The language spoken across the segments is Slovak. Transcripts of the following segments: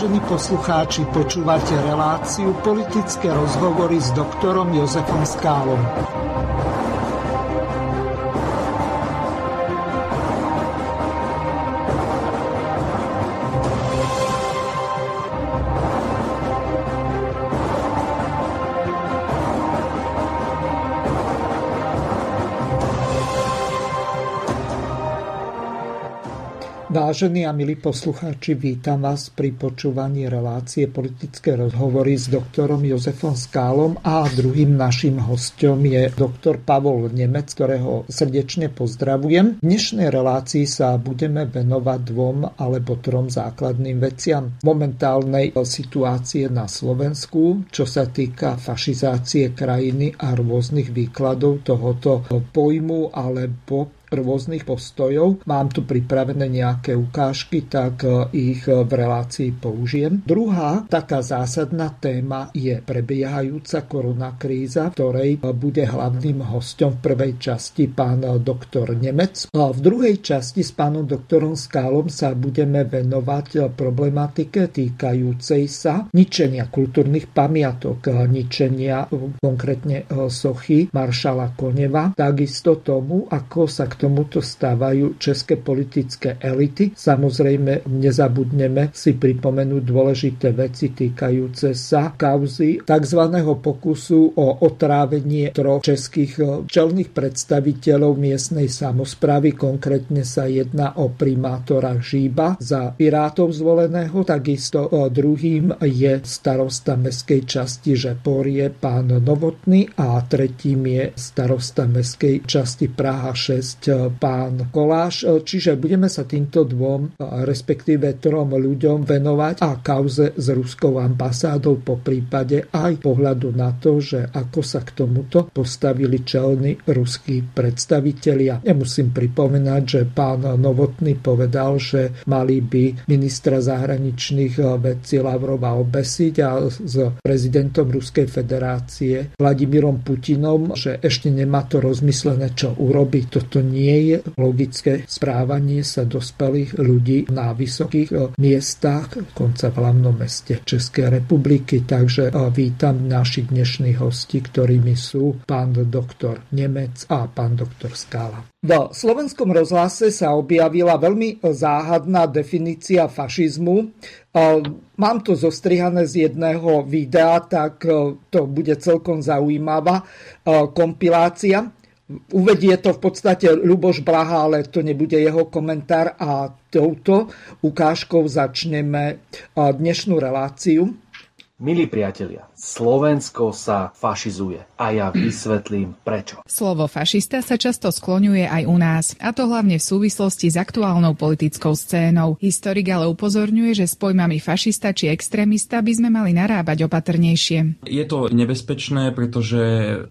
Vážení poslucháči, počúvate reláciu politické rozhovory s doktorom Jozefom Skálom. Vážení a milí poslucháči, vítam vás pri počúvaní relácie politické rozhovory s doktorom Jozefom Skálom a druhým našim hostom je doktor Pavol Nemec, ktorého srdečne pozdravujem. V dnešnej relácii sa budeme venovať dvom alebo trom základným veciam momentálnej situácie na Slovensku, čo sa týka fašizácie krajiny a rôznych výkladov tohoto pojmu alebo rôznych postojov. Mám tu pripravené nejaké ukážky, tak e, ich e, v relácii použijem. Druhá taká zásadná téma je prebiehajúca koronakríza, ktorej e, bude hlavným hostom v prvej časti pán doktor Nemec. V druhej časti s pánom doktorom Skálom sa budeme venovať problematike týkajúcej sa ničenia kultúrnych pamiatok, ničenia konkrétne sochy maršala Koneva, takisto tomu, ako sa k tomuto stávajú české politické elity. Samozrejme, nezabudneme si pripomenúť dôležité veci týkajúce sa kauzy tzv. pokusu o otrávenie troch českých čelných predstaviteľov miestnej samozprávy. Konkrétne sa jedná o primátora Žíba za Pirátov zvoleného. Takisto druhým je starosta mestskej časti Žeporie pán Novotný a tretím je starosta mestskej časti Praha 6 pán Koláš. Čiže budeme sa týmto dvom, respektíve trom ľuďom venovať a kauze s ruskou ambasádou po prípade aj pohľadu na to, že ako sa k tomuto postavili čelní ruskí predstavitelia. Nemusím pripomenať, že pán Novotný povedal, že mali by ministra zahraničných vecí Lavrova obesiť a s prezidentom Ruskej federácie Vladimírom Putinom, že ešte nemá to rozmyslené, čo urobiť. Toto nie nie je logické správanie sa dospelých ľudí na vysokých eh, miestach, konca v hlavnom meste Českej republiky. Takže eh, vítam našich dnešných hostí, ktorými sú pán doktor Nemec a pán doktor Skála. V slovenskom rozhlase sa objavila veľmi záhadná definícia fašizmu. Eh, mám to zostrihané z jedného videa, tak to bude celkom zaujímavá kompilácia. Uvedie to v podstate Luboš Blaha, ale to nebude jeho komentár a touto ukážkou začneme dnešnú reláciu. Milí priatelia, Slovensko sa fašizuje a ja vysvetlím prečo. Slovo fašista sa často skloňuje aj u nás, a to hlavne v súvislosti s aktuálnou politickou scénou. Historik ale upozorňuje, že s pojmami fašista či extrémista by sme mali narábať opatrnejšie. Je to nebezpečné, pretože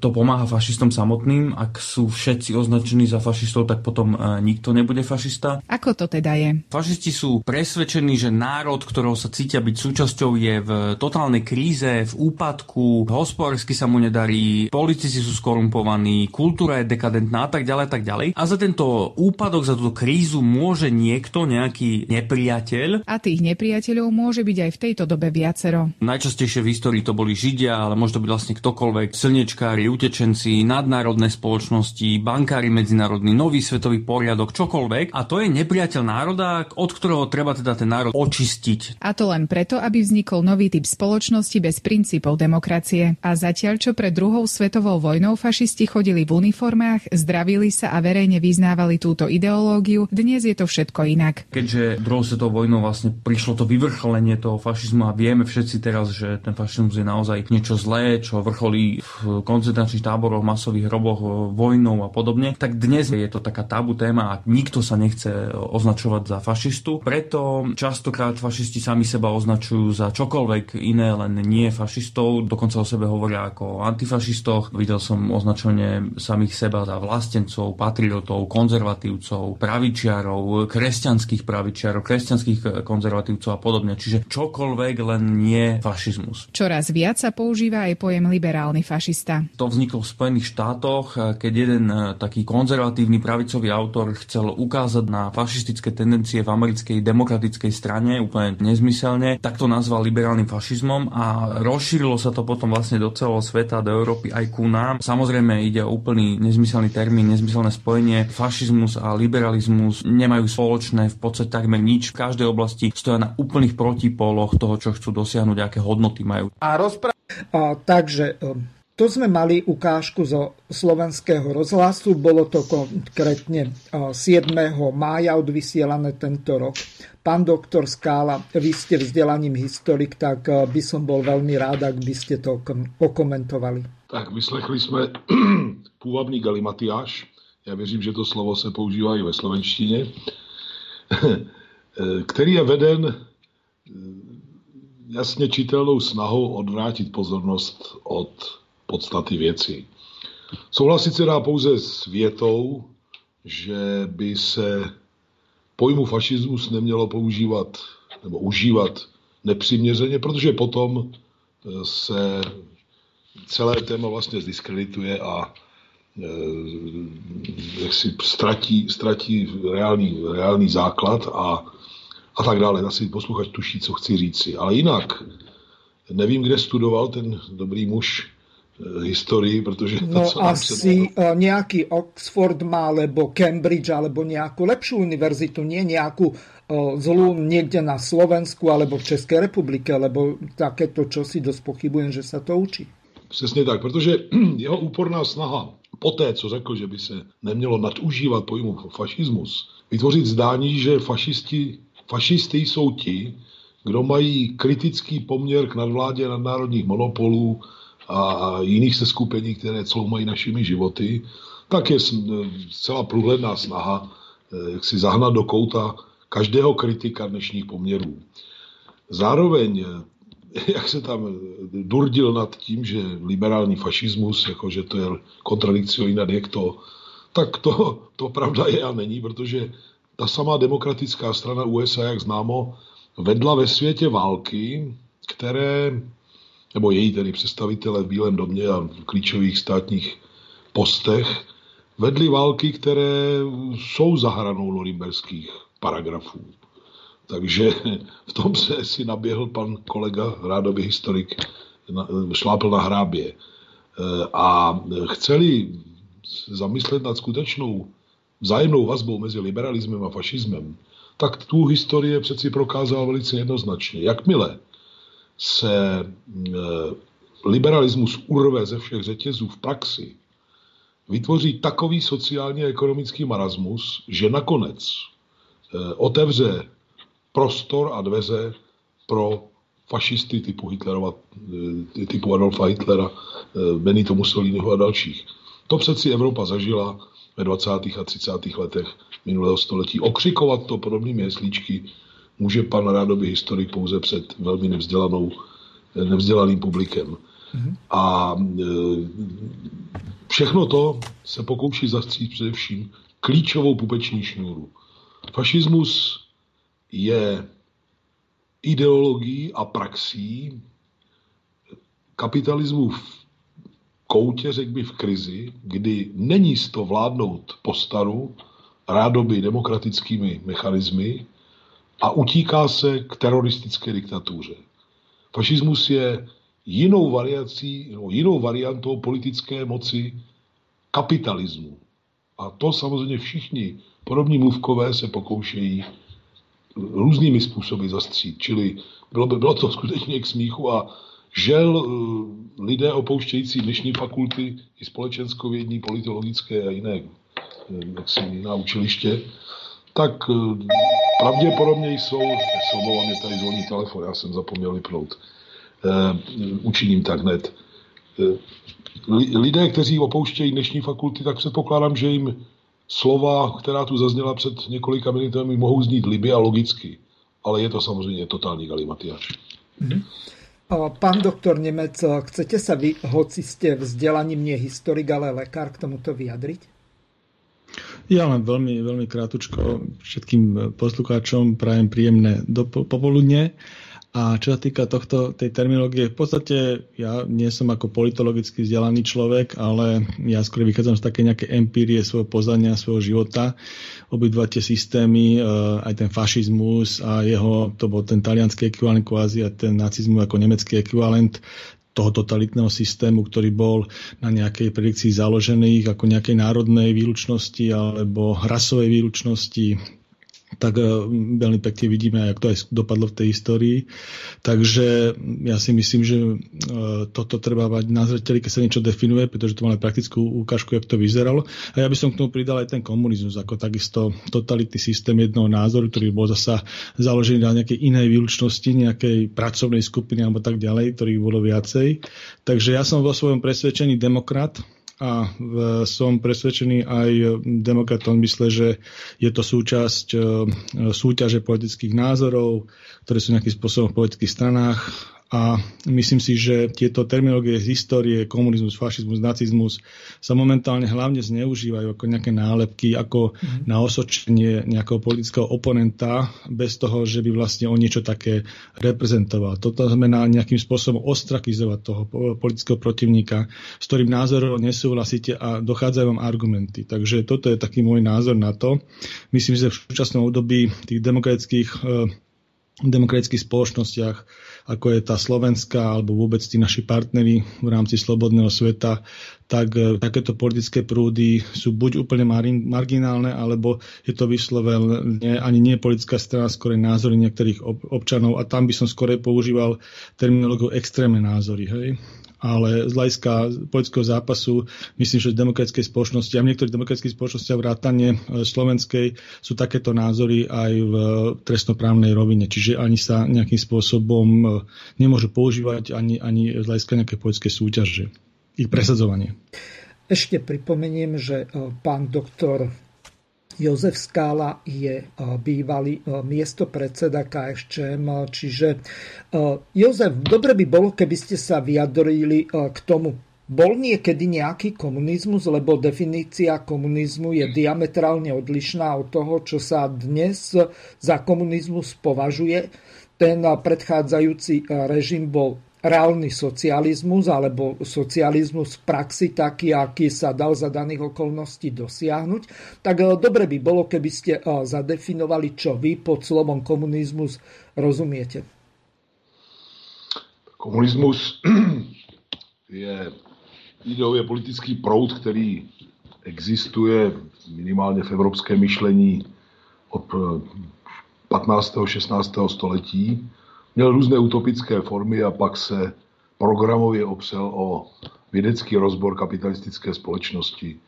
to pomáha fašistom samotným. Ak sú všetci označení za fašistov, tak potom e, nikto nebude fašista. Ako to teda je? Fašisti sú presvedčení, že národ, ktorého sa cítia byť súčasťou, je v totálnej kríze, v úplne úpadku, hospodársky sa mu nedarí, politici sú skorumpovaní, kultúra je dekadentná a tak ďalej a tak ďalej. A za tento úpadok, za túto krízu môže niekto, nejaký nepriateľ. A tých nepriateľov môže byť aj v tejto dobe viacero. Najčastejšie v histórii to boli Židia, ale môže to byť vlastne ktokoľvek, slnečkári, utečenci, nadnárodné spoločnosti, bankári medzinárodní, nový svetový poriadok, čokoľvek. A to je nepriateľ národa, od ktorého treba teda ten národ očistiť. A to len preto, aby vznikol nový typ spoločnosti bez princípov princípov demokracie. A zatiaľ, čo pred druhou svetovou vojnou fašisti chodili v uniformách, zdravili sa a verejne vyznávali túto ideológiu, dnes je to všetko inak. Keďže druhou svetovou vojnou vlastne prišlo to vyvrcholenie toho fašizmu a vieme všetci teraz, že ten fašizmus je naozaj niečo zlé, čo vrcholí v koncentračných táboroch, masových hroboch, vojnou a podobne, tak dnes je to taká tabu téma a nikto sa nechce označovať za fašistu. Preto častokrát fašisti sami seba označujú za čokoľvek iné, len nie fašistov fašistov, dokonca o sebe hovoria ako o antifašistoch. Videl som označenie samých seba za vlastencov, patriotov, konzervatívcov, pravičiarov, kresťanských pravičiarov, kresťanských konzervatívcov a podobne. Čiže čokoľvek, len nie fašizmus. Čoraz viac sa používa aj pojem liberálny fašista. To vzniklo v Spojených štátoch, keď jeden e, taký konzervatívny pravicový autor chcel ukázať na fašistické tendencie v americkej demokratickej strane úplne nezmyselne, tak to nazval liberálnym fašizmom a rozšírilo sa to potom vlastne do celého sveta, do Európy aj ku nám. Samozrejme ide o úplný nezmyselný termín, nezmyselné spojenie. Fašizmus a liberalizmus nemajú spoločné v podstate takmer nič. V každej oblasti stoja na úplných protipóloch toho, čo chcú dosiahnuť, aké hodnoty majú. A a, takže um, tu sme mali ukážku zo slovenského rozhlasu, bolo to konkrétne 7. mája odvysielané tento rok. Pán doktor Skála, vy ste vzdelaním historik, tak by som bol veľmi rád, ak by ste to okomentovali. Tak vyslechli jsme půvabný galimatiáš. Já věřím, že to slovo se používá i ve slovenštině, který je veden jasně čitelnou snahou odvrátit pozornost od podstaty věci. Souhlasit se dá pouze s větou, že by se pojmu fašismus nemělo používat nebo užívat nepřiměřeně, protože potom eh, se celé téma vlastně zdiskredituje a eh, jak si ztratí, ztratí reálný, reálný základ a, a tak dále. Asi posluchač tuší, co chci říci. Ale jinak, nevím, kde studoval ten dobrý muž Eh, historii, pretože... No asi uh, nejaký Oxford má, alebo Cambridge, alebo nejakú lepšiu univerzitu, nie nejakú uh, zlú niekde na Slovensku alebo v Českej republike, lebo takéto čo si dosť pochybujem, že sa to učí. Přesně tak, protože jeho úporná snaha poté, co řekl, že by se nemělo nadužívat pojmu fašismus, vytvořit zdání, že fašisti, fašisty jsou ti, kdo mají kritický poměr k nadvládě nadnárodních monopolů, a jiných seskupení, které cloumají našimi životy, tak je zcela průhledná snaha eh, jak si zahnat do kouta každého kritika dnešních poměrů. Zároveň, eh, jak se tam durdil nad tím, že liberální fašismus, jako že to je kontradikcio in adjecto, tak to, to pravda je a není, protože ta samá demokratická strana USA, jak známo, vedla ve světě války, které nebo její tedy představitele v Bílém domě a v klíčových státních postech, vedli války, které jsou za norimberských paragrafů. Takže v tom se si naběhl pan kolega, rádoby historik, šlápl na hrábě. A chceli zamyslet nad skutečnou vzájemnou vazbou mezi liberalismem a fašismem, tak tu historie přeci prokázal velice jednoznačně. Jakmile se eh, liberalismus urve ze všech řetězů v praxi, vytvoří takový sociálně ekonomický marasmus, že nakonec eh, otevře prostor a dveře pro fašisty typu Hitlerova, eh, typu Adolfa Hitlera, Benito Mussoliniho a dalších. To přeci Evropa zažila ve 20. a 30. letech minulého století. Okřikovat to podobnými heslíčky může pan rádoby historik pouze před velmi nevzdělanou, nevzdělaným publikem. Mm-hmm. A e, všechno to se pokouší zastřít především klíčovou pupeční šňůru. Fašismus je ideologií a praxí kapitalismu v koutě, řekl by v krizi, kdy není to vládnout po staru, rádoby demokratickými mechanismy, a utíká se k teroristické diktatuře. Fašismus je jinou variací, no, jinou variantou politické moci kapitalismu. A to samozřejmě všichni podobní mluvkové se pokoušejí různými způsoby zastřít. Čili bylo, by, bylo to skutečně k smíchu a žel eh, lidé opouštějící dnešní fakulty i společenskovědní, politologické a jiné eh, jaksi, jiná učiliště, tak eh, pravděpodobně jsou, se mě tady zvoní telefon, já jsem zapomněl vypnout, e, učiním tak hned. E, lidé, kteří opouštějí dnešní fakulty, tak předpokládám, že jim slova, která tu zazněla před několika minutami, mohou znít libě a logicky. Ale je to samozřejmě totální galimatiač. Mm-hmm. Pán doktor Nemec, chcete sa vy, hoci ste vzdelaním nie historik, ale lekár, k tomuto vyjadriť? Ja len veľmi, veľmi krátučko všetkým poslucháčom prajem príjemné do popoludne. A čo sa týka tohto, tej terminológie, v podstate ja nie som ako politologicky vzdelaný človek, ale ja skôr vychádzam z také nejaké empírie svojho poznania, svojho života. Obidva tie systémy, e, aj ten fašizmus a jeho, to bol ten talianský ekvivalent kvázi a ten nacizmus ako nemecký ekvivalent, toho totalitného systému, ktorý bol na nejakej predikcii založených ako nejakej národnej výlučnosti alebo rasovej výlučnosti, tak e, veľmi pekne vidíme, ako to aj dopadlo v tej histórii. Takže ja si myslím, že e, toto treba mať na zreteli, keď sa niečo definuje, pretože to máme praktickú ukážku, jak to vyzeralo. A ja by som k tomu pridal aj ten komunizmus, ako takisto totalitný systém jednoho názoru, ktorý bol zasa založený na nejakej inej výlučnosti, nejakej pracovnej skupiny alebo tak ďalej, ktorých bolo viacej. Takže ja som vo svojom presvedčení demokrat, a som presvedčený aj demokratom mysle, že je to súčasť e, súťaže politických názorov, ktoré sú nejakým spôsobom v politických stranách a myslím si, že tieto terminológie z histórie, komunizmus, fašizmus, nacizmus sa momentálne hlavne zneužívajú ako nejaké nálepky, ako mm. na osočenie nejakého politického oponenta, bez toho, že by vlastne on niečo také reprezentoval. Toto znamená nejakým spôsobom ostrakizovať toho politického protivníka, s ktorým názorom nesúhlasíte a dochádzajú vám argumenty. Takže toto je taký môj názor na to. Myslím, že v súčasnom období tých demokratických eh, demokratických spoločnostiach ako je tá slovenská alebo vôbec tí naši partnery v rámci slobodného sveta, tak e, takéto politické prúdy sú buď úplne marginálne, alebo je to vyslovene ani nie politická strana, skôr názory niektorých občanov a tam by som skôr používal terminológiu extrémne názory. Hej? Ale z hľadiska politického zápasu myslím, že v demokratickej spoločnosti a v niektorých demokratických spoločnostiach vrátane e, slovenskej sú takéto názory aj v trestnoprávnej rovine. Čiže ani sa nejakým spôsobom e, nemôžu používať ani, ani z hľadiska nejakej politickej súťaže. Ich presadzovanie. Ešte pripomeniem, že e, pán doktor Jozef Skála je e, bývalý e, miesto predseda KSČM, čiže e, Jozef, dobre by bolo, keby ste sa vyjadrili k tomu, bol niekedy nejaký komunizmus, lebo definícia komunizmu je diametrálne odlišná od toho, čo sa dnes za komunizmus považuje. Ten predchádzajúci režim bol reálny socializmus alebo socializmus v praxi taký, aký sa dal za daných okolností dosiahnuť, tak e, dobre by bolo, keby ste e, zadefinovali, čo vy pod slovom komunizmus rozumiete. Komunismus je ideově politický proud, který existuje minimálně v evropském myšlení od 15. E, 16. století měl různé utopické formy a pak se programově opřel o vědecký rozbor kapitalistické společnosti.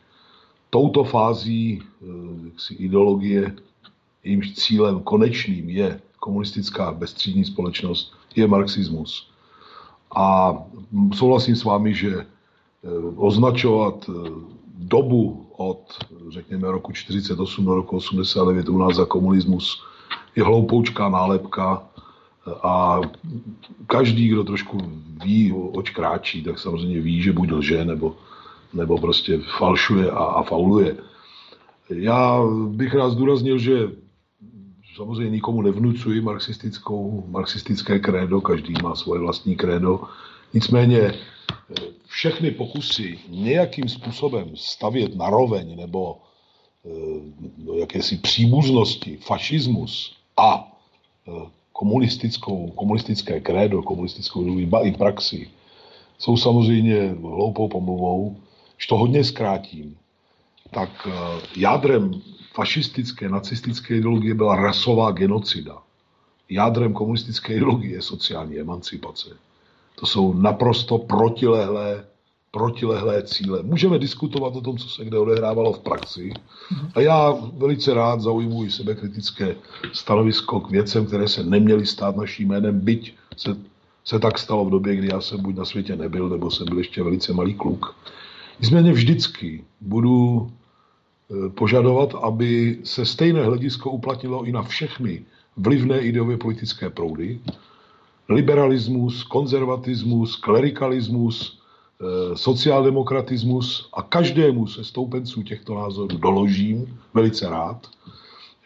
Touto fází eh, jaksi, ideologie, jejímž cílem konečným je komunistická bezstřídní společnost, je marxismus. A souhlasím s vámi, že eh, označovat eh, dobu od, řekněme, roku 48 do roku 89 u nás za komunismus je hloupoučká nálepka, a každý, kdo trošku ví, oč kráčí, tak samozřejmě ví, že buď lže, nebo, nebo prostě falšuje a, a fauluje. Já bych rád zdůraznil, že samozřejmě nikomu nevnucuji marxistickou, marxistické krédo, každý má svoje vlastní krédo. Nicméně eh, všechny pokusy nějakým způsobem stavět na roveň nebo eh, do jakési příbuznosti fašismus a eh, komunistickou, komunistické krédo, komunistickou ba i praxi, jsou samozřejmě hloupou pomluvou. Když to hodně zkrátím, tak eh, jádrem fašistické, nacistické ideologie byla rasová genocida. Jádrem komunistické ideologie je sociální emancipace. To jsou naprosto protilehlé protilehlé cíle. Můžeme diskutovat o tom, co se kde odehrávalo v praxi. A já velice rád zaujmuji sebekritické stanovisko k věcem, které se neměly stát naším jménem, byť se, se tak stalo v době, kdy já jsem buď na světě nebyl, nebo jsem byl ještě velice malý kluk. Nicméně vždycky budu e, požadovat, aby se stejné hledisko uplatnilo i na všechny vlivné ideové politické proudy, liberalismus, konzervatismus, klerikalismus, eh, sociáldemokratismus a každému se stoupenců těchto názorů doložím velice rád,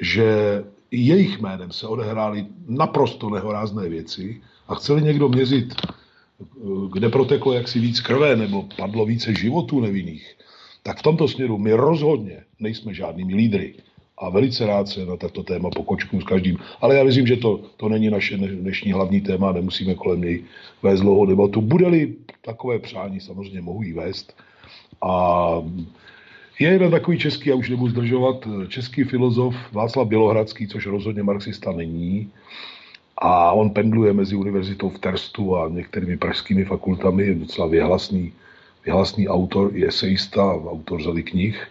že jejich jménem se odehrály naprosto nehorázné věci a chceli někdo měřit, eh, kde proteklo jaksi víc krve nebo padlo více životů nevinných, tak v tomto směru my rozhodně nejsme žádnými lídry a velice rád se na tato téma pokočku s každým. Ale já věřím, že to, to není naše dnešní hlavní téma, nemusíme kolem něj vést dlouhou debatu. Bude-li takové přání, samozřejmě mohu jí vést. A je jeden takový český, já už nebudu zdržovat, český filozof Václav Bělohradský, což rozhodně marxista není. A on pendluje mezi univerzitou v Terstu a některými pražskými fakultami, je docela vyhlasný, vyhlasný autor, je esejista, autor řady knih.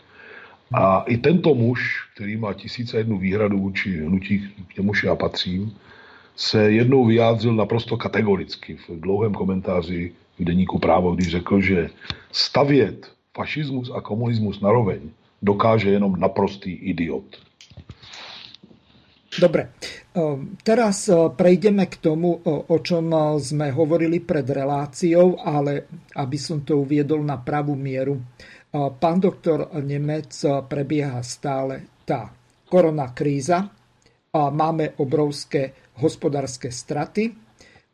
A i tento muž, který má tisíce jednu výhradu vůči hnutí, k němuž já patřím, se jednou vyjádřil naprosto kategoricky v dlouhém komentáři v deníku právo, když řekl, že stavět fašismus a komunismus naroveň dokáže jenom naprostý idiot. Dobre, ehm, teraz e, prejdeme k tomu, o čom e, sme hovorili pred reláciou, ale aby som to uviedol na pravú mieru. Pán doktor Nemec prebieha stále tá korona kríza. Máme obrovské hospodárske straty.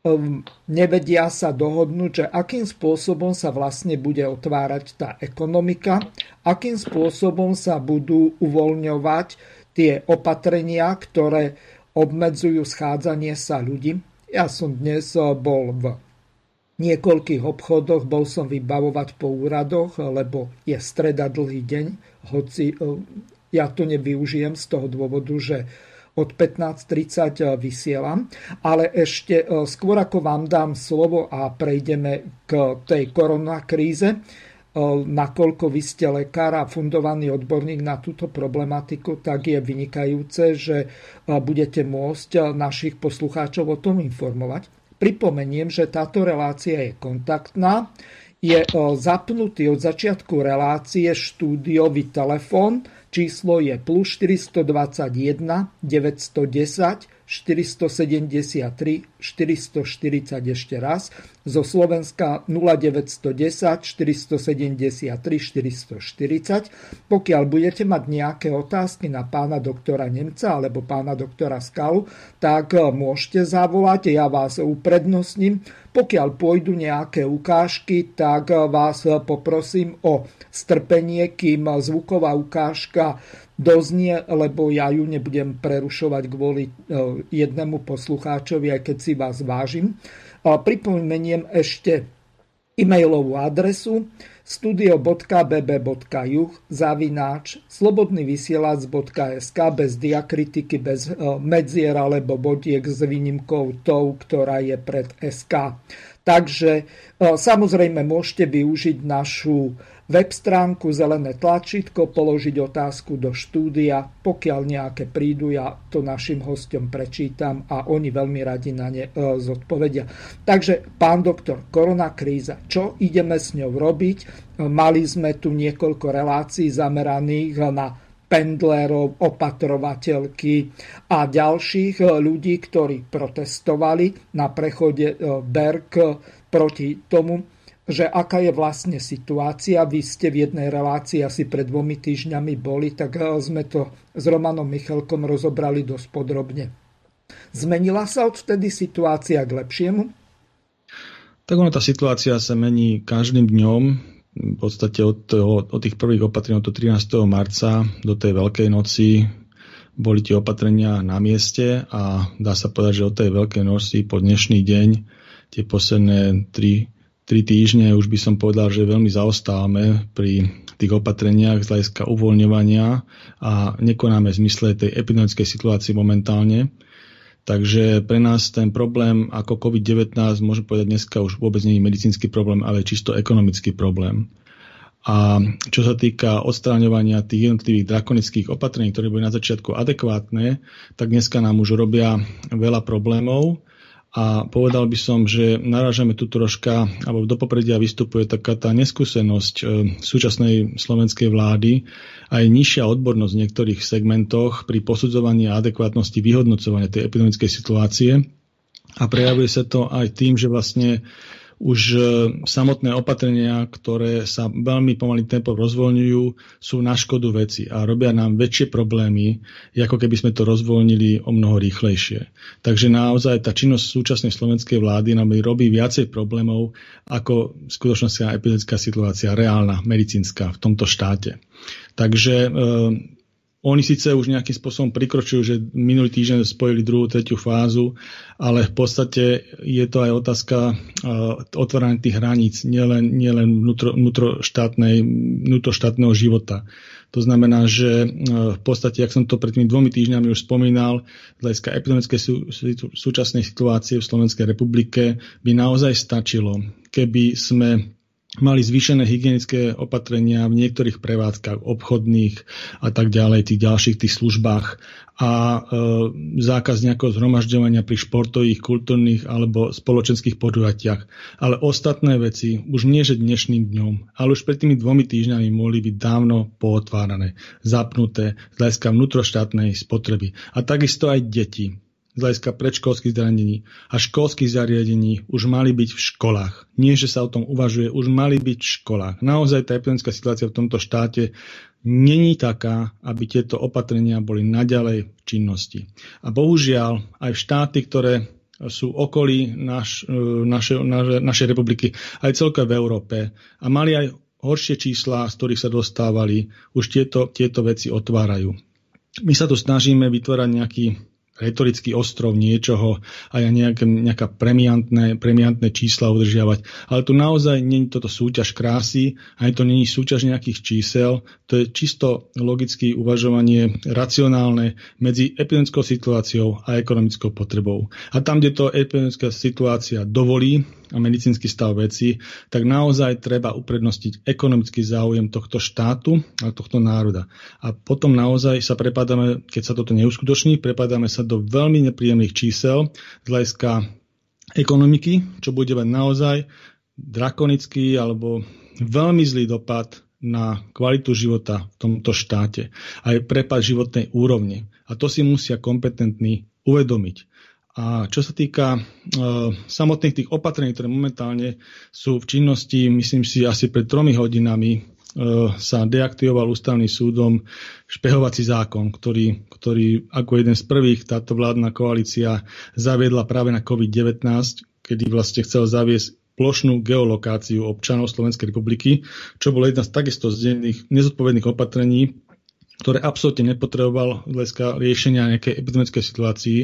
Ehm, nevedia sa dohodnúť, že akým spôsobom sa vlastne bude otvárať tá ekonomika, akým spôsobom sa budú uvoľňovať tie opatrenia, ktoré obmedzujú schádzanie sa ľudí. Ja som dnes bol v niekoľkých obchodoch, bol som vybavovať po úradoch, lebo je streda dlhý deň, hoci e, ja to nevyužijem z toho dôvodu, že od 15.30 e, vysielam. Ale ešte e, skôr ako vám dám slovo a prejdeme k tej koronakríze, nakoľko vy ste lekár a fundovaný odborník na túto problematiku, tak je vynikajúce, že budete môcť našich poslucháčov o tom informovať. Pripomeniem, že táto relácia je kontaktná. Je zapnutý od začiatku relácie štúdiový telefón. Číslo je plus 421 910 473 440 ešte raz, zo Slovenska 0910 473 440. Pokiaľ budete mať nejaké otázky na pána doktora Nemca alebo pána doktora Skalu, tak eh, môžete zavolať, ja vás uprednostním. Pokiaľ pôjdu nejaké ukážky, tak eh, vás eh, poprosím o strpenie, kým zvuková ukážka doznie, lebo ja ju nebudem prerušovať kvôli e, jednému poslucháčovi, aj keď si vás vážim. Pripomeniem ešte e-mailovú adresu studio.bb.juh zavináč slobodnyvysielac.sk bez diakritiky, bez e, medzier alebo bodiek s výnimkou tou, ktorá je pred SK. Takže e, samozrejme môžete využiť našu web stránku, zelené tlačítko, položiť otázku do štúdia. Pokiaľ nejaké prídu, ja to našim hostom prečítam a oni veľmi radi na ne e, zodpovedia. Takže, pán doktor, korona kríza, čo ideme s ňou robiť? E, mali sme tu niekoľko relácií zameraných na pendlerov, opatrovateľky a ďalších e, ľudí, ktorí protestovali na prechode Berg proti tomu, že aká je vlastne situácia. Vy ste v jednej relácii asi pred dvomi týždňami boli, tak eh, sme to s Romanom Michalkom rozobrali dosť podrobne. Zmenila sa odvtedy situácia k lepšiemu? Tak ona tá situácia sa mení každým dňom. V podstate od, toho, od tých prvých opatrení od 13. marca do tej Veľkej noci boli tie opatrenia na mieste a dá sa povedať, že od tej Veľkej noci po dnešný deň tie posledné tri tri týždne už by som povedal, že veľmi zaostávame pri tých opatreniach z hľadiska uvoľňovania a nekonáme v zmysle tej epidemickej situácii momentálne. Takže pre nás ten problém ako COVID-19, môžem povedať dneska už vôbec nie je medicínsky problém, ale čisto ekonomický problém. A čo sa týka odstráňovania tých jednotlivých drakonických opatrení, ktoré boli na začiatku adekvátne, tak dneska nám už robia veľa problémov a povedal by som, že narážame tu troška, alebo do popredia vystupuje taká tá neskúsenosť e, súčasnej slovenskej vlády aj nižšia odbornosť v niektorých segmentoch pri posudzovaní a adekvátnosti vyhodnocovania tej epidemickej situácie. a prejavuje sa to aj tým, že vlastne už e, samotné opatrenia, ktoré sa veľmi pomalým tempom rozvoľňujú, sú na škodu veci a robia nám väčšie problémy, ako keby sme to rozvoľnili o mnoho rýchlejšie. Takže naozaj tá činnosť súčasnej slovenskej vlády nám robí viacej problémov ako skutočnosť epidemická situácia, reálna, medicínska v tomto štáte. Takže e, oni síce už nejakým spôsobom prikročujú, že minulý týždeň spojili druhú, tretiu fázu, ale v podstate je to aj otázka uh, otvárania tých hraníc, nielen, nielen vnútroštátneho života. To znamená, že uh, v podstate, ak som to pred tými dvomi týždňami už spomínal, z hľadiska epidemickej sú, sú, súčasnej situácie v Slovenskej republike by naozaj stačilo, keby sme mali zvýšené hygienické opatrenia v niektorých prevádzkach obchodných a tak ďalej, tých ďalších tých službách a e, zákaz nejakého zhromažďovania pri športových, kultúrnych alebo spoločenských podujatiach. Ale ostatné veci, už nie že dnešným dňom, ale už pred tými dvomi týždňami mohli byť dávno pootvárané, zapnuté z hľadiska vnútroštátnej spotreby. A takisto aj deti z hľadiska predškolských zariadení a školských zariadení už mali byť v školách. Nie, že sa o tom uvažuje, už mali byť v školách. Naozaj tá epidemická situácia v tomto štáte není taká, aby tieto opatrenia boli naďalej v činnosti. A bohužiaľ aj štáty, ktoré sú okolí naš, e, naše, naše, našej republiky, aj celkovo v Európe a mali aj horšie čísla, z ktorých sa dostávali, už tieto, tieto veci otvárajú. My sa tu snažíme vytvárať nejaký retorický ostrov niečoho a ja nejaké, nejaká premiantné, premiantné čísla udržiavať. Ale tu naozaj nie je toto súťaž krásy, ani to není súťaž nejakých čísel, to je čisto logické uvažovanie racionálne medzi epidemickou situáciou a ekonomickou potrebou. A tam, kde to epidemická situácia dovolí, a medicínsky stav veci, tak naozaj treba uprednostiť ekonomický záujem tohto štátu a tohto národa. A potom naozaj sa prepadáme, keď sa toto neuskutoční, prepadáme sa do veľmi nepríjemných čísel z hľadiska ekonomiky, čo bude mať naozaj drakonický alebo veľmi zlý dopad na kvalitu života v tomto štáte, aj prepad životnej úrovne. A to si musia kompetentní uvedomiť. A čo sa týka uh, samotných tých opatrení, ktoré momentálne sú v činnosti, myslím si, asi pred tromi hodinami uh, sa deaktivoval ústavným súdom špehovací zákon, ktorý, ktorý ako jeden z prvých táto vládna koalícia zaviedla práve na COVID-19, kedy vlastne chcel zaviesť plošnú geolokáciu občanov Slovenskej republiky, čo bolo jedna z takisto z nezodpovedných opatrení, ktoré absolútne nepotreboval hľadiska riešenia nejakej epidemickej situácii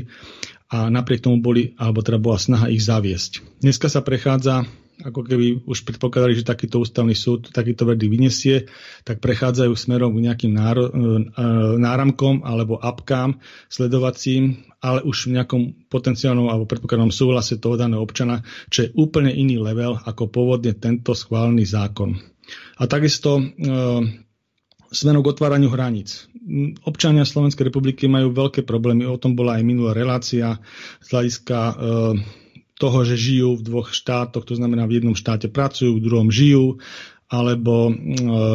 a napriek tomu boli, alebo teda bola snaha ich zaviesť. Dneska sa prechádza, ako keby už predpokladali, že takýto ústavný súd takýto verdikt vyniesie, tak prechádzajú smerom k nejakým náro, e, e, náramkom alebo apkám sledovacím, ale už v nejakom potenciálnom alebo predpokladnom súhlase toho daného občana, čo je úplne iný level ako pôvodne tento schválený zákon. A takisto e, smerom otváraniu hraníc. Občania Slovenskej republiky majú veľké problémy, o tom bola aj minulá relácia z hľadiska e, toho, že žijú v dvoch štátoch, to znamená v jednom štáte pracujú, v druhom žijú alebo e,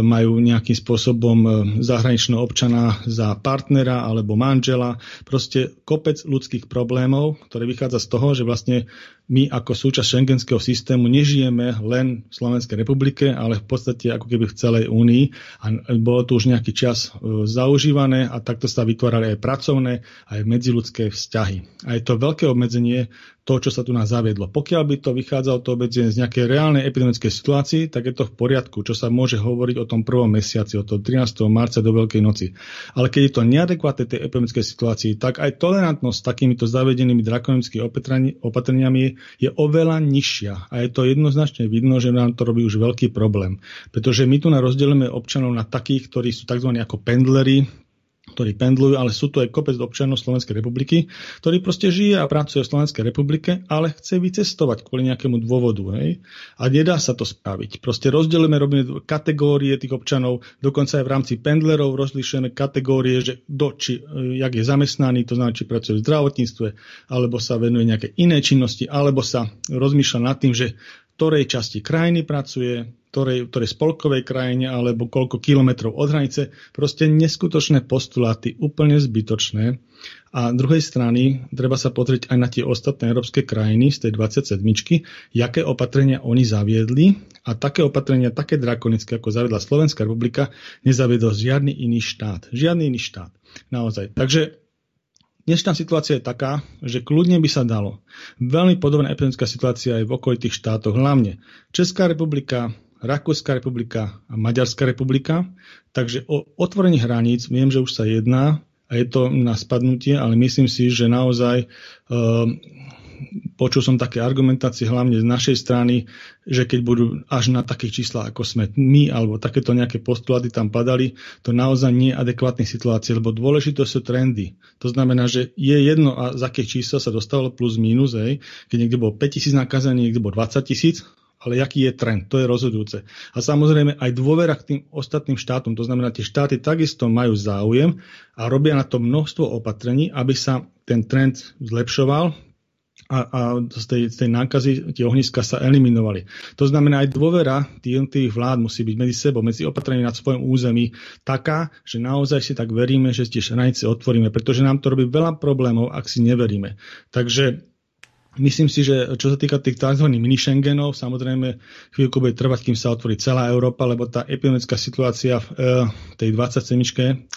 majú nejakým spôsobom e, zahraničného občana za partnera alebo manžela. Proste kopec ľudských problémov, ktoré vychádza z toho, že vlastne my ako súčasť šengenského systému nežijeme len v Slovenskej republike, ale v podstate ako keby v celej únii. A bolo tu už nejaký čas e, zaužívané a takto sa vytvárali aj pracovné, aj medziludské vzťahy. A je to veľké obmedzenie to, čo sa tu nás zaviedlo. Pokiaľ by to vychádzalo to obmedzenie z nejakej reálnej epidemickej situácii, tak je to v poriadku, čo sa môže hovoriť o tom prvom mesiaci, od toho 13. marca do Veľkej noci. Ale keď je to neadekvátne tej epidemickej situácii, tak aj tolerantnosť s takýmito zavedenými drakonickými opatreniami je oveľa nižšia. A je to jednoznačne vidno, že nám to robí už veľký problém. Pretože my tu na rozdelíme občanov na takých, ktorí sú tzv. ako pendleri, ktorí pendlujú, ale sú tu aj kopec občanov Slovenskej republiky, ktorý proste žije a pracuje v Slovenskej republike, ale chce vycestovať kvôli nejakému dôvodu. Hej? A nedá sa to spraviť. Proste rozdelíme, robíme kategórie tých občanov, dokonca aj v rámci pendlerov rozlišujeme kategórie, že do, či, jak je zamestnaný, to znamená, či pracuje v zdravotníctve, alebo sa venuje nejaké iné činnosti, alebo sa rozmýšľa nad tým, že ktorej časti krajiny pracuje, ktorej, ktorej spolkovej krajine alebo koľko kilometrov od hranice. Proste neskutočné postuláty, úplne zbytočné. A druhej strany treba sa pozrieť aj na tie ostatné európske krajiny z tej 27, jaké opatrenia oni zaviedli a také opatrenia, také drakonické, ako zavedla Slovenská republika, nezaviedol žiadny iný štát. Žiadny iný štát. Naozaj. Takže Dnešná situácia je taká, že kľudne by sa dalo. Veľmi podobná epidemická situácia aj v okolitých štátoch, hlavne Česká republika, Rakúska republika a Maďarská republika. Takže o otvorení hraníc viem, že už sa jedná a je to na spadnutie, ale myslím si, že naozaj uh, počul som také argumentácie hlavne z našej strany, že keď budú až na takých číslach, ako sme my, alebo takéto nejaké postuláty tam padali, to naozaj nie je adekvátne situácie, lebo dôležité sú trendy. To znamená, že je jedno, a z akých čísel sa dostalo plus minus, hej, keď niekde bolo 5000 nakazených, niekde bolo 20 tisíc, ale aký je trend, to je rozhodujúce. A samozrejme aj dôvera k tým ostatným štátom, to znamená, tie štáty takisto majú záujem a robia na to množstvo opatrení, aby sa ten trend zlepšoval, a, a z, tej, z tej nákazy tie ohniska sa eliminovali. To znamená, aj dôvera tých jednotlivých vlád musí byť medzi sebou, medzi opatrení na svojom území taká, že naozaj si tak veríme, že tie hranice otvoríme, pretože nám to robí veľa problémov, ak si neveríme. Takže Myslím si, že čo sa týka tých tzv. mini Schengenov, samozrejme chvíľku bude trvať, kým sa otvorí celá Európa, lebo tá epidemická situácia v e, tej 27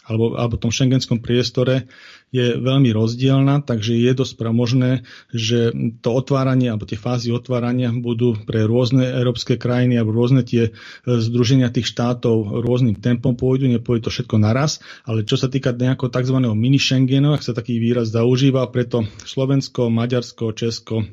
alebo, alebo tom šengenskom priestore je veľmi rozdielna, takže je dosť možné, že to otváranie alebo tie fázy otvárania budú pre rôzne európske krajiny alebo rôzne tie e, združenia tých štátov rôznym tempom pôjdu, nepôjde to všetko naraz, ale čo sa týka nejakého tzv. mini Schengenu, ak sa taký výraz zaužíva, preto Slovensko, Maďarsko, Česko,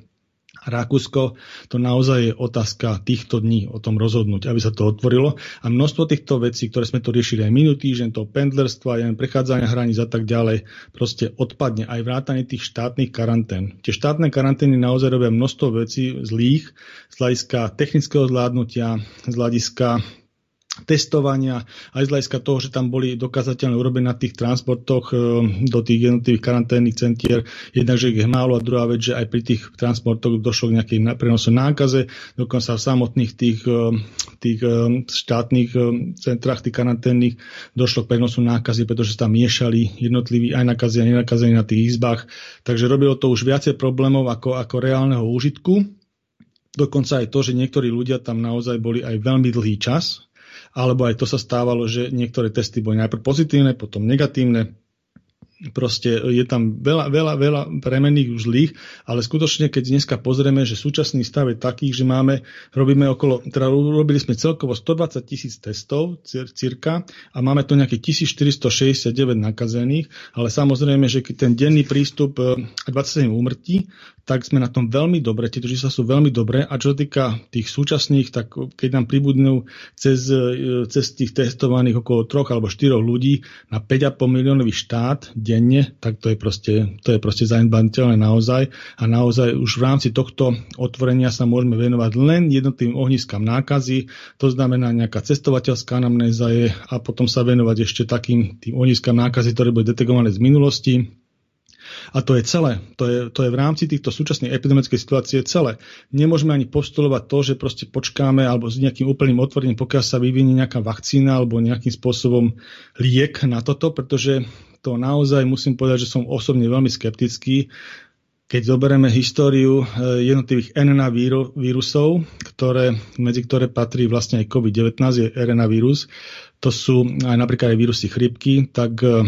Rakúsko, to naozaj je otázka týchto dní o tom rozhodnúť, aby sa to otvorilo. A množstvo týchto vecí, ktoré sme to riešili aj minulý týždeň, to pendlerstva, aj prechádzania hraníc a tak ďalej, proste odpadne aj vrátanie tých štátnych karantén. Tie štátne karantény naozaj robia množstvo vecí zlých z hľadiska technického zvládnutia, z hľadiska testovania, aj z hľadiska toho, že tam boli dokázateľne urobené na tých transportoch e, do tých jednotlivých karanténnych centier. Jednak, že ich je málo a druhá vec, že aj pri tých transportoch došlo k nejakej prenosu nákaze, dokonca v samotných tých, e, tých e, štátnych centrách, tých karanténnych došlo k prenosu nákazy, pretože sa tam miešali jednotliví aj nakazení a nenakazení na tých izbách. Takže robilo to už viacej problémov ako, ako reálneho úžitku. Dokonca aj to, že niektorí ľudia tam naozaj boli aj veľmi dlhý čas, alebo aj to sa stávalo, že niektoré testy boli najprv pozitívne, potom negatívne, Proste je tam veľa, veľa, veľa premenných už zlých, ale skutočne, keď dneska pozrieme, že súčasný stav je taký, že máme, robíme okolo, teda robili sme celkovo 120 tisíc testov cirka a máme tu nejaké 1469 nakazených, ale samozrejme, že ten denný prístup 27 e, úmrtí, tak sme na tom veľmi dobre, tieto čísla sú veľmi dobré a čo sa týka tých súčasných, tak keď nám pribudnú cez, e, cez tých testovaných okolo troch alebo štyroch ľudí na 5,5 miliónový štát, denne, tak to je proste, to je proste zanedbateľné naozaj. A naozaj už v rámci tohto otvorenia sa môžeme venovať len jednotlivým ohniskám nákazy, to znamená nejaká cestovateľská anamnéza je a potom sa venovať ešte takým tým ohniskám nákazy, ktoré boli detekované z minulosti, a to je celé. To je, to je v rámci týchto súčasných epidemickej situácie celé. Nemôžeme ani postulovať to, že proste počkáme alebo s nejakým úplným otvorením, pokiaľ sa vyvinie nejaká vakcína alebo nejakým spôsobom liek na toto, pretože to naozaj musím povedať, že som osobne veľmi skeptický. Keď zoberieme históriu eh, jednotlivých RNA vírusov, ktoré, medzi ktoré patrí vlastne aj COVID-19, je RNA vírus, to sú aj napríklad aj vírusy chrypky, tak eh,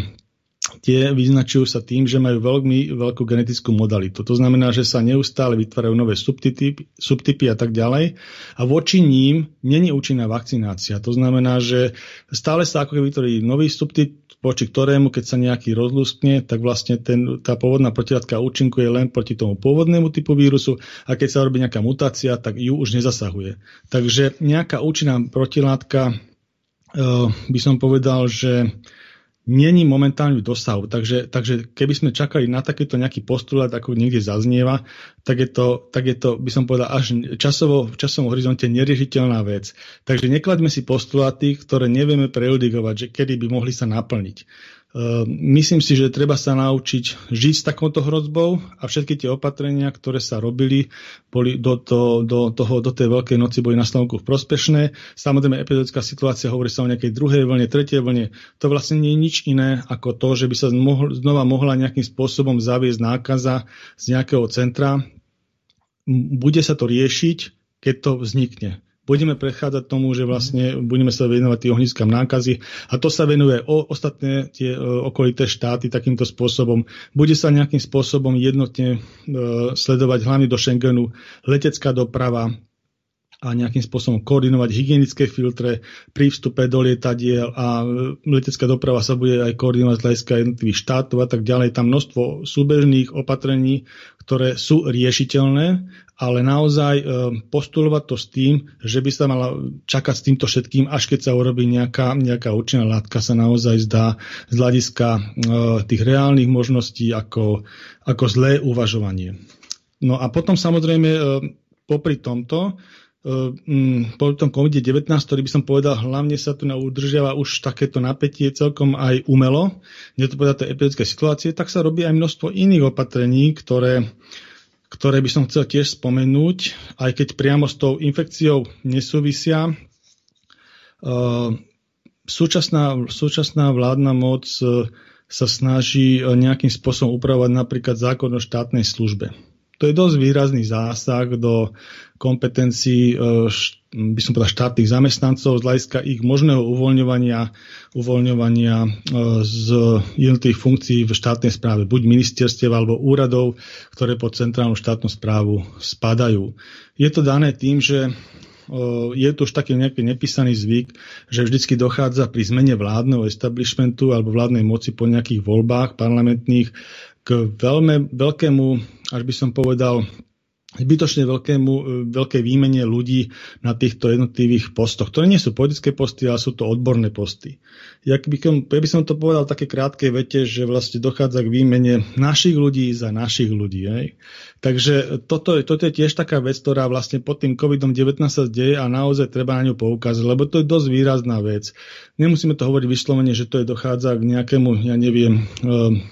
tie vyznačujú sa tým, že majú veľmi veľkú genetickú modalitu. To znamená, že sa neustále vytvárajú nové subtypy, subtypy a tak ďalej a voči ním není účinná vakcinácia. To znamená, že stále sa ako keby vytvorí nový subtyp, voči ktorému, keď sa nejaký rozluskne, tak vlastne ten, tá pôvodná protilátka účinkuje len proti tomu pôvodnému typu vírusu a keď sa robí nejaká mutácia, tak ju už nezasahuje. Takže nejaká účinná protilátka uh, by som povedal, že není momentálne v dosahu. Takže, takže keby sme čakali na takýto nejaký postulát, ako niekde zaznieva, tak je to, tak je to by som povedal, až časovo, v časovom horizonte neriešiteľná vec. Takže nekladme si postuláty, ktoré nevieme prejudikovať, že kedy by mohli sa naplniť. Myslím si, že treba sa naučiť žiť s takouto hrozbou a všetky tie opatrenia, ktoré sa robili, boli do, to, do, toho, do tej veľkej noci boli na Slovensku prospešné. Samozrejme, epidemická situácia hovorí sa o nejakej druhej vlne, tretej vlne. To vlastne nie je nič iné ako to, že by sa mohol, znova mohla nejakým spôsobom zaviesť nákaza z nejakého centra. Bude sa to riešiť, keď to vznikne budeme prechádzať tomu, že vlastne budeme sa venovať tým ohniskám nákazy a to sa venuje o ostatné tie e, okolité štáty takýmto spôsobom. Bude sa nejakým spôsobom jednotne e, sledovať hlavne do Schengenu letecká doprava, a nejakým spôsobom koordinovať hygienické filtre pri vstupe do lietadiel a e, letecká doprava sa bude aj koordinovať z hľadiska jednotlivých štátov a tak ďalej. Tam množstvo súbežných opatrení, ktoré sú riešiteľné, ale naozaj e, postulovať to s tým, že by sa mala čakať s týmto všetkým, až keď sa urobí nejaká, nejaká účinná látka, sa naozaj zdá z hľadiska e, tých reálnych možností ako, ako zlé uvažovanie. No a potom samozrejme popri tomto po tom COVID-19, ktorý by som povedal, hlavne sa tu udržiava už takéto napätie celkom aj umelo, kde to povedať tej epidemické situácie, tak sa robí aj množstvo iných opatrení, ktoré, ktoré by som chcel tiež spomenúť, aj keď priamo s tou infekciou nesúvisia. Súčasná, súčasná vládna moc e, sa snaží e, nejakým spôsobom upravovať napríklad zákon o štátnej službe to je dosť výrazný zásah do kompetencií, e, by som povedal, štátnych zamestnancov z hľadiska ich možného uvoľňovania, uvoľňovania e, z jednotlivých funkcií v štátnej správe, buď ministerstiev alebo úradov, ktoré pod centrálnu štátnu správu spadajú. Je to dané tým, že e, je to už taký nejaký nepísaný zvyk, že vždycky dochádza pri zmene vládneho establishmentu alebo vládnej moci po nejakých voľbách parlamentných k veľmi veľkému, až by som povedal, zbytočne veľkému, e, veľkej výmene ľudí na týchto jednotlivých postoch, ktoré nie sú politické posty, ale sú to odborné posty. Ja by, som, ja by som to povedal také krátkej vete, že vlastne dochádza k výmene našich ľudí za našich ľudí. Hej. Takže toto, toto je tiež taká vec, ktorá vlastne pod tým COVID-19 sa deje a naozaj treba na ňu poukázať, lebo to je dosť výrazná vec. Nemusíme to hovoriť vyslovene, že to je dochádza k nejakému, ja neviem, e,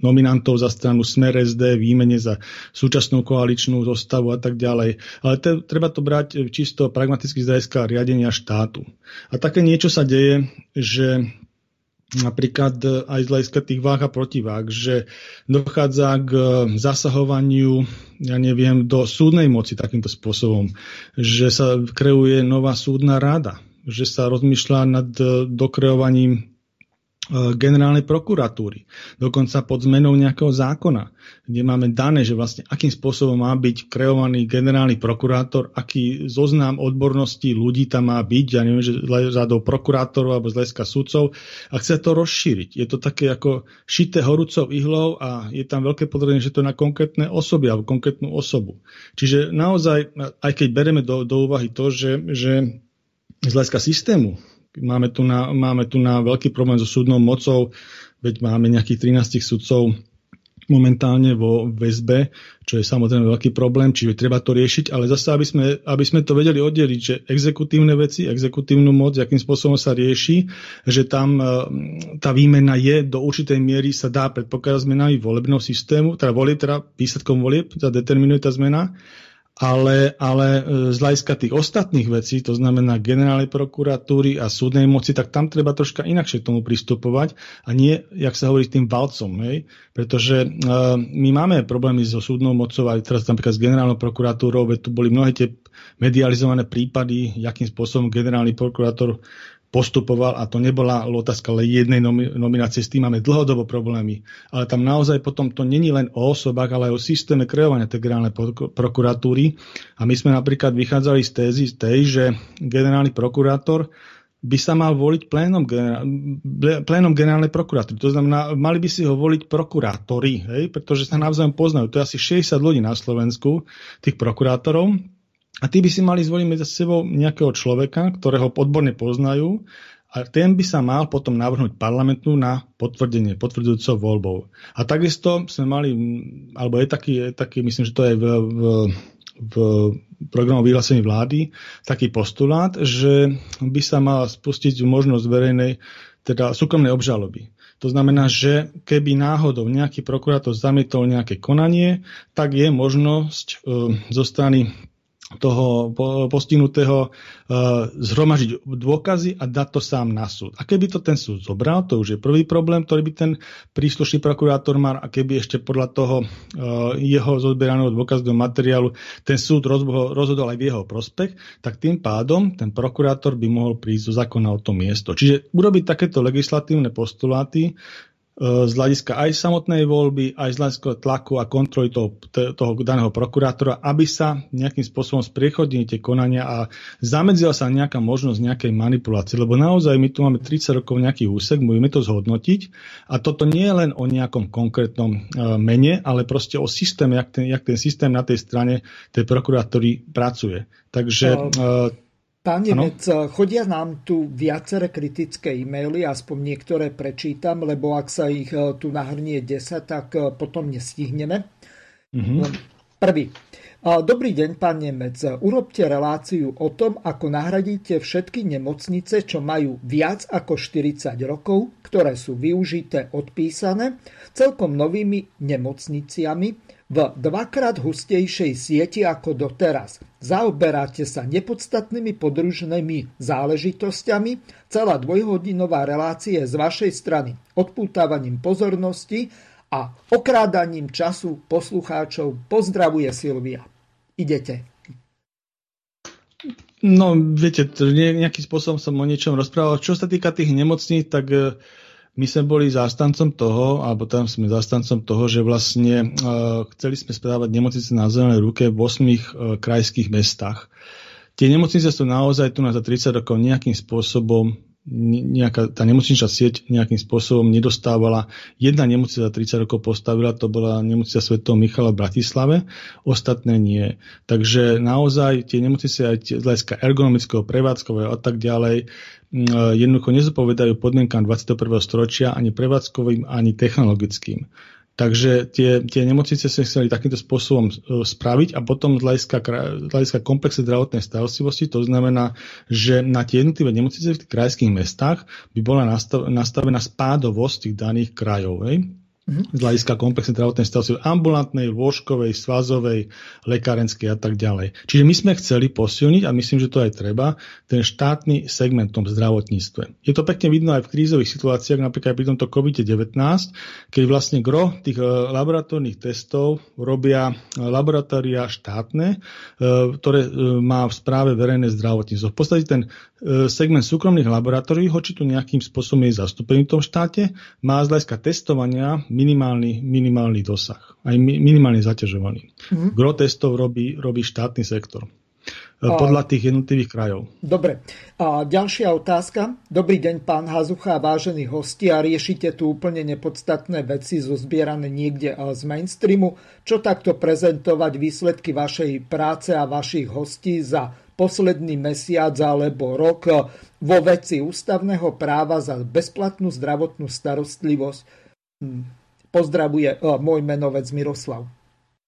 nominantov za stranu Smer SD, výmene za súčasnú koaličnú zostavu a tak ďalej. Ale te, treba to brať čisto pragmaticky z hľadiska riadenia štátu. A také niečo sa deje, že napríklad aj z hľadiska tých váh a protiváh, že dochádza k zasahovaniu, ja neviem, do súdnej moci takýmto spôsobom, že sa kreuje nová súdna rada, že sa rozmýšľa nad dokreovaním E, generálnej prokuratúry, dokonca pod zmenou nejakého zákona, kde máme dané, že vlastne akým spôsobom má byť kreovaný generálny prokurátor, aký zoznam odborností ľudí tam má byť, ja neviem, že z radou prokurátorov alebo z hľadiska sudcov a chce to rozšíriť. Je to také ako šité horúcou ihlou a je tam veľké podrobenie, že to je na konkrétne osoby alebo konkrétnu osobu. Čiže naozaj, aj keď bereme do, do úvahy to, že, že z hľadiska systému Máme tu, na, máme tu na veľký problém so súdnou mocou, veď máme nejakých 13 sudcov momentálne vo väzbe, čo je samozrejme veľký problém, čiže treba to riešiť, ale zase, aby sme, aby sme to vedeli oddeliť, že exekutívne veci, exekutívnu moc, akým spôsobom sa rieši, že tam e, tá výmena je do určitej miery sa dá predpokladať zmenami volebného systému, teda volieb, teda výsledkom volieb, teda determinuje tá zmena, ale, ale e, z hľadiska tých ostatných vecí, to znamená generálnej prokuratúry a súdnej moci, tak tam treba troška inakšie k tomu pristupovať a nie, jak sa hovorí, tým valcom. Hej? Pretože uh, my máme problémy so súdnou mocou aj teraz napríklad s generálnou prokuratúrou, veď tu boli mnohé tie medializované prípady, akým spôsobom generálny prokurátor postupoval a to nebola otázka len jednej nominácie, s tým máme dlhodobo problémy. Ale tam naozaj potom to není len o osobách, ale aj o systéme kreovania tej generálnej prokuratúry. A my sme napríklad vychádzali z tézy tej, že generálny prokurátor by sa mal voliť plénom, plénom generálnej prokuratúry. To znamená, mali by si ho voliť prokurátori, hej, pretože sa navzájom poznajú. To je asi 60 ľudí na Slovensku, tých prokurátorov. A tí by si mali zvoliť medzi sebou nejakého človeka, ktorého odborne poznajú a ten by sa mal potom navrhnúť parlamentu na potvrdenie, potvrdzujúcou voľbou. A takisto sme mali, alebo je taký, je taký myslím, že to je v, v, v programu vyhlásení vlády, taký postulát, že by sa mala spustiť možnosť verejnej, teda súkromnej obžaloby. To znamená, že keby náhodou nejaký prokurátor zamietol nejaké konanie, tak je možnosť e, zo strany toho postihnutého e, zhromažiť dôkazy a dať to sám na súd. A keby to ten súd zobral, to už je prvý problém, ktorý by ten príslušný prokurátor mal a keby ešte podľa toho e, jeho zodberaného dôkazného materiálu ten súd rozhodol aj v jeho prospech, tak tým pádom ten prokurátor by mohol prísť zo zákona o to miesto. Čiže urobiť takéto legislatívne postuláty z hľadiska aj samotnej voľby, aj z hľadiska tlaku a kontroly toho, toho daného prokurátora, aby sa nejakým spôsobom spriechodnili tie konania a zamedzila sa nejaká možnosť nejakej manipulácie. Lebo naozaj my tu máme 30 rokov nejaký úsek, môžeme to zhodnotiť a toto nie je len o nejakom konkrétnom uh, mene, ale proste o systéme, jak ten, jak ten systém na tej strane tej prokurátory pracuje. Takže uh, Pán Nemec, chodia nám tu viaceré kritické e-maily, aspoň niektoré prečítam, lebo ak sa ich e, tu nahrnie 10, tak e, potom nestihneme. Mm-hmm. Prvý. Dobrý deň, pán Nemec. Urobte reláciu o tom, ako nahradíte všetky nemocnice, čo majú viac ako 40 rokov, ktoré sú využité, odpísané, celkom novými nemocniciami, v dvakrát hustejšej sieti ako doteraz. Zaoberáte sa nepodstatnými podružnými záležitosťami, celá dvojhodinová relácia z vašej strany odpútávaním pozornosti a okrádaním času poslucháčov. Pozdravuje Silvia. Idete. No, viete, nejakým spôsobom som o niečom rozprával. Čo sa týka tých nemocní, tak uh, my sme boli zástancom toho, alebo tam sme zástancom toho, že vlastne uh, chceli sme správať nemocnice na zelenej ruke v 8 uh, e, krajských mestách. Tie nemocnice sú naozaj tu na za 30 rokov nejakým spôsobom nejaká, tá nemocničná sieť nejakým spôsobom nedostávala. Jedna nemocnica za 30 rokov postavila, to bola nemocnica Sv. Michala v Bratislave, ostatné nie. Takže naozaj tie nemocnice aj z hľadiska ergonomického, prevádzkového a tak ďalej jednoducho nezopovedajú podmienkám 21. storočia ani prevádzkovým, ani technologickým. Takže tie, tie nemocnice sa chceli takýmto spôsobom e, spraviť a potom z hľadiska, z komplexnej zdravotnej starostlivosti, to znamená, že na tie jednotlivé nemocnice v tých krajských mestách by bola nastav, nastavená spádovosť tých daných krajov. Hej? Z hľadiska komplexnej zdravotnej starostlivosti, ambulantnej, lôžkovej, svazovej, lekárenskej a tak ďalej. Čiže my sme chceli posilniť, a myslím, že to aj treba, ten štátny segment v tom zdravotníctve. Je to pekne vidno aj v krízových situáciách, napríklad pri tomto COVID-19, keď vlastne gro tých e, laboratórnych testov robia laboratória štátne, e, ktoré e, má v správe verejné zdravotníctvo. V podstate ten segment súkromných laboratórií, hoči tu nejakým spôsobom je zastúpený v tom štáte, má z hľadiska testovania minimálny, minimálny dosah, aj minimálne zaťažovaný. Mm-hmm. Gro testov robí, robí štátny sektor e, podľa tých jednotlivých krajov. Dobre. A ďalšia otázka. Dobrý deň, pán Hazucha, vážení hosti, a riešite tu úplne nepodstatné veci zo zbierané niekde z mainstreamu. Čo takto prezentovať výsledky vašej práce a vašich hostí za posledný mesiac alebo rok vo veci ústavného práva za bezplatnú zdravotnú starostlivosť? Pozdravuje môj menovec Miroslav.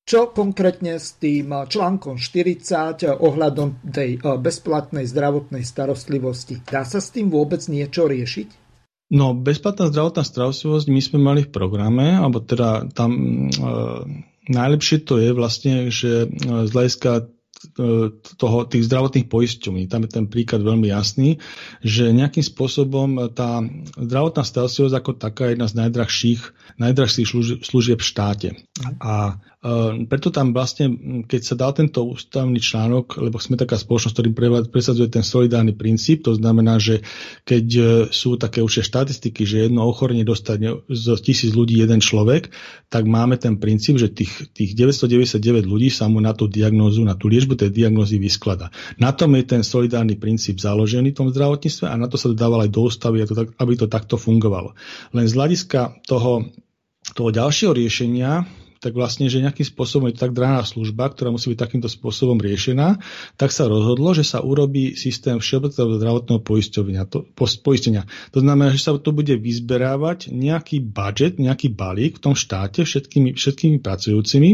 Čo konkrétne s tým článkom 40 ohľadom tej bezplatnej zdravotnej starostlivosti? Dá sa s tým vôbec niečo riešiť? No, bezplatná zdravotná starostlivosť my sme mali v programe, alebo teda tam e, najlepšie to je vlastne, že z hľadiska toho, tých zdravotných poisťovní. Tam je ten príklad veľmi jasný, že nejakým spôsobom tá zdravotná starostlivosť ako taká je jedna z najdrahších, najdrahších služieb v štáte. A preto tam vlastne, keď sa dal tento ústavný článok, lebo sme taká spoločnosť, ktorý presadzuje ten solidárny princíp, to znamená, že keď e, sú také určite štatistiky, že jedno ochorenie dostane z tisíc ľudí jeden človek, tak máme ten princíp, že tých, tých 999 ľudí sa mu na tú diagnózu, na tú liečbu tej diagnózy vysklada. Na tom je ten solidárny princíp založený v tom zdravotníctve a na to sa dodával aj do ústavy, aby to takto fungovalo. Len z hľadiska toho, toho ďalšieho riešenia, tak vlastne, že nejakým spôsobom je to tak drahá služba, ktorá musí byť takýmto spôsobom riešená, tak sa rozhodlo, že sa urobí systém všeobecného zdravotného poistenia. To, znamená, že sa to bude vyzberávať nejaký budget, nejaký balík v tom štáte všetkými, všetkými pracujúcimi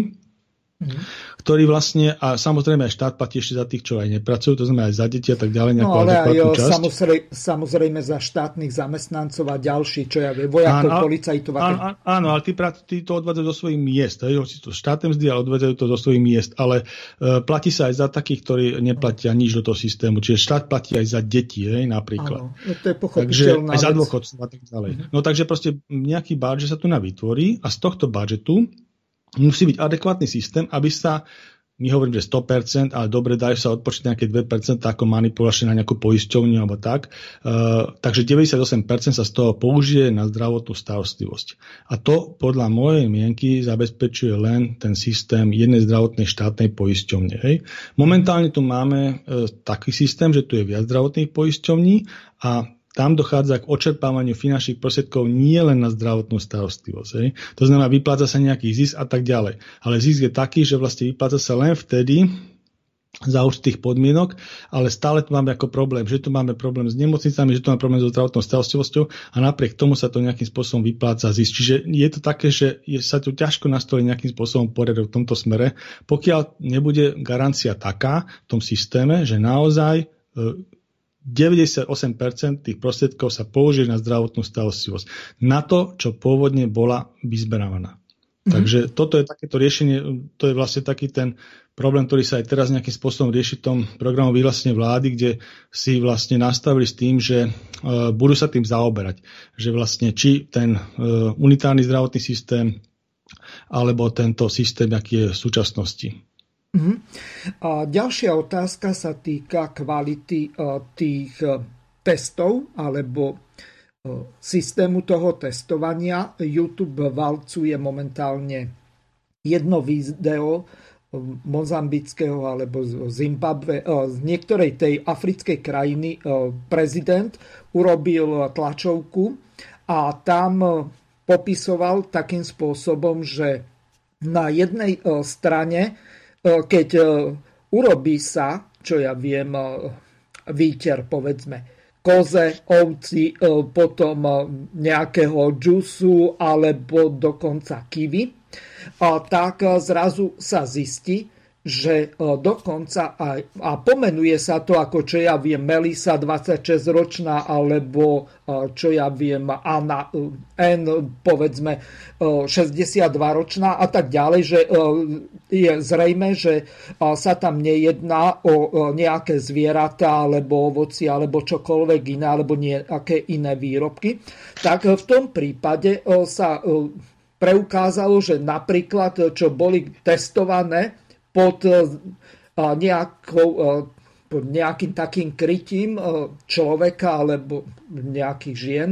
mm. Ktorý vlastne, a samozrejme aj štát platí ešte za tých, čo aj nepracujú, to znamená aj za deti a tak ďalej, no, ale aj časť. Samozrejme, samozrejme za štátnych zamestnancov a ďalší, čo ja viem, vojakov, áno, policajtov. Áno, áno, ale tí, tí to odvádzajú zo svojich miest, hej, si to štátne mzdy, ale odvádzajú to zo svojich miest, ale uh, platí sa aj za takých, ktorí neplatia nič do toho systému, čiže štát platí aj za deti, hej, napríklad. Áno, no to je takže aj za dôchodcov a tak ďalej. Mm-hmm. No takže proste nejaký budget sa tu navytvorí a z tohto budžetu musí byť adekvátny systém, aby sa my hovorím, že 100%, ale dobre, dajú sa odpočiť nejaké 2% ako manipulačne na nejakú poisťovňu alebo tak. Uh, takže 98% sa z toho použije na zdravotnú starostlivosť. A to podľa mojej mienky zabezpečuje len ten systém jednej zdravotnej štátnej poisťovne. Hej. Momentálne tu máme uh, taký systém, že tu je viac zdravotných poisťovní a tam dochádza k očerpávaniu finančných prostriedkov nie len na zdravotnú starostlivosť. Hej. To znamená, vypláca sa nejaký zisk a tak ďalej. Ale zisk je taký, že vlastne vypláca sa len vtedy, za určitých podmienok, ale stále tu máme ako problém, že tu máme problém s nemocnicami, že tu máme problém so zdravotnou starostlivosťou a napriek tomu sa to nejakým spôsobom vypláca zisk. Čiže je to také, že je, sa tu ťažko nastoliť nejakým spôsobom poriadok v tomto smere, pokiaľ nebude garancia taká v tom systéme, že naozaj e, 98% tých prostriedkov sa použije na zdravotnú starostlivosť. Na to, čo pôvodne bola vyzberávaná. Mm-hmm. Takže toto je takéto riešenie, to je vlastne taký ten problém, ktorý sa aj teraz nejakým spôsobom rieši v tom programu vyhlásenie vlády, kde si vlastne nastavili s tým, že uh, budú sa tým zaoberať. Že vlastne či ten uh, unitárny zdravotný systém alebo tento systém, aký je v súčasnosti. Uh-huh. A ďalšia otázka sa týka kvality uh, tých uh, testov alebo uh, systému toho testovania. YouTube valcuje momentálne jedno video mozambického alebo z Zimbabwe, z niektorej tej africkej krajiny prezident urobil tlačovku a tam popisoval takým spôsobom, že na jednej strane E, keď e, urobí sa, čo ja viem, e, výter, povedzme, koze, ovci, potom nejakého džusu alebo dokonca kivy, tak zrazu sa zistí, že e, dokonca aj, a pomenuje sa to ako, čo ja viem, Melisa 26-ročná, alebo e, čo ja viem, Anna e, N, povedzme, 62-ročná a tak ďalej, že je zrejme, že sa tam nejedná o nejaké zvieratá, alebo ovoci, alebo čokoľvek iné, alebo nejaké iné výrobky, tak v tom prípade sa preukázalo, že napríklad, čo boli testované pod eh, nejakou, eh, pod nejakým takým krytím eh, človeka alebo nejakých žien,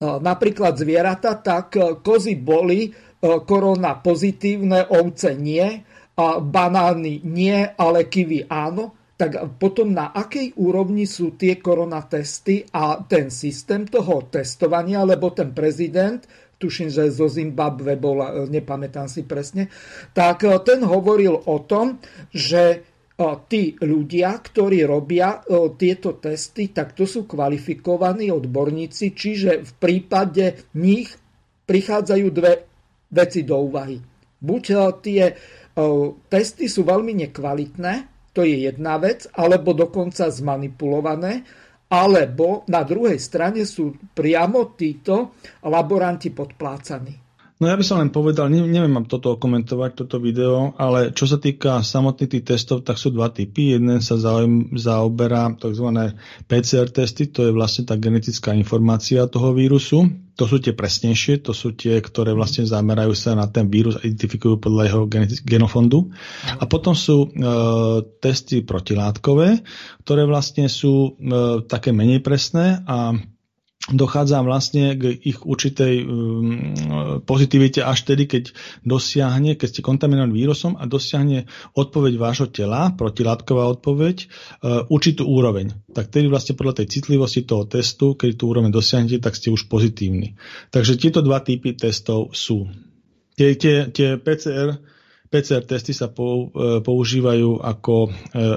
napríklad zvieratá, tak kozy boli korona pozitívne, ovce nie, a banány nie, ale kivy áno, tak potom na akej úrovni sú tie koronatesty a ten systém toho testovania, lebo ten prezident tuším, že zo Zimbabwe bola, e, nepamätám si presne, tak e, ten hovoril o tom, že e, tí ľudia, ktorí robia tieto testy, tak to sú kvalifikovaní odborníci, čiže v prípade nich prichádzajú dve veci do úvahy. Buď tie testy sú veľmi nekvalitné, to je jedna vec, alebo dokonca zmanipulované, alebo na druhej strane sú priamo títo laboranti podplácaní. No ja by som len povedal, neviem mám toto komentovať, toto video, ale čo sa týka samotných tých testov, tak sú dva typy. Jeden sa zaoberá tzv. PCR testy, to je vlastne tá genetická informácia toho vírusu. To sú tie presnejšie, to sú tie, ktoré vlastne zamerajú sa na ten vírus a identifikujú podľa jeho genofondu. A potom sú e, testy protilátkové, ktoré vlastne sú e, také menej presné a dochádza vlastne k ich určitej um, pozitivite až tedy, keď dosiahne, keď ste kontaminovaní vírusom a dosiahne odpoveď vášho tela, protilátková odpoveď, uh, určitú úroveň. Tak tedy vlastne podľa tej citlivosti toho testu, keď tú úroveň dosiahnete, tak ste už pozitívni. Takže tieto dva typy testov sú. Tie, tie, tie PCR PCR testy sa e, používajú ako e,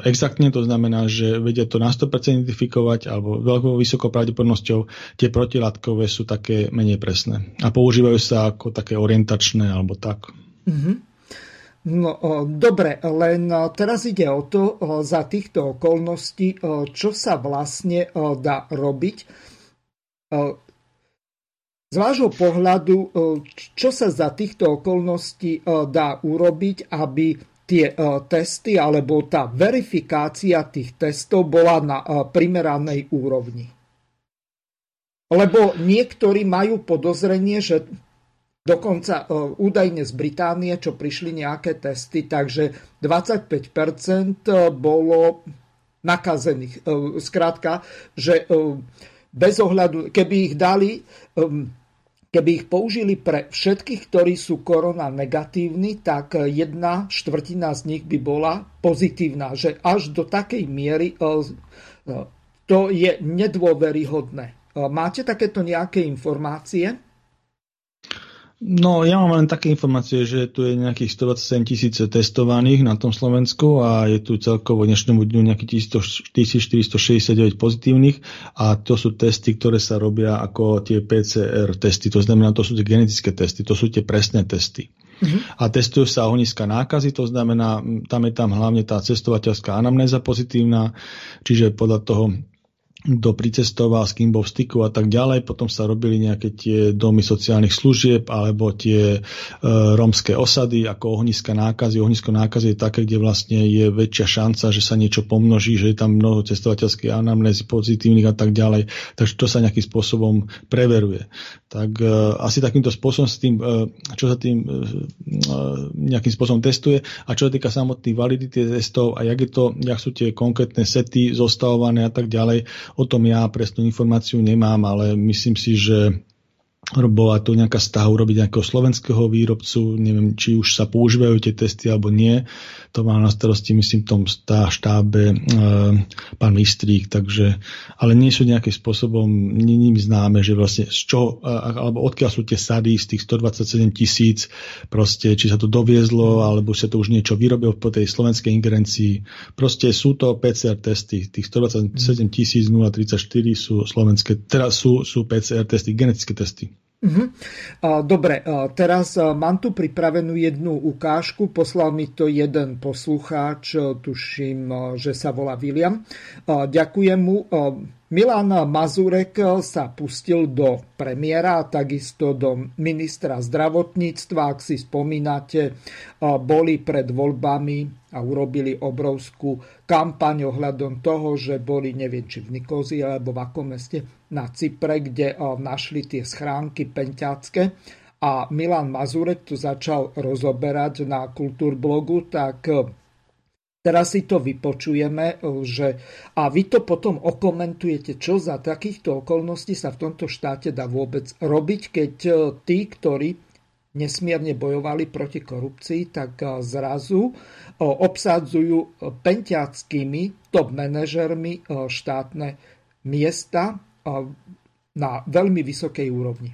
exaktne, to znamená, že vedia to na 100% identifikovať alebo veľkou vysokou pravdepodobnosťou tie protilátkové sú také menej presné a používajú sa ako také orientačné alebo tak. Mm-hmm. No, dobre, len teraz ide o to, za týchto okolností, čo sa vlastne dá robiť. Z vášho pohľadu, čo sa za týchto okolností dá urobiť, aby tie testy alebo tá verifikácia tých testov bola na primeranej úrovni? Lebo niektorí majú podozrenie, že Dokonca e, údajne z Británie, čo prišli nejaké testy, takže 25% e, bolo nakazených. E, skrátka, že bez ohľadu, keby ich dali, keby ich použili pre všetkých, ktorí sú korona negatívni, tak jedna štvrtina z nich by bola pozitívna. Že až do takej miery to je nedôveryhodné. Máte takéto nejaké informácie? No, ja mám len také informácie, že tu je nejakých 127 tisíc testovaných na tom Slovensku a je tu celkovo dnešnému dňu nejakých 1469 pozitívnych a to sú testy, ktoré sa robia ako tie PCR testy, to znamená, to sú tie genetické testy, to sú tie presné testy. Uh-huh. A testujú sa ohniska nákazy, to znamená, tam je tam hlavne tá cestovateľská anamnéza pozitívna, čiže podľa toho kto pricestoval, s kým bol v styku a tak ďalej. Potom sa robili nejaké tie domy sociálnych služieb alebo tie e, rómske osady ako ohniska nákazy. Ohnisko nákazy je také, kde vlastne je väčšia šanca, že sa niečo pomnoží, že je tam mnoho cestovateľských anamnézy pozitívnych a tak ďalej. Takže to sa nejakým spôsobom preveruje. Tak e, asi takýmto spôsobom s tým, e, čo sa tým e, e, nejakým spôsobom testuje a čo sa týka samotných validity testov a jak, je to, jak sú tie konkrétne sety zostavované a tak ďalej, O tom ja presnú informáciu nemám, ale myslím si, že bola to nejaká staha urobiť nejakého slovenského výrobcu, neviem, či už sa používajú tie testy alebo nie. To má na starosti, myslím, tom štábe e, pán Mistrík, takže, ale nie sú nejakým spôsobom ním známe, že vlastne z čoho, alebo odkiaľ sú tie sady z tých 127 tisíc, proste, či sa to doviezlo, alebo sa to už niečo vyrobilo po tej slovenskej ingerencii. Proste sú to PCR testy, tých 127 tisíc 034 sú slovenské, teraz sú, sú PCR testy, genetické testy. Uh-huh. Dobre, teraz mám tu pripravenú jednu ukážku. Poslal mi to jeden poslucháč, tuším, že sa volá William. Ďakujem mu. Milan Mazurek sa pustil do premiéra takisto do ministra zdravotníctva. Ak si spomínate, boli pred voľbami a urobili obrovskú kampaň ohľadom toho, že boli, neviem, či v Nikozi alebo v akom meste, na Cypre, kde našli tie schránky penťacké a Milan Mazurek to začal rozoberať na kultúrblogu, tak Teraz si to vypočujeme, že a vy to potom okomentujete, čo za takýchto okolností sa v tomto štáte dá vôbec robiť, keď tí, ktorí nesmierne bojovali proti korupcii, tak zrazu obsadzujú pentiackými top manažermi štátne miesta na veľmi vysokej úrovni.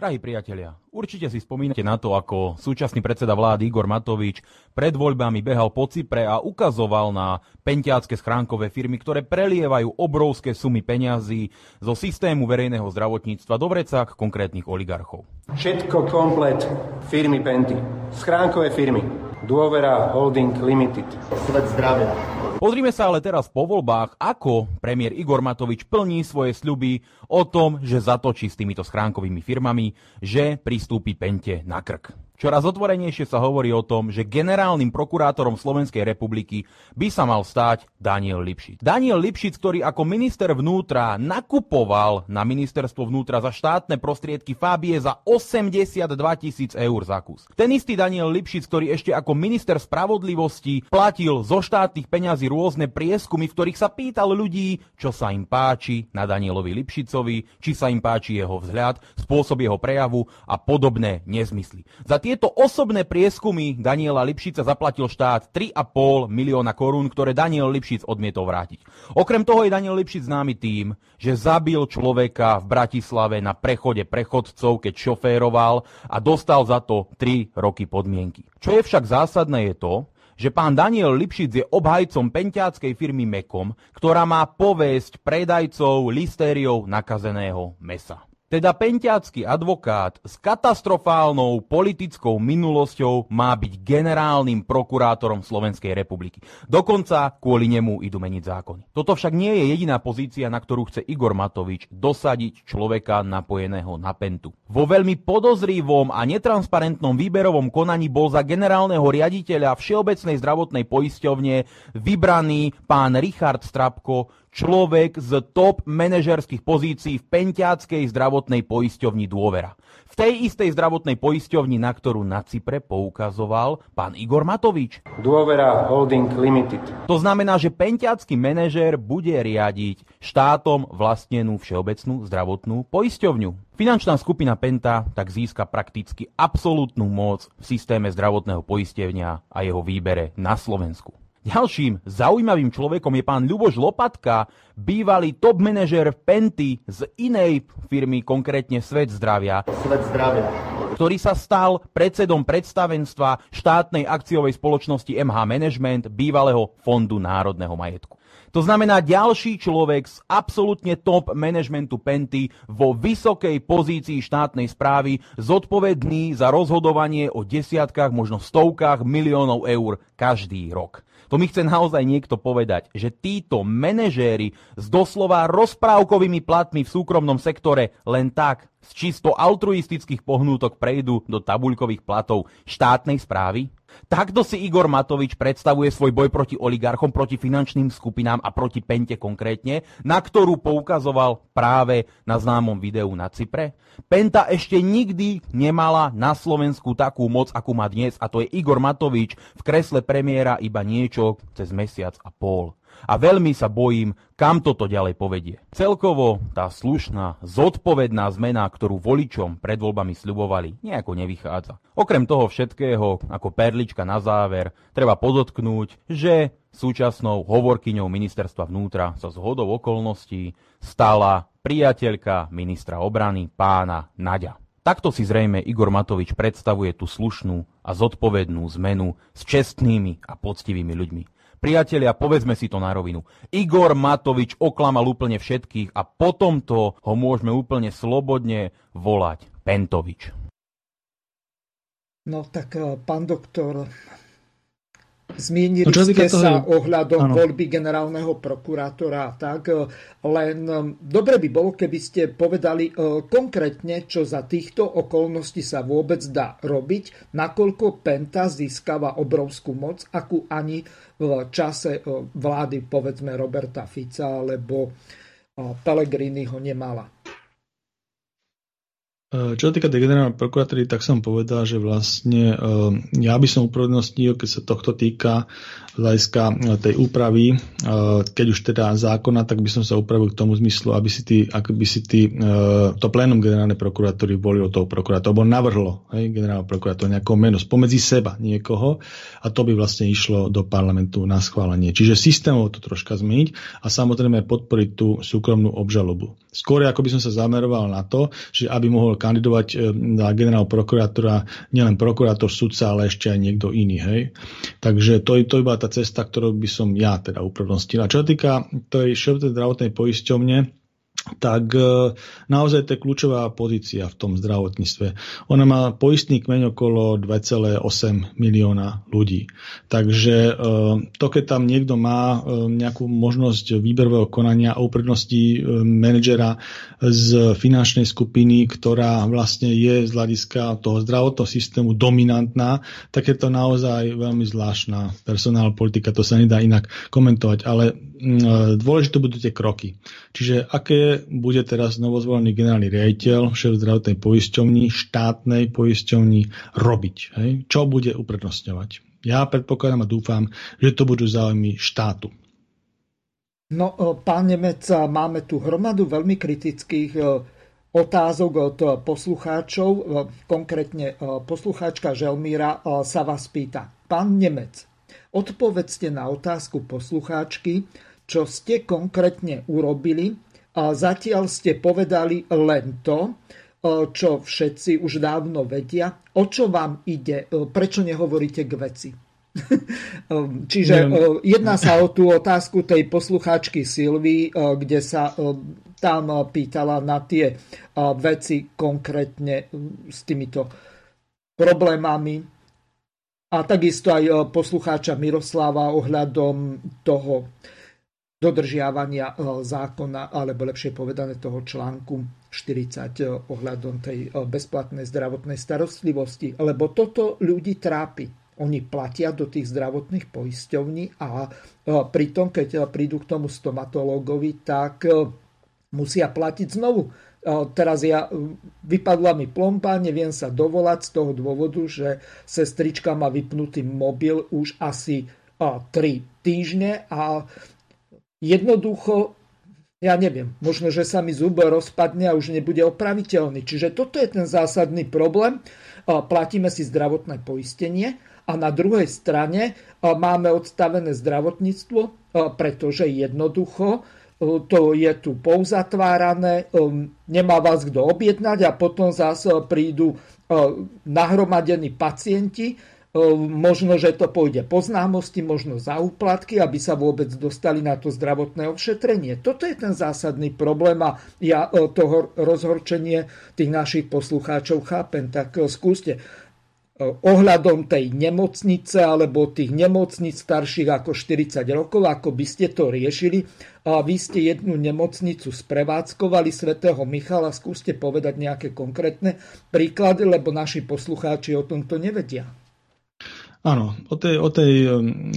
Drahí priatelia, určite si spomínate na to, ako súčasný predseda vlády Igor Matovič pred voľbami behal po Cypre a ukazoval na pentiacké schránkové firmy, ktoré prelievajú obrovské sumy peňazí zo systému verejného zdravotníctva do vrecák konkrétnych oligarchov. Všetko komplet firmy Penty. Schránkové firmy. Dôvera Holding Limited. Svet zdravia. Pozrime sa ale teraz po voľbách, ako premiér Igor Matovič plní svoje sľuby o tom, že zatočí s týmito schránkovými firmami, že pristúpi Pente na krk. Čoraz otvorenejšie sa hovorí o tom, že generálnym prokurátorom Slovenskej republiky by sa mal stať Daniel Lipšic. Daniel Lipšic, ktorý ako minister vnútra nakupoval na ministerstvo vnútra za štátne prostriedky Fábie za 82 tisíc eur za kus. Ten istý Daniel Lipšic, ktorý ešte ako minister spravodlivosti platil zo štátnych peňazí rôzne prieskumy, v ktorých sa pýtal ľudí, čo sa im páči na Danielovi Lipšicovi, či sa im páči jeho vzhľad, spôsob jeho prejavu a podobné nezmysly. Za tie tieto osobné prieskumy Daniela Lipšica zaplatil štát 3,5 milióna korún, ktoré Daniel Lipšic odmietol vrátiť. Okrem toho je Daniel Lipšic známy tým, že zabil človeka v Bratislave na prechode prechodcov, keď šoféroval a dostal za to 3 roky podmienky. Čo je však zásadné je to, že pán Daniel Lipšic je obhajcom penťáckej firmy Mekom, ktorá má povesť predajcov listériou nakazeného mesa. Teda pentiacký advokát s katastrofálnou politickou minulosťou má byť generálnym prokurátorom Slovenskej republiky. Dokonca kvôli nemu idú meniť zákony. Toto však nie je jediná pozícia, na ktorú chce Igor Matovič dosadiť človeka napojeného na pentu. Vo veľmi podozrivom a netransparentnom výberovom konaní bol za generálneho riaditeľa Všeobecnej zdravotnej poisťovne vybraný pán Richard Strapko, človek z top manažerských pozícií v Pentiackej zdravotnej poisťovni Dôvera. V tej istej zdravotnej poisťovni, na ktorú na Cypre poukazoval pán Igor Matovič. Dôvera Holding Limited. To znamená, že pentiacký manažér bude riadiť štátom vlastnenú všeobecnú zdravotnú poisťovňu. Finančná skupina Penta tak získa prakticky absolútnu moc v systéme zdravotného poistevňa a jeho výbere na Slovensku. Ďalším zaujímavým človekom je pán Ľuboš Lopatka, bývalý top manažer Penty z inej firmy, konkrétne Svet zdravia. Svet zdravia ktorý sa stal predsedom predstavenstva štátnej akciovej spoločnosti MH Management, bývalého Fondu národného majetku. To znamená ďalší človek z absolútne top managementu Penty vo vysokej pozícii štátnej správy, zodpovedný za rozhodovanie o desiatkách, možno stovkách miliónov eur každý rok. To mi chce naozaj niekto povedať, že títo manažéri s doslova rozprávkovými platmi v súkromnom sektore len tak z čisto altruistických pohnútok prejdú do tabuľkových platov štátnej správy? Takto si Igor Matovič predstavuje svoj boj proti oligarchom, proti finančným skupinám a proti Pente konkrétne, na ktorú poukazoval práve na známom videu na Cypre. Penta ešte nikdy nemala na Slovensku takú moc, akú má dnes a to je Igor Matovič v kresle premiéra iba niečo cez mesiac a pol a veľmi sa bojím, kam toto ďalej povedie. Celkovo tá slušná, zodpovedná zmena, ktorú voličom pred voľbami sľubovali, nejako nevychádza. Okrem toho všetkého, ako perlička na záver, treba podotknúť, že súčasnou hovorkyňou ministerstva vnútra sa z okolností stala priateľka ministra obrany pána Naďa. Takto si zrejme Igor Matovič predstavuje tú slušnú a zodpovednú zmenu s čestnými a poctivými ľuďmi. Priatelia, povedzme si to na rovinu. Igor Matovič oklamal úplne všetkých a potom to ho môžeme úplne slobodne volať Pentovič. No tak, eh, pán doktor, Zmienili no, ste toho... sa ohľadom ano. voľby generálneho prokurátora tak, len um, dobre by bolo, keby ste povedali konkrétne, čo za týchto okolností sa vôbec dá robiť, nakoľko Penta získava obrovskú moc, akú ani v čase uh, vlády povedzme Roberta Fica alebo uh, Pellegrini ho nemala. Eh, čo sa týka tej generálnej prokuratúry, tak som povedal, že vlastne eh, ja by som uprednostnil, keď sa tohto týka hľadiska eh, tej úpravy, keď už teda zákona, tak by som sa upravil k tomu zmyslu, aby si, tí, ak by si tí, to plénum generálnej prokuratúry volilo toho prokurátora, alebo navrhlo hej, generálneho prokurátora nejakého meno spomedzi seba niekoho a to by vlastne išlo do parlamentu na schválenie. Čiže systémovo to troška zmeniť a samozrejme podporiť tú súkromnú obžalobu. Skôr ako by som sa zameroval na to, že aby mohol kandidovať e, na generál prokurátora nielen prokurátor, sudca, ale ešte aj niekto iný. Hej. Takže to, to iba tá cesta, ktorú by som ja teda uprednostnil. A čo sa týka tej všeobecnej zdravotnej poisťovne, tak e, naozaj to je kľúčová pozícia v tom zdravotníctve. Ona má poistný kmeň okolo 2,8 milióna ľudí. Takže e, to, keď tam niekto má e, nejakú možnosť výberového konania a upredností manažera z finančnej skupiny, ktorá vlastne je z hľadiska toho zdravotného systému dominantná, tak je to naozaj veľmi zvláštna personál politika. To sa nedá inak komentovať. Ale dôležité budú tie kroky. Čiže aké bude teraz novozvolený generálny riaditeľ šéf zdravotnej poisťovni, štátnej poisťovni robiť? Hej? Čo bude uprednostňovať? Ja predpokladám a dúfam, že to budú záujmy štátu. No, e, pán Nemec, máme tu hromadu veľmi kritických e, otázok od poslucháčov. E, konkrétne poslucháčka Želmíra sa vás pýta. Pán Nemec, odpovedzte na otázku poslucháčky, čo ste konkrétne urobili. A zatiaľ ste povedali len to, čo všetci už dávno vedia. O čo vám ide? Prečo nehovoríte k veci? Čiže jedná sa o tú otázku tej poslucháčky Silvy, kde sa tam pýtala na tie veci konkrétne s týmito problémami. A takisto aj poslucháča Miroslava ohľadom toho dodržiavania zákona, alebo lepšie povedané toho článku 40 ohľadom tej bezplatnej zdravotnej starostlivosti. Lebo toto ľudí trápi oni platia do tých zdravotných poisťovní a pritom, keď prídu k tomu stomatológovi, tak musia platiť znovu. Teraz ja, vypadla mi plomba, neviem sa dovolať z toho dôvodu, že sestrička má vypnutý mobil už asi 3 týždne a jednoducho ja neviem, možno, že sa mi zub rozpadne a už nebude opraviteľný. Čiže toto je ten zásadný problém. Platíme si zdravotné poistenie a na druhej strane máme odstavené zdravotníctvo, pretože jednoducho to je tu pouzatvárané, nemá vás kto objednať a potom zase prídu nahromadení pacienti, možno, že to pôjde po známosti, možno za úplatky, aby sa vôbec dostali na to zdravotné ošetrenie. Toto je ten zásadný problém a ja toho rozhorčenie tých našich poslucháčov chápem. Tak skúste ohľadom tej nemocnice alebo tých nemocnic starších ako 40 rokov, ako by ste to riešili. A vy ste jednu nemocnicu sprevádzkovali svätého Michala, skúste povedať nejaké konkrétne príklady, lebo naši poslucháči o tomto nevedia. Áno, o tej, o tej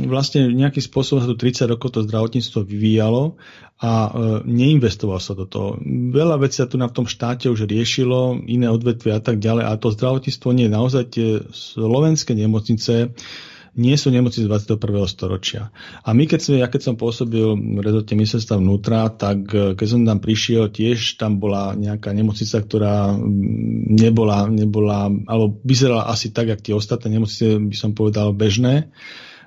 vlastne nejakým spôsobom sa tu 30 rokov to zdravotníctvo vyvíjalo a e, neinvestovalo sa do toho. Veľa vecí sa tu na tom štáte už riešilo, iné odvetvia a tak ďalej, a to zdravotníctvo nie. Naozaj tie slovenské nemocnice nie sú nemocnice 21. storočia. A my, keď, sme, ja keď som pôsobil v rezorte ministerstva vnútra, tak e, keď som tam prišiel, tiež tam bola nejaká nemocnica, ktorá nebola, nebola alebo vyzerala asi tak, ako tie ostatné nemocnice, by som povedal, bežné.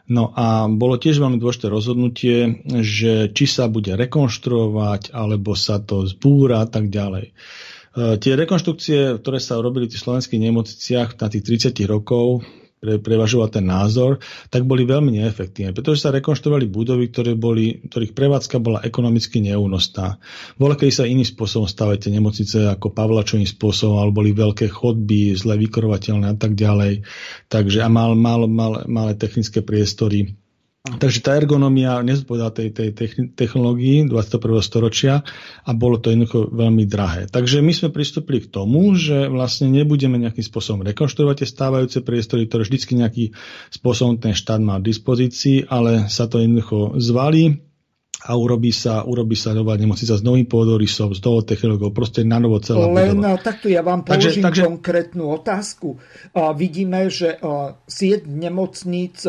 No a bolo tiež veľmi dôležité rozhodnutie, že či sa bude rekonštruovať, alebo sa to zbúra a tak ďalej. E, tie rekonštrukcie, ktoré sa robili v tých slovenských nemocniciach na tých 30 rokov, pre, prevažoval ten názor, tak boli veľmi neefektívne, pretože sa rekonštruovali budovy, ktoré boli, ktorých prevádzka bola ekonomicky neúnosná. Bola, keď sa iným spôsobom stavajte nemocnice ako Pavlačovým spôsobom, ale boli veľké chodby, zle vykorovateľné a tak ďalej. Takže a mal, mal, mal, malé technické priestory Takže tá ergonomia nezodpovedala tej, tej technológii 21. storočia a bolo to jednoducho veľmi drahé. Takže my sme pristúpili k tomu, že vlastne nebudeme nejakým spôsobom rekonštruovať tie stávajúce priestory, ktoré vždycky nejaký spôsobom ten štát má v dispozícii, ale sa to jednoducho zvalí a urobí sa, urobí sa nová nemocnica s novým pôdorysom, s novou technológiou, proste na novo celá Len budova. takto ja vám položím takže, takže... konkrétnu otázku. Uh, vidíme, že uh, sieť nemocníc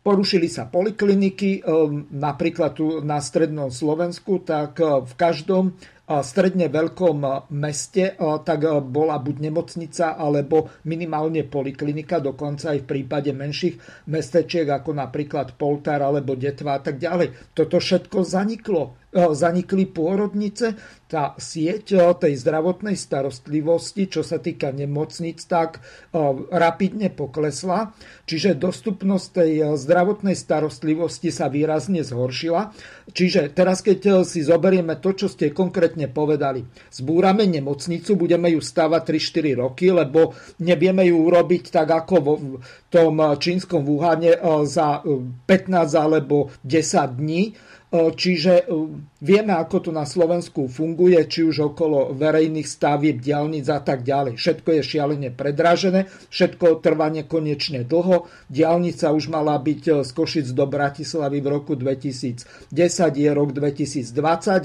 Porušili sa polikliniky, ehm, napríklad tu na strednom Slovensku, tak eh, v každom eh, stredne veľkom meste, tak bola buď nemocnica alebo minimálne poliklinika, dokonca aj v prípade menších mestečiek ako napríklad Poltár alebo Detva a tak ďalej. Toto všetko zaniklo. Zanikli pôrodnice, tá sieť tej zdravotnej starostlivosti, čo sa týka nemocnic, tak rapidne poklesla. Čiže dostupnosť tej zdravotnej starostlivosti sa výrazne zhoršila. Čiže teraz, keď si zoberieme to, čo ste konkrétne povedali, zbúrame nemocnicu, budeme ju stavať 3-4 roky, lebo nevieme ju urobiť tak ako v tom čínskom Wuhane za 15 alebo 10 dní Čiže vieme, ako to na Slovensku funguje, či už okolo verejných stavieb, diálnic a tak ďalej. Všetko je šialene predražené, všetko trvá nekonečne dlho. Diálnica už mala byť z Košic do Bratislavy v roku 2010, je rok 2020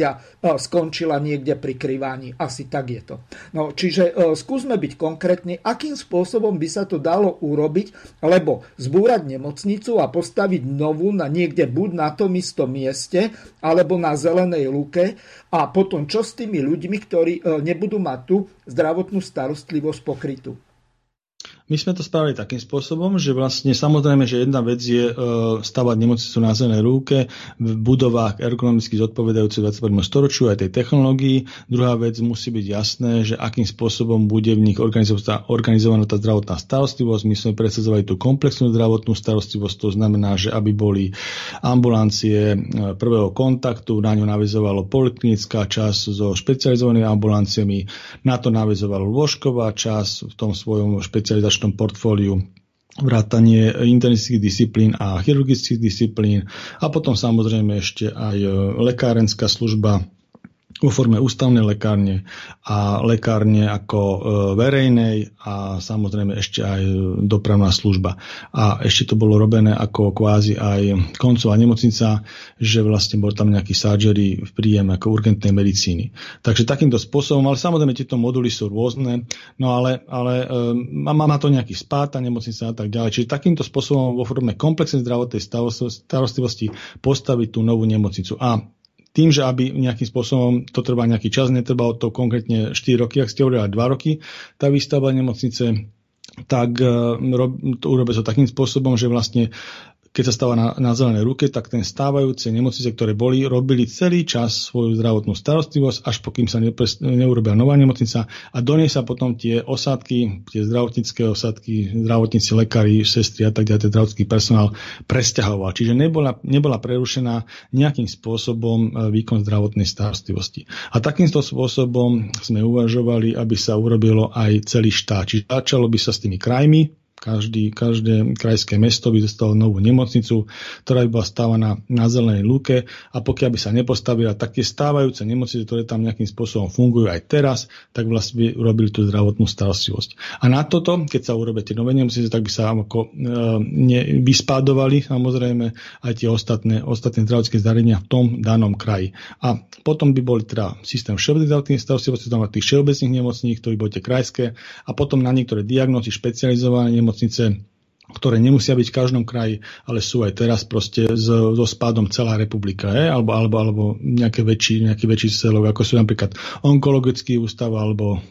a skončila niekde pri Kriváni. Asi tak je to. No, čiže skúsme byť konkrétni, akým spôsobom by sa to dalo urobiť, lebo zbúrať nemocnicu a postaviť novú na niekde buď na tom istom mieste, alebo na zelenej luke a potom čo s tými ľuďmi, ktorí e, nebudú mať tú zdravotnú starostlivosť pokrytú. My sme to spravili takým spôsobom, že vlastne samozrejme, že jedna vec je e, stavať nemocnicu na zelenej rúke v budovách ergonomicky zodpovedajúcich 21. storočiu aj tej technológii. Druhá vec musí byť jasné, že akým spôsobom bude v nich organizovaná tá zdravotná starostlivosť. My sme presadzovali tú komplexnú zdravotnú starostlivosť, to znamená, že aby boli ambulancie e, prvého kontaktu, na ňu navizovalo poliklinická časť so špecializovanými ambulanciami, na to navizovalo lôžková časť v tom svojom špecializačnom organizačnom portfóliu vrátanie internistických disciplín a chirurgických disciplín a potom samozrejme ešte aj lekárenská služba vo forme ústavnej lekárne a lekárne ako e, verejnej a samozrejme ešte aj dopravná služba. A ešte to bolo robené ako kvázi aj koncová nemocnica, že vlastne bol tam nejaký surgery v príjem ako urgentnej medicíny. Takže takýmto spôsobom, ale samozrejme tieto moduly sú rôzne, no ale, ale e, má, má to nejaký spát, tá nemocnica a tak ďalej. Čiže takýmto spôsobom vo forme komplexnej zdravotnej starostlivosti postaviť tú novú nemocnicu. A tým, že aby nejakým spôsobom to trvá nejaký čas, netrvalo to konkrétne 4 roky, ak ste hovorili 2 roky, tá výstavba nemocnice, tak uh, to urobí to takým spôsobom, že vlastne keď sa stáva na, na zelenej ruke, tak ten stávajúce nemocnice, ktoré boli, robili celý čas svoju zdravotnú starostlivosť, až pokým sa nepres, neurobila nová nemocnica a do nej sa potom tie osádky, tie zdravotnícke osádky, zdravotníci, lekári, sestry a tak ďalej, zdravotnícky personál presťahoval. Čiže nebola, nebola prerušená nejakým spôsobom e, výkon zdravotnej starostlivosti. A takýmto spôsobom sme uvažovali, aby sa urobilo aj celý štát. Čiže začalo by sa s tými krajmi, každý, každé krajské mesto by dostalo novú nemocnicu, ktorá by bola stávaná na zelenej lúke a pokiaľ by sa nepostavila, tak tie stávajúce nemocnice, ktoré tam nejakým spôsobom fungujú aj teraz, tak vlastne by urobili tú zdravotnú starostlivosť. A na toto, keď sa urobia tie nové nemocnice, tak by sa ako e, ne, vyspádovali samozrejme aj tie ostatné, ostatné zdravotné zariadenia v tom danom kraji. A potom by boli teda systém všeobecných zdravotných starostlivosti, tam tých všeobecných nemocníc, ktoré boli tie krajské a potom na niektoré diagnózy špecializované nemocnice, ktoré nemusia byť v každom kraji, ale sú aj teraz proste so, so spádom celá republika, je? Alebo, alebo, alebo nejaké väčší, nejaký väčší celok, ako sú napríklad onkologický ústav alebo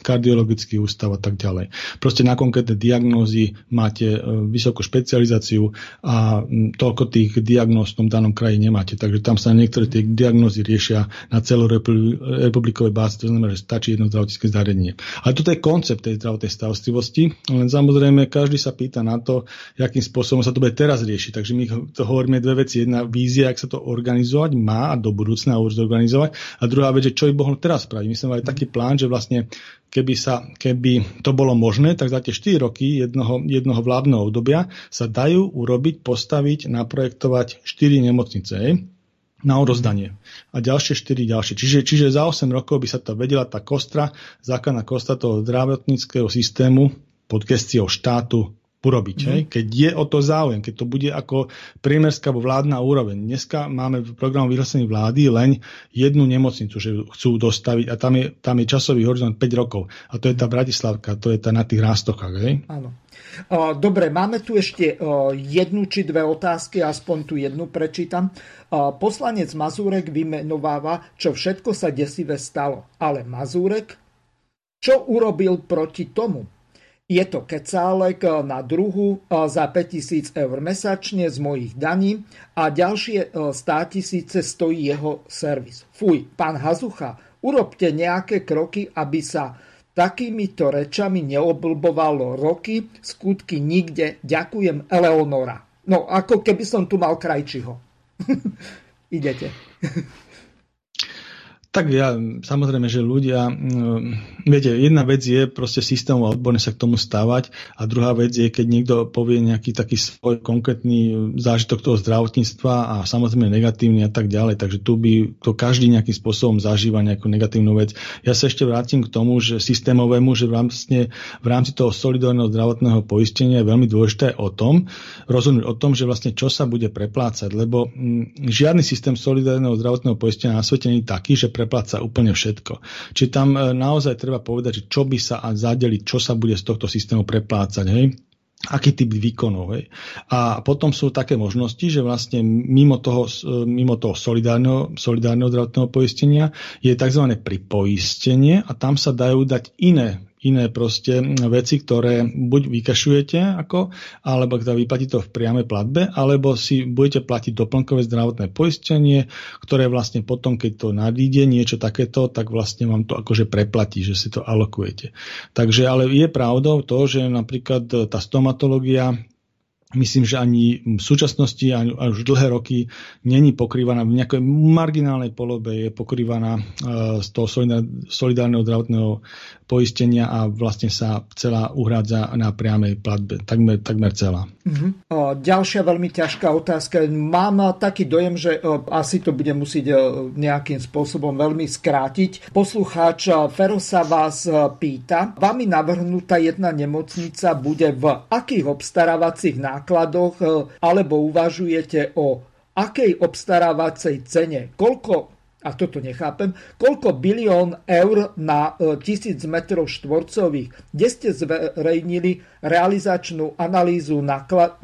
kardiologický ústav a tak ďalej. Proste na konkrétne diagnózy máte e, vysokú špecializáciu a toľko tých diagnóz v tom danom kraji nemáte. Takže tam sa niektoré tie diagnózy riešia na celorepublikovej báze, to znamená, že stačí jedno zdravotnícke zariadenie. Ale toto je koncept tej zdravotnej starostlivosti, len samozrejme každý sa pýta na to, akým spôsobom sa to bude teraz riešiť. Takže my to hovoríme dve veci. Jedna vízia, ak sa to organizovať má a do budúcna už zorganizovať. A druhá vec, že čo by mohlo teraz spraviť. My sme mali taký plán, že vlastne keby, sa, keby to bolo možné, tak za tie 4 roky jednoho, jednoho vládneho obdobia sa dajú urobiť, postaviť, naprojektovať 4 nemocnice na orozdanie. A ďalšie 4 ďalšie. Čiže, čiže za 8 rokov by sa to vedela tá kostra, základná kostra toho zdravotníckého systému pod gestiou štátu urobiť. Mm. Keď je o to záujem, keď to bude ako priemerská alebo vládna úroveň. Dneska máme v programu vyhlásení vlády len jednu nemocnicu, že chcú dostaviť a tam je, tam je časový horizont 5 rokov. A to je tá Bratislavka, to je tá na tých rástokách. Áno. Dobre, máme tu ešte jednu či dve otázky, aspoň tu jednu prečítam. Poslanec Mazúrek vymenováva, čo všetko sa desivé stalo. Ale Mazúrek, čo urobil proti tomu? Je to kecálek na druhu za 5000 eur mesačne z mojich daní a ďalšie 100 tisíce stojí jeho servis. Fuj, pán Hazucha, urobte nejaké kroky, aby sa takýmito rečami neoblbovalo roky, skutky nikde. Ďakujem, Eleonora. No, ako keby som tu mal krajčiho. Idete. Tak ja, samozrejme, že ľudia, mm, viete, jedna vec je proste systémom a odborne sa k tomu stávať a druhá vec je, keď niekto povie nejaký taký svoj konkrétny zážitok toho zdravotníctva a samozrejme negatívny a tak ďalej, takže tu by to každý nejakým spôsobom zažíva nejakú negatívnu vec. Ja sa ešte vrátim k tomu, že systémovému, že vlastne v rámci toho solidárneho zdravotného poistenia je veľmi dôležité o tom, rozhodnúť o tom, že vlastne čo sa bude preplácať, lebo mm, žiadny systém solidárneho zdravotného poistenia na svete nie je taký, že prepláca úplne všetko. Čiže tam e, naozaj treba povedať, že čo by sa a zadeliť, čo sa bude z tohto systému preplácať. Hej? aký typ výkonov. Hej. A potom sú také možnosti, že vlastne mimo toho, e, mimo toho solidárneho, solidárneho zdravotného poistenia je tzv. pripoistenie a tam sa dajú dať iné iné proste veci, ktoré buď vykašujete, ako, alebo teda vyplatí to v priamej platbe, alebo si budete platiť doplnkové zdravotné poistenie, ktoré vlastne potom, keď to nadíde niečo takéto, tak vlastne vám to akože preplatí, že si to alokujete. Takže ale je pravdou to, že napríklad tá stomatológia myslím, že ani v súčasnosti, ani už dlhé roky není pokrývaná v nejakej marginálnej polobe, je pokrývaná uh, z toho solidárneho zdravotného poistenia a vlastne sa celá uhrádza na priamej platbe, takmer, takmer celá. Uh-huh. O, ďalšia veľmi ťažká otázka. Mám taký dojem, že o, asi to bude musieť o, nejakým spôsobom veľmi skrátiť. Poslucháč Fero sa vás pýta, vami navrhnutá jedna nemocnica bude v akých obstarávacích nákladoch, e, alebo uvažujete o akej obstarávacej cene, koľko a toto nechápem, koľko bilión eur na e, tisíc metrov štvorcových, kde ste zverejnili realizačnú analýzu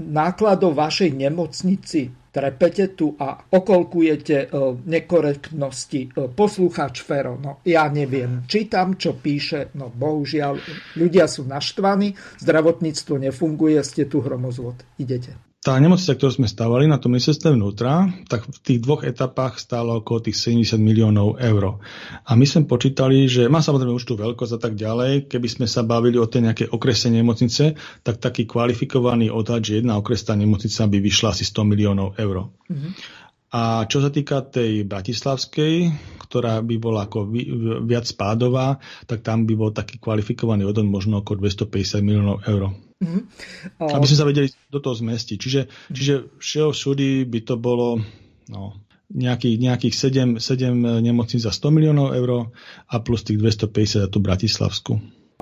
nákladov vašej nemocnici. Trepete tu a okolkujete e, nekorektnosti. Poslucháč Fero, no ja neviem, čítam, čo píše, no bohužiaľ, ľudia sú naštvaní, zdravotníctvo nefunguje, ste tu hromozvod. Idete tá nemocnica, ktorú sme stavali na tom ministerstve vnútra, tak v tých dvoch etapách stálo okolo tých 70 miliónov eur. A my sme počítali, že má samozrejme už tú veľkosť a tak ďalej, keby sme sa bavili o tej nejakej okresnej nemocnice, tak taký kvalifikovaný odhad, že jedna okresná nemocnica by vyšla asi 100 miliónov eur. Mm-hmm. A čo sa týka tej bratislavskej, ktorá by bola ako viac spádová, tak tam by bol taký kvalifikovaný odhod možno okolo 250 miliónov eur. Mm-hmm. Aby sme sa vedeli do toho zmestiť. Čiže, mm-hmm. čiže všeho všudy by to bolo no, nejakých, nejakých 7, 7 nemocníc za 100 miliónov eur a plus tých 250 za tú Bratislavsku.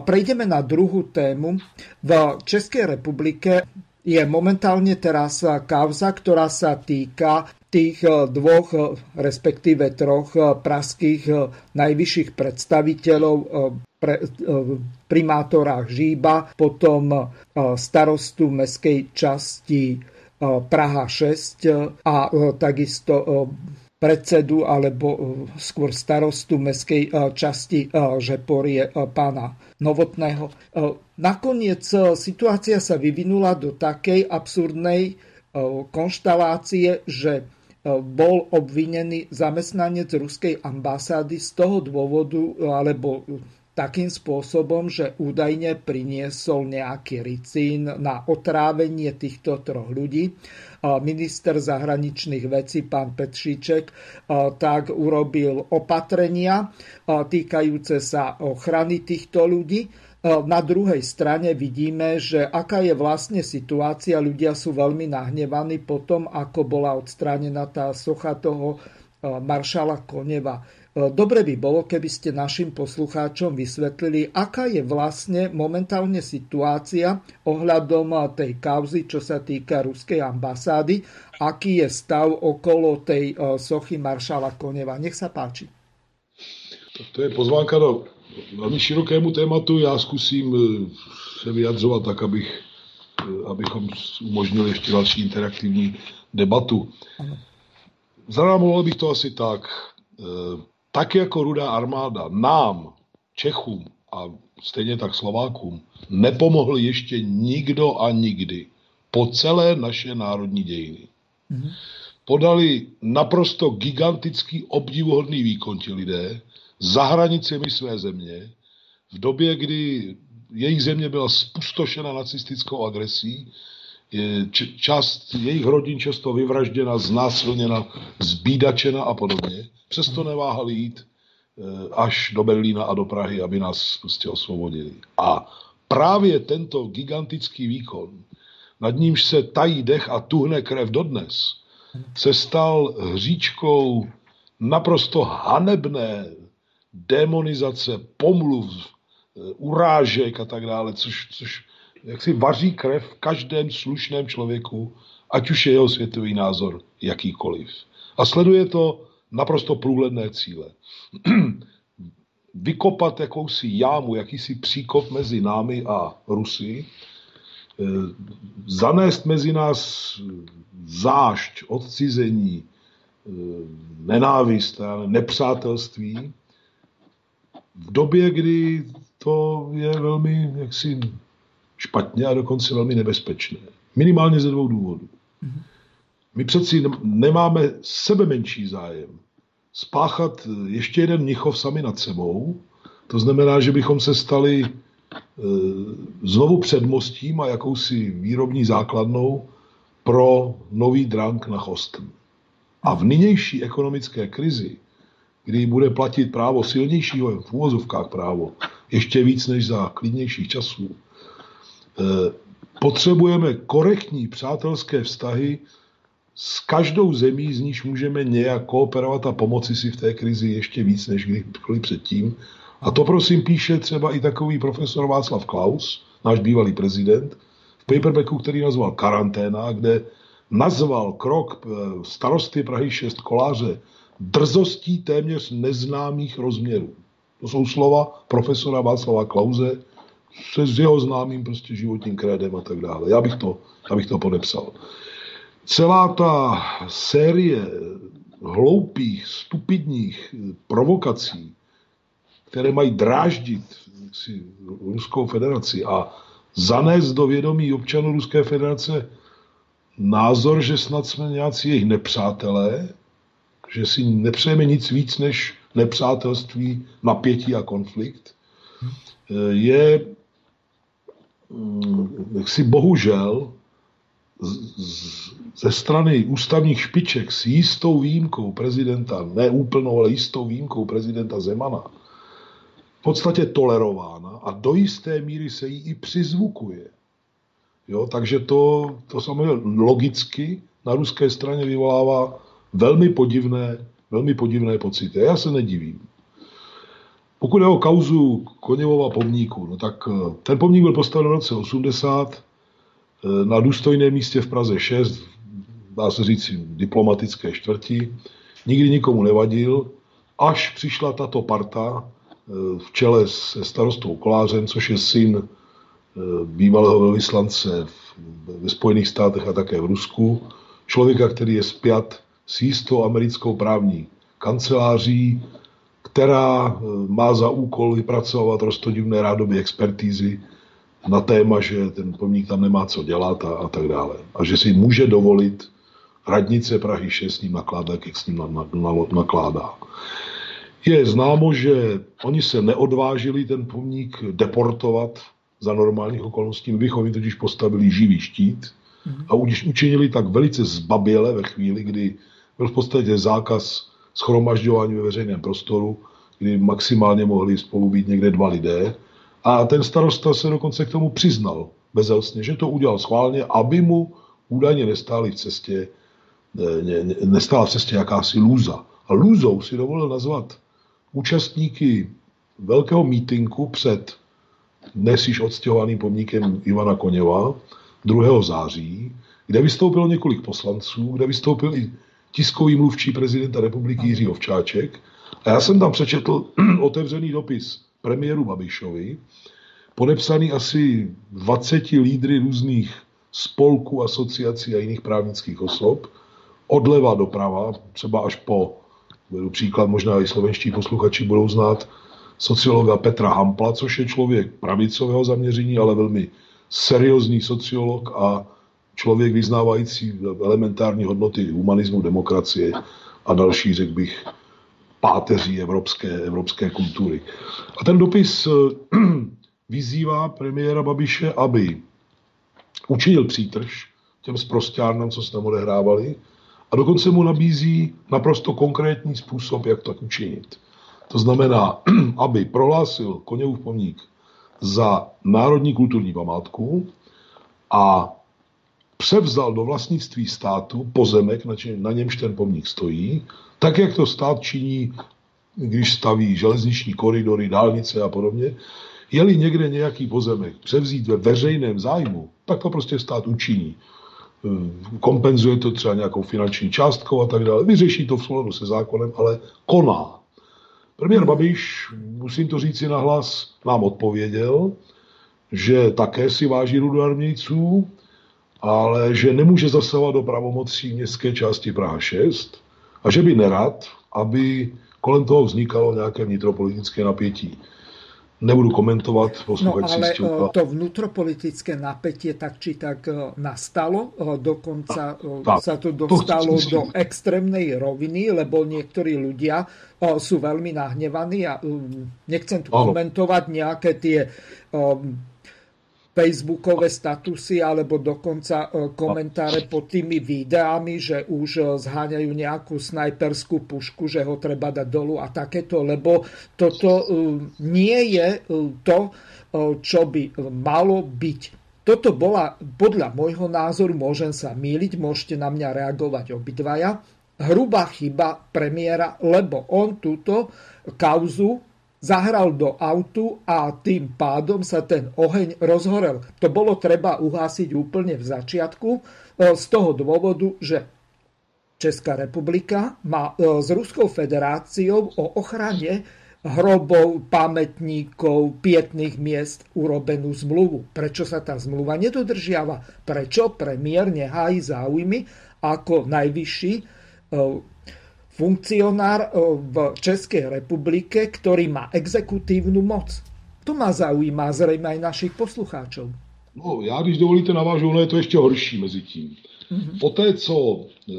Prejdeme na druhú tému. V Českej republike je momentálne teraz kauza, ktorá sa týka tých dvoch, respektíve troch praských najvyšších predstaviteľov pre, e, primátora Žíba, potom e, starostu mestskej časti e, Praha 6 a takisto predsedu alebo skôr starostu mestskej časti Žeporie pána Novotného. Nakoniec situácia sa vyvinula do takej absurdnej konštalácie, že bol obvinený zamestnanec ruskej ambasády z toho dôvodu, alebo takým spôsobom, že údajne priniesol nejaký ricín na otrávenie týchto troch ľudí. Minister zahraničných vecí, pán Petříček, tak urobil opatrenia týkajúce sa ochrany týchto ľudí. Na druhej strane vidíme, že aká je vlastne situácia. Ľudia sú veľmi nahnevaní potom, ako bola odstránená tá socha toho maršala Koneva E, dobre by bolo, keby ste našim poslucháčom vysvetlili, aká je vlastne momentálne situácia ohľadom tej kauzy, čo sa týka ruskej ambasády, aký je stav okolo tej e, sochy maršala Koneva. Nech sa páči. To je pozvánka do velmi širokému tématu. Já zkusím e, se vyjadřovat tak, abych, abychom umožnili ještě další interaktivní debatu. Zarámoval bych to asi tak tak jako rudá armáda nám, Čechům a stejně tak Slovákům, nepomohl ještě nikdo a nikdy po celé naše národní dějiny. Mm-hmm. Podali naprosto gigantický obdivuhodný výkon ti lidé za hranicemi své země v době, kdy jejich země byla spustošena nacistickou agresí, část jejich rodin často vyvražděna, znásilněna, zbídačena a podobně. Přesto neváhali jít eh, až do Berlína a do Prahy, aby nás prostě osvobodili. A právě tento gigantický výkon, nad nímž se tají dech a tuhne krev dodnes, se stal hříčkou naprosto hanebné demonizace, pomluv, eh, urážek a tak dále, což, což jak si vaří krev v každém slušném člověku, ať už je jeho světový názor jakýkoliv. A sleduje to naprosto průhledné cíle. Vykopat jakousi jámu, jakýsi příkop mezi námi a Rusy, eh, zanést mezi nás zášť, odcizení, eh, nenávist, nepřátelství, v době, kdy to je velmi jaksi špatně a dokonce velmi nebezpečné. Minimálně ze dvou důvodů. My přeci nemáme sebe menší zájem spáchat ještě jeden Mnichov sami nad sebou. To znamená, že bychom se stali e, znovu předmostím a jakousi výrobní základnou pro nový drank na Hosten. A v nynější ekonomické krizi, kdy bude platit právo silnějšího, v úvozovkách právo, ještě víc než za klidnějších časů, eh, potřebujeme korektní přátelské vztahy s každou zemí, z níž můžeme nějak kooperovat a pomoci si v té krizi ještě víc než kdykoliv předtím. A to prosím píše třeba i takový profesor Václav Klaus, náš bývalý prezident, v paperbacku, který nazval Karanténa, kde nazval krok eh, starosty Prahy 6 koláře drzostí téměř neznámých rozměrů. To jsou slova profesora Václava Klauze se s jeho známým prostě životním krédem a tak dále. Já bych to, já bych to podepsal. Celá ta série hloupých, stupidních provokací, které mají dráždit si, Ruskou federaci a zanést do vědomí občanů Ruské federace názor, že snad jsme nějací jejich nepřátelé, že si nepřejeme nic víc než nepřátelství, napětí a konflikt, je mm, jaksi bohužel ze strany ústavních špiček s jistou výjimkou prezidenta, ne úplnou, ale jistou výjimkou prezidenta Zemana, v podstatě tolerována a do jisté míry se jí i přizvukuje. Jo, takže to, to samozřejmě logicky na ruské straně vyvolává velmi podivné, velmi podivné pocity. Já se nedivím. Pokud je o kauzu Koněvova pomníku, no tak eh, ten pomník byl postaven v roce 80 eh, na důstojném místě v Praze 6, dá se říct diplomatické čtvrti, nikdy nikomu nevadil, až přišla tato parta eh, v čele se starostou Kolářem, což je syn bývalého velvyslance ve Spojených státech a také v Rusku, člověka, který je spjat s jistou americkou právní kanceláří, která eh, má za úkol vypracovat roztodivné rádoby expertízy na téma, že ten pomník tam nemá co dělat a, a tak dále. A že si může dovolit radnice Prahy 6 s ním nakládat, jak s ním na, na, na, nakládá. Je známo, že oni se neodvážili ten pomník deportovat za normálních okolností. My bychom jim totiž postavili živý štít a učinili tak velice zbaběle ve chvíli, kdy byl v podstatě zákaz schromažďování ve veřejném prostoru, kdy maximálně mohli spolu být někde dva lidé. A ten starosta se dokonce k tomu přiznal bezelstně, že to udělal schválně, aby mu údajně nestáli v cestě, ne, ne, nestála v cestě jakási lůza. A lůzou si dovolil nazvat účastníky velkého mítinku před dnes již odstěhovaným pomníkem Ivana Koněva 2. září, kde vystoupilo několik poslanců, kde vystoupil i tiskový mluvčí prezidenta republiky Jiří Ovčáček. A já jsem tam přečetl otevřený dopis premiéru Babišovi, podepsaný asi 20 lídry různých spolků, asociací a jiných právnických osob, odleva doprava, třeba až po, vedu příklad, možná i slovenští posluchači budou znát, sociologa Petra Hampla, což je člověk pravicového zaměření, ale velmi seriózní sociolog a člověk vyznávající elementární hodnoty humanismu, demokracie a další, řekl bych, páteří evropské, evropské kultury. A ten dopis eh, vyzývá premiéra Babiše, aby učinil přítrž těm zprostárnám, co se tam odehrávali, a dokonce mu nabízí naprosto konkrétní způsob, jak to učinit. To znamená, aby prohlásil Koněvův pomník za národní kulturní památku a převzal do vlastnictví státu pozemek, na němž ten pomník stojí, tak jak to stát činí, když staví železniční koridory, dálnice a podobně. Je-li někde nějaký pozemek převzít ve veřejném zájmu, tak to prostě stát učiní. Kompenzuje to třeba nějakou finanční částkou a tak dále. Vyřeší to v souladu se zákonem, ale koná. Premiér Babiš, musím to říct si nahlas, nám odpověděl, že také si váží rudu armějců, ale že nemůže zasahovat do pravomocí městské části Praha 6 a že by nerad, aby kolem toho vznikalo nějaké vnitropolitické napětí. nebudu komentovat. No ale to vnútropolitické napätie tak či tak nastalo, dokonca tak, sa to dostalo to do extrémnej roviny, lebo niektorí ľudia sú veľmi nahnevaní a nechcem tu komentovať nejaké tie facebookové statusy alebo dokonca e, komentáre pod tými videami, že už e, zháňajú nejakú snajperskú pušku, že ho treba dať dolu a takéto, lebo toto e, nie je to, čo by malo byť. Toto bola, podľa môjho názoru, môžem sa míliť, môžete na mňa reagovať obidvaja, hrubá chyba premiéra, lebo on túto kauzu zahral do autu a tým pádom sa ten oheň rozhorel. To bolo treba uhásiť úplne v začiatku e, z toho dôvodu, že Česká republika má e, s Ruskou federáciou o ochrane hrobov, pamätníkov, pietných miest urobenú zmluvu. Prečo sa tá zmluva nedodržiava? Prečo premiér nehájí záujmy ako najvyšší e, funkcionár e, v Českej republike, ktorý má exekutívnu moc. To má zaujímá zrejme aj našich poslucháčov. No, já, když dovolíte, navážu, ono je to ještě horší mezi tím. Mm-hmm. Poté, co e,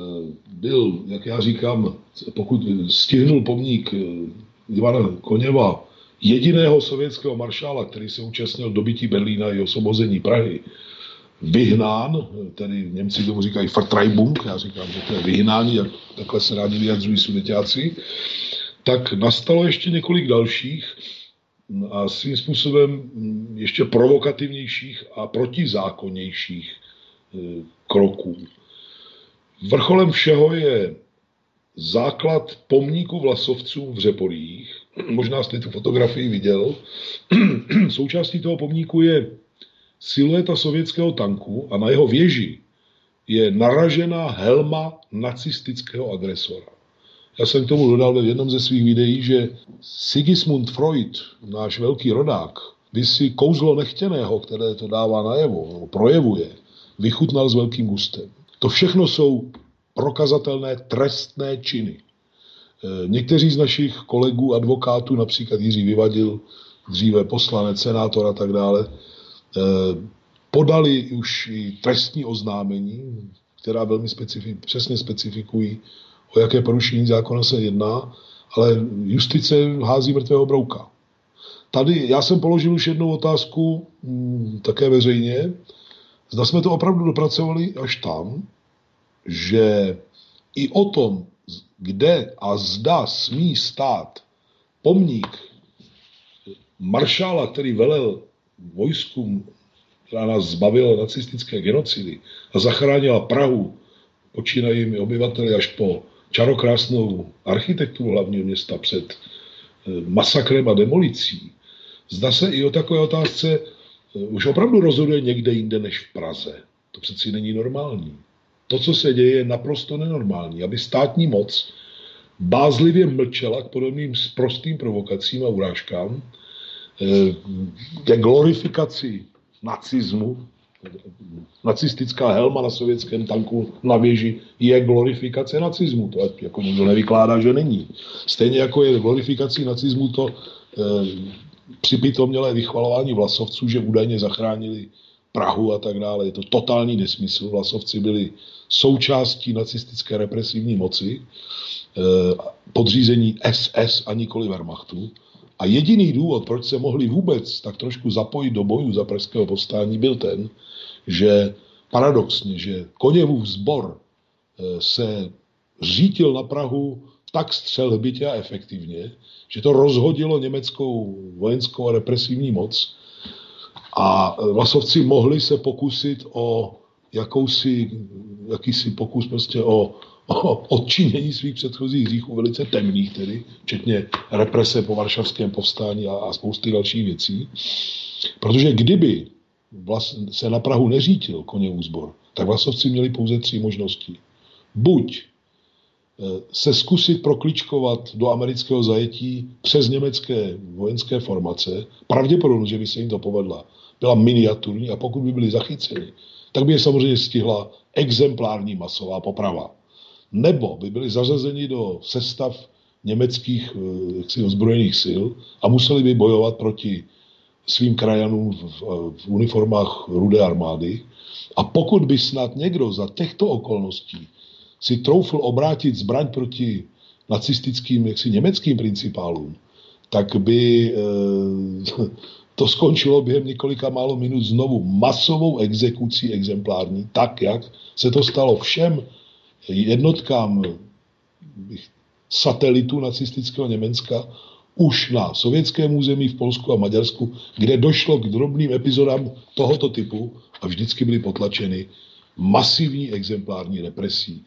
byl, jak já říkám, pokud stihnul pomník e, Ivana Koněva, jediného sovětského maršála, který se účastnil dobytí Berlína i osvobození Prahy, vyhnán, tedy Němci tomu říkají Vertreibung, já říkám, že to je vyhnání, jak takhle se rádi vyjadřují sudeťáci, tak nastalo ještě několik dalších a svým způsobem ještě provokativnějších a protizákonnějších e, kroků. Vrcholem všeho je základ pomníku vlasovců v Řeporích. Možná jste tu fotografii viděl. Součástí toho pomníku je silueta sovětského tanku a na jeho věži je naražená helma nacistického agresora. Já jsem k tomu dodal v jednom ze svých videí, že Sigismund Freud, náš velký rodák, by si kouzlo nechtěného, které to dává najevo, projevuje, vychutnal s velkým gustem. To všechno jsou prokazatelné trestné činy. E, někteří z našich kolegů, advokátů, například Jiří Vyvadil, dříve poslanec, senátor a tak dále, podali už i trestní oznámení, která velmi specifi- přesně specifikují, o jaké porušení zákona se jedná, ale justice hází mrtvého brouka. Tady já jsem položil už jednu otázku hm, také veřejně. Zda jsme to opravdu dopracovali až tam, že i o tom, kde a zda smí stát pomník maršála, který velel vojskům, která nás zbavila nacistické genocidy a zachránila Prahu, počínajími obyvateli až po čarokrásnou architekturu hlavního města před eh, masakrem a demolicí. Zda se i o takové otázce eh, už opravdu rozhoduje někde jinde než v Praze. To přeci není normální. To, co se děje, je naprosto nenormální. Aby státní moc bázlivě mlčela k podobným prostým provokacím a urážkám, ke glorifikaci nacizmu, nacistická helma na sovětském tanku na věži je glorifikace nacizmu. To jako nikdo nevykládá, že není. Stejně jako je glorifikací nacizmu to e, připitomělé vychvalování vlasovců, že údajně zachránili Prahu a tak dále. Je to totální nesmysl. Vlasovci byli součástí nacistické represivní moci, e, podřízení SS a nikoli Wehrmachtu. A jediný důvod, proč se mohli vůbec tak trošku zapojit do bojů za pražského povstání, byl ten, že paradoxně, že Koněvův sbor eh, se řítil na Prahu tak střelbitě a efektivně, že to rozhodilo německou vojenskou a represivní moc. A Vlasovci mohli se pokusit o jakousi, jakýsi pokus prostě o odčinění svých předchozích hříchů, velice temných tedy, včetně represe po varšavském povstání a, a spousty dalších věcí. Protože kdyby se na Prahu neřítil koněvů sbor, tak vlasovci měli pouze tři možnosti. Buď eh, se zkusit prokličkovat do amerického zajetí přes německé vojenské formace, pravděpodobně, že by se jim to povedla, byla miniaturní a pokud by byli zachyceni, tak by je samozřejmě stihla exemplární masová poprava nebo by byli zařazeni do sestav německých jaksi, ozbrojených sil a museli by bojovat proti svým krajanům v, v uniformách rudé armády. A pokud by snad někdo za těchto okolností si troufl obrátit zbraň proti nacistickým jaksi německým principálům, tak by e, to skončilo během několika málo minut znovu masovou exekucí exemplární, tak jak se to stalo všem jednotkám satelitů nacistického Německa už na sovětském území v Polsku a Maďarsku, kde došlo k drobným epizodám tohoto typu a vždycky byly potlačeny masivní exemplární represí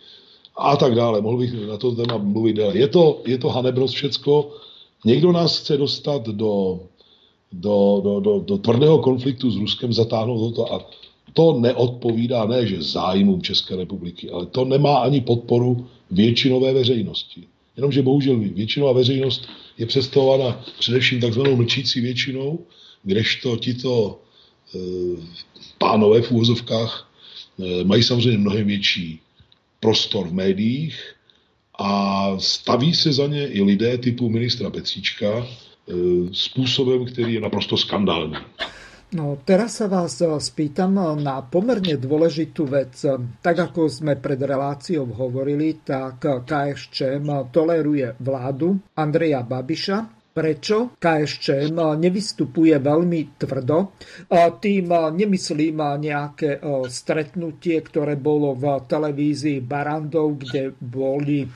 a tak dále. Mohl bych na to téma mluvit déle. Je to, je to hanebnost všecko. Někdo nás chce dostat do, do, do, do, do tvrdého konfliktu s Ruskem, zatáhnout to a to neodpovídá ne, že zájmům České republiky, ale to nemá ani podporu většinové veřejnosti. Jenomže bohužel většinová veřejnost je představována především takzvanou mlčící většinou, kdežto tito e, pánové v úvozovkách e, mají samozřejmě mnohem větší prostor v médiích a staví se za ně i lidé typu ministra Pecíčka e, způsobem, který je naprosto skandální. No, teraz sa vás eh, spýtam eh, na pomerne dôležitú vec. Tak ako sme pred reláciou hovorili, tak KSČM toleruje vládu Andreja Babiša, prečo KSČM nevystupuje veľmi tvrdo. Tým nemyslím nejaké eh, stretnutie, ktoré bolo v televízii Barandov, kde boli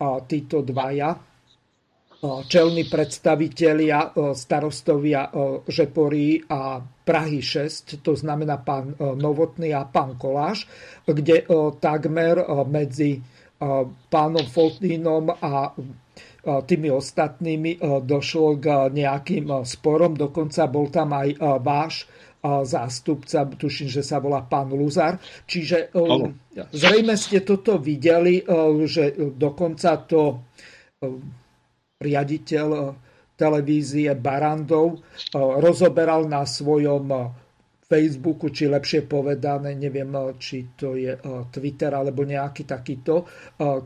títo dvaja čelní predstavitelia starostovia Žeporí a Prahy 6, to znamená pán Novotný a pán Koláš, kde takmer medzi pánom Foltínom a tými ostatnými došlo k nejakým sporom, dokonca bol tam aj váš zástupca, tuším, že sa volá pán Luzar. Čiže zrejme ste toto videli, že dokonca to riaditeľ eh, televízie Barandov eh, rozoberal na svojom eh, Facebooku, či lepšie povedané, neviem, či to je Twitter alebo nejaký takýto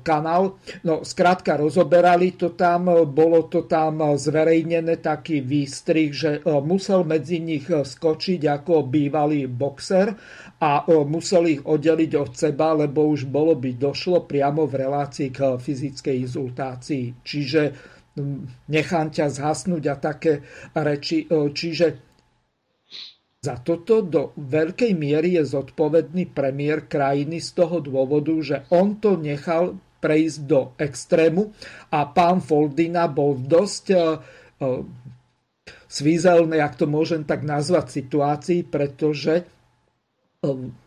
kanál. No, skrátka, rozoberali to tam, bolo to tam zverejnené taký výstrih, že musel medzi nich skočiť ako bývalý boxer a musel ich oddeliť od seba, lebo už bolo by došlo priamo v relácii k fyzickej izultácii. Čiže nechám ťa zhasnúť a také reči. E, čiže za toto do veľkej miery je zodpovedný premiér krajiny z toho dôvodu, že on to nechal prejsť do extrému a pán Foldina bol dosť e, e, svízelnej, ak to môžem tak nazvať, situácii, pretože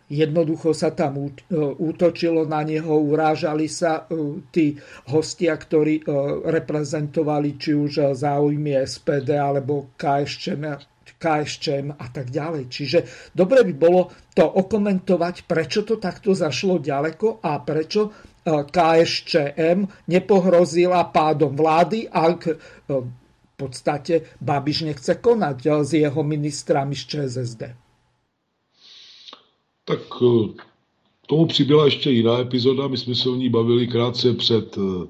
Jednoducho sa tam e, útočilo na neho, urážali sa e, tí hostia, ktorí e, reprezentovali či už záujmy SPD alebo KSČM, KSČM a tak ďalej. Čiže dobre by bolo to okomentovať, prečo to takto zašlo ďaleko a prečo KSČM nepohrozila pádom vlády, ak v podstate Babiš nechce konať s jeho ministrami z ČSSD. Tak eh, tomu přibyla ještě jiná epizoda, my jsme se o ní bavili krátce před eh,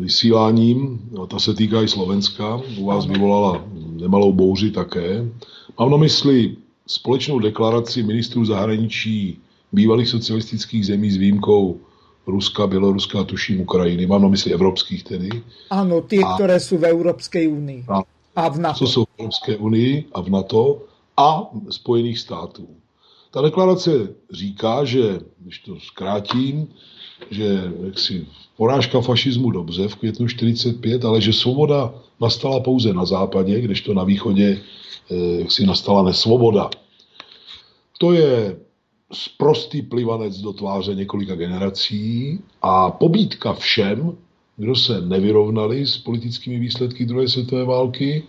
vysíláním, no, ta se týká i Slovenska, u vás vyvolala nemalou bouři také. Mám na mysli společnou deklaraci ministrů zahraničí bývalých socialistických zemí s výjimkou Ruska, Běloruska a tuším Ukrajiny. Mám na mysli evropských tedy. Ano, ty, a, které jsou v Evropské unii. A, a v NATO. Co jsou v Evropské unii a v NATO a Spojených států. Ta deklarace říká, že, když to zkrátím, že jaksi porážka fašismu dobře v květnu 45, ale že svoboda nastala pouze na západě, kdežto na východě eh, jaksi nastala nesvoboda. To je sprostý plivanec do tváře několika generací a pobídka všem, kdo se nevyrovnali s politickými výsledky druhé světové války,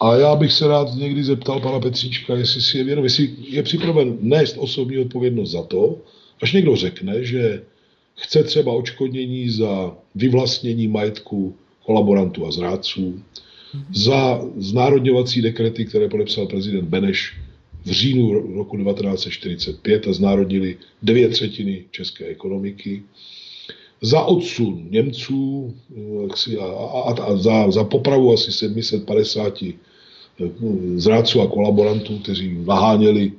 a já bych se rád někdy zeptal pana Petříčka, jestli si je vědom, jestli je připraven nést osobní odpovědnost za to, až někdo řekne, že chce třeba očkodnění za vyvlastnění majetku kolaborantů a zrádců, za znárodňovací dekrety, které podepsal prezident Beneš v říjnu roku 1945 a znárodnili dvě třetiny české ekonomiky, za odsun Němců a, a, a za, za popravu asi 750 zrádců a kolaborantů, kteří naháněli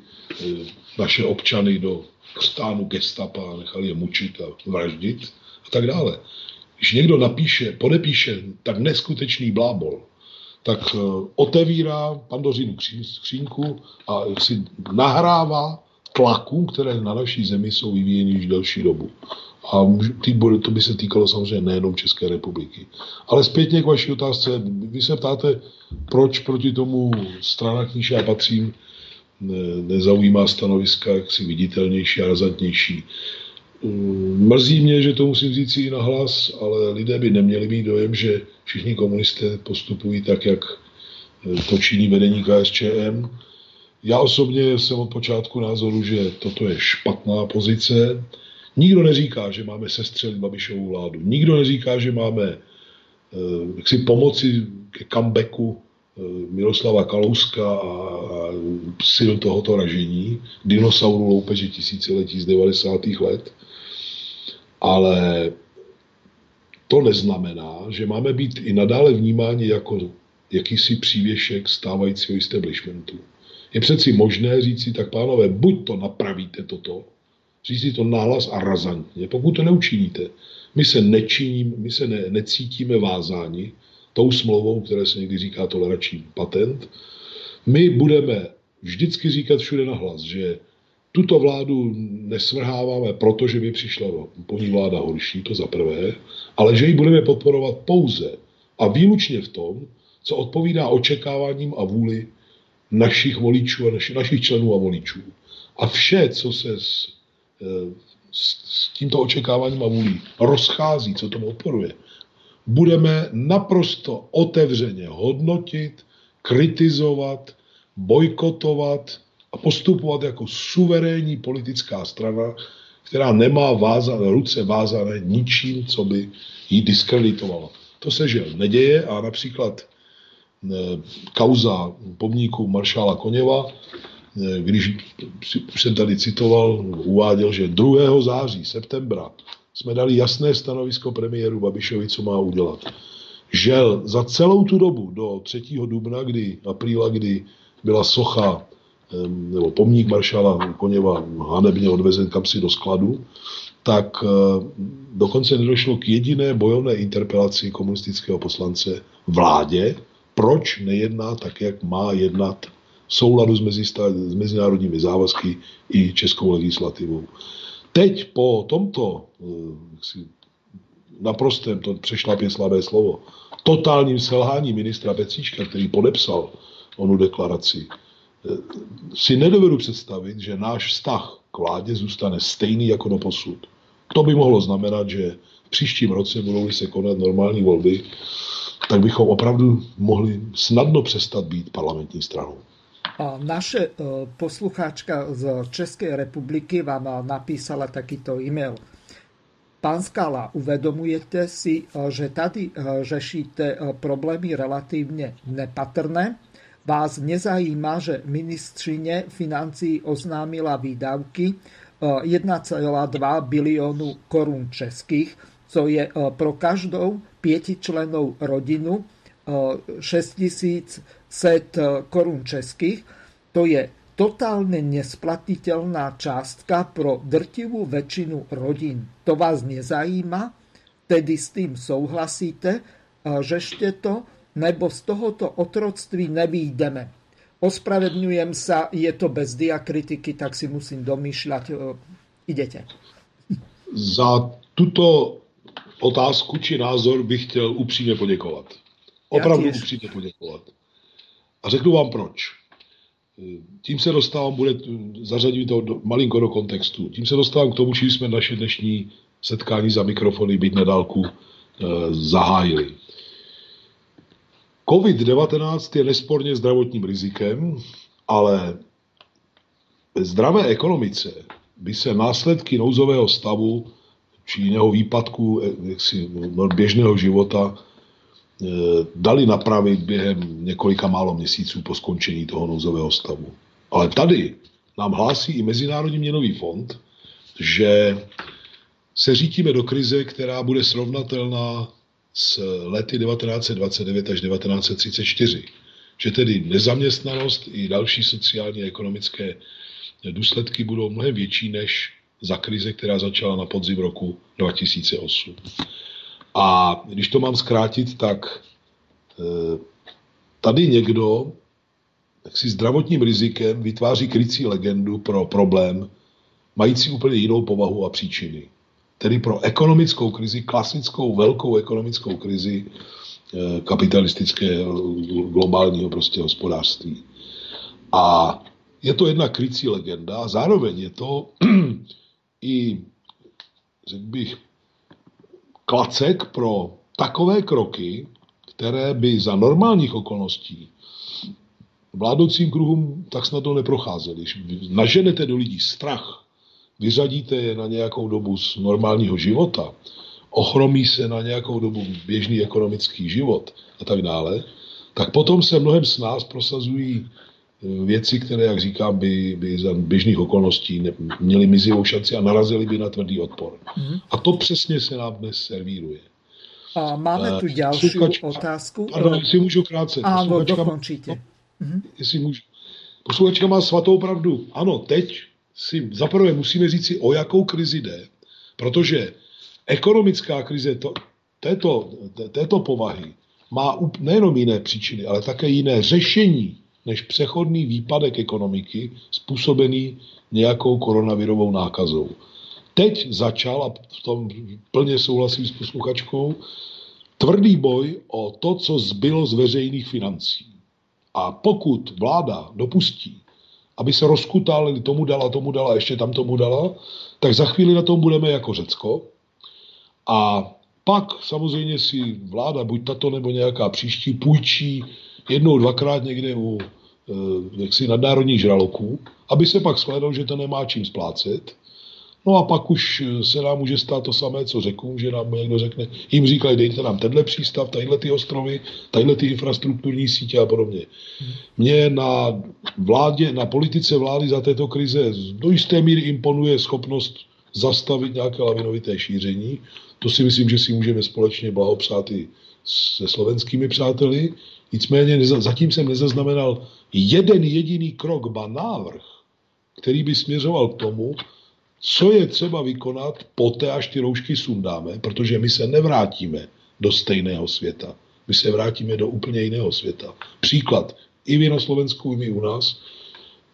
naše občany do stánu gestapa a nechali je mučit a vraždit a tak dále. Když někdo napíše, podepíše tak neskutečný blábol, tak eh, otevírá pandořinu skřínku a si nahrává tlakům, které na naší zemi jsou vyvíjeny již delší dobu. A to by se týkalo samozřejmě nejenom České republiky. Ale zpětně k vaší otázce, vy se ptáte, proč proti tomu strana, k já patřím, nezaujímá stanoviska jaksi viditelnější a razantnější. Mm, mrzí mě, že to musím říct i nahlas, ale lidé by neměli mít dojem, že všichni komunisté postupují tak, jak eh, to činí vedení KSČM. Já osobně jsem od počátku názoru, že toto je špatná pozice. Nikdo neříká, že máme sestřelit Babišovu vládu. Nikdo neříká, že máme eh, jak si pomoci ke comebacku eh, Miroslava Kalouska a, a sil tohoto ražení, dinosaurů loupeže tisíciletí z 90. let ale to neznamená, že máme být i nadále vnímáni jako jakýsi přívěšek stávajícího establishmentu. Je přeci možné říci, tak pánové, buď to napravíte toto, říci to nahlas a razantně. Pokud to neučiníte, my se, nečiním, my se ne, necítíme vázáni tou smlouvou, které se někdy říká tolerační patent. My budeme vždycky říkat všude nahlas, že tuto vládu nesvrháváme, protože by přišla po ní vláda horší, to za prvé, ale že ji budeme podporovat pouze a výlučně v tom, co odpovídá očekáváním a vůli našich voličů a naši, našich členů a voličů. A vše, co se s, s, s tímto očekáváním a vůlí rozchází, co tomu odporuje, budeme naprosto otevřeně hodnotit, kritizovat, bojkotovat, a postupovat jako suverénní politická strana, která nemá vázané, ruce vázané ničím, co by ji diskreditovalo. To se žel neděje a například e, kauza pomníku maršála Koněva, e, když jsem tady citoval, uváděl, že 2. září, septembra jsme dali jasné stanovisko premiéru Babišovi, co má udělat. Žel za celou tu dobu do 3. dubna, kdy, apríla, kdy byla socha nebo pomník maršála Koněva hanebně odvezen kamsi do skladu, tak eh, dokonce nedošlo k jediné bojovné interpelaci komunistického poslance vládě, proč nejedná tak, jak má jednat souladu s, mezinárodními závazky i českou legislativou. Teď po tomto eh, naprostém, to přešlapě slabé slovo, totálním selhání ministra Pecíčka, který podepsal onu deklaraci, si nedovedu představit, že náš vztah k vládě zůstane stejný jako do posud. To by mohlo znamenat, že v příštím roce budou se konat normální volby, tak bychom opravdu mohli snadno přestat být parlamentní stranou. Naše e, poslucháčka z České republiky vám napísala takýto e-mail. Pán Skala, uvedomujete si, e, že tady e, řešíte problémy relatívne nepatrné, Vás nezajíma, že ministřině financí oznámila výdavky 1,2 eh, bilionu korun českých, co je pro každou pětičlenou rodinu 6100 eh, korun českých. To je totálne nesplatiteľná částka pro drtivú väčšinu rodín. To vás nezajíma? Tedy s tým souhlasíte? Žešte to nebo z tohoto otroctví nevýjdeme. Ospravedňujem sa, je to bez diakritiky, tak si musím domýšľať. E, idete. Za tuto otázku či názor bych chtěl upřímně poděkovat. Opravdu upřímně poděkovat. A řeknu vám proč. Tím se dostávám, bude, zařadit to do, malinko do kontextu. Tím se dostávám k tomu, čím jsme naše dnešní setkání za mikrofony byť na dálku e, zahájili. COVID-19 je nesporně zdravotním rizikem, ale ve zdravé ekonomice by se následky nouzového stavu či jiného výpadku eh, jaksi, no, běžného života dali napravit během několika málo měsíců po skončení toho nouzového stavu. Ale tady nám hlásí i Mezinárodní měnový fond, že se řítíme do krize, která bude srovnatelná s lety 1929 až 1934. Že tedy nezaměstnanost i další sociální a ekonomické důsledky budou mnohem větší než za krize, která začala na podzim roku 2008. A když to mám zkrátit, tak eh, tady někdo tak si zdravotním rizikem vytváří krycí legendu pro problém, mající úplně jinou povahu a příčiny. Tedy pro ekonomickou krizi, klasickou velkou ekonomickou krizi eh, kapitalistického globálního prostě hospodářství. A je to jedna krycí legenda a zároveň je to i, řekl bych, klacek pro takové kroky, které by za normálních okolností vládoucím kruhům tak snadno neprocházely. Když naženete do lidí strach, vyřadíte je na nějakou dobu z normálního života, ochromí se na nějakou dobu běžný ekonomický život a tak dále, tak potom se mnohem s nás prosazují věci, které, jak říkám, by, by za běžných okolností ne, měly mizivou šanci a narazily by na tvrdý odpor. Mm. A to přesně se nám dnes servíruje. A máme tu další otázku. Ano, jestli můžu krátce. Áno, dokončíte. No, mm-hmm. jestli můžu. Posluchačka má svatou pravdu. Ano, teď si zaprvé musíme říct si, o jakou krizi jde, protože ekonomická krize to, této, této povahy má nejenom jiné příčiny, ale také jiné řešení než přechodný výpadek ekonomiky způsobený nějakou koronavirovou nákazou. Teď začal, a v tom plně souhlasím s posluchačkou, tvrdý boj o to, co zbylo z veřejných financí. A pokud vláda dopustí, aby se rozkutálili, tomu dala, tomu dala, ještě tam tomu dala, tak za chvíli na tom budeme jako Řecko. A pak samozřejmě si vláda, buď tato nebo nějaká příští, půjčí jednou, dvakrát někde u e, jaksi nadnárodních žraloků, aby se pak shledal, že to nemá čím splácet No a pak už eh, se nám může stát to samé, co řeku, že nám někdo řekne, jim říkají, dejte nám tenhle přístav, tadyhle ty ostrovy, tadyhle ty infrastrukturní sítě a podobně. Mně na vládě, na politice vlády za této krize do jisté míry imponuje schopnost zastavit nějaké lavinovité šíření. To si myslím, že si můžeme společně blahopřát i se slovenskými přáteli. Nicméně zatím jsem nezaznamenal jeden jediný krok, ba návrh, který by směřoval k tomu, co je třeba vykonat poté, až ty roušky sundáme, protože my se nevrátíme do stejného světa. My se vrátíme do úplně jiného světa. Příklad. I vy na Slovensku, i my u nás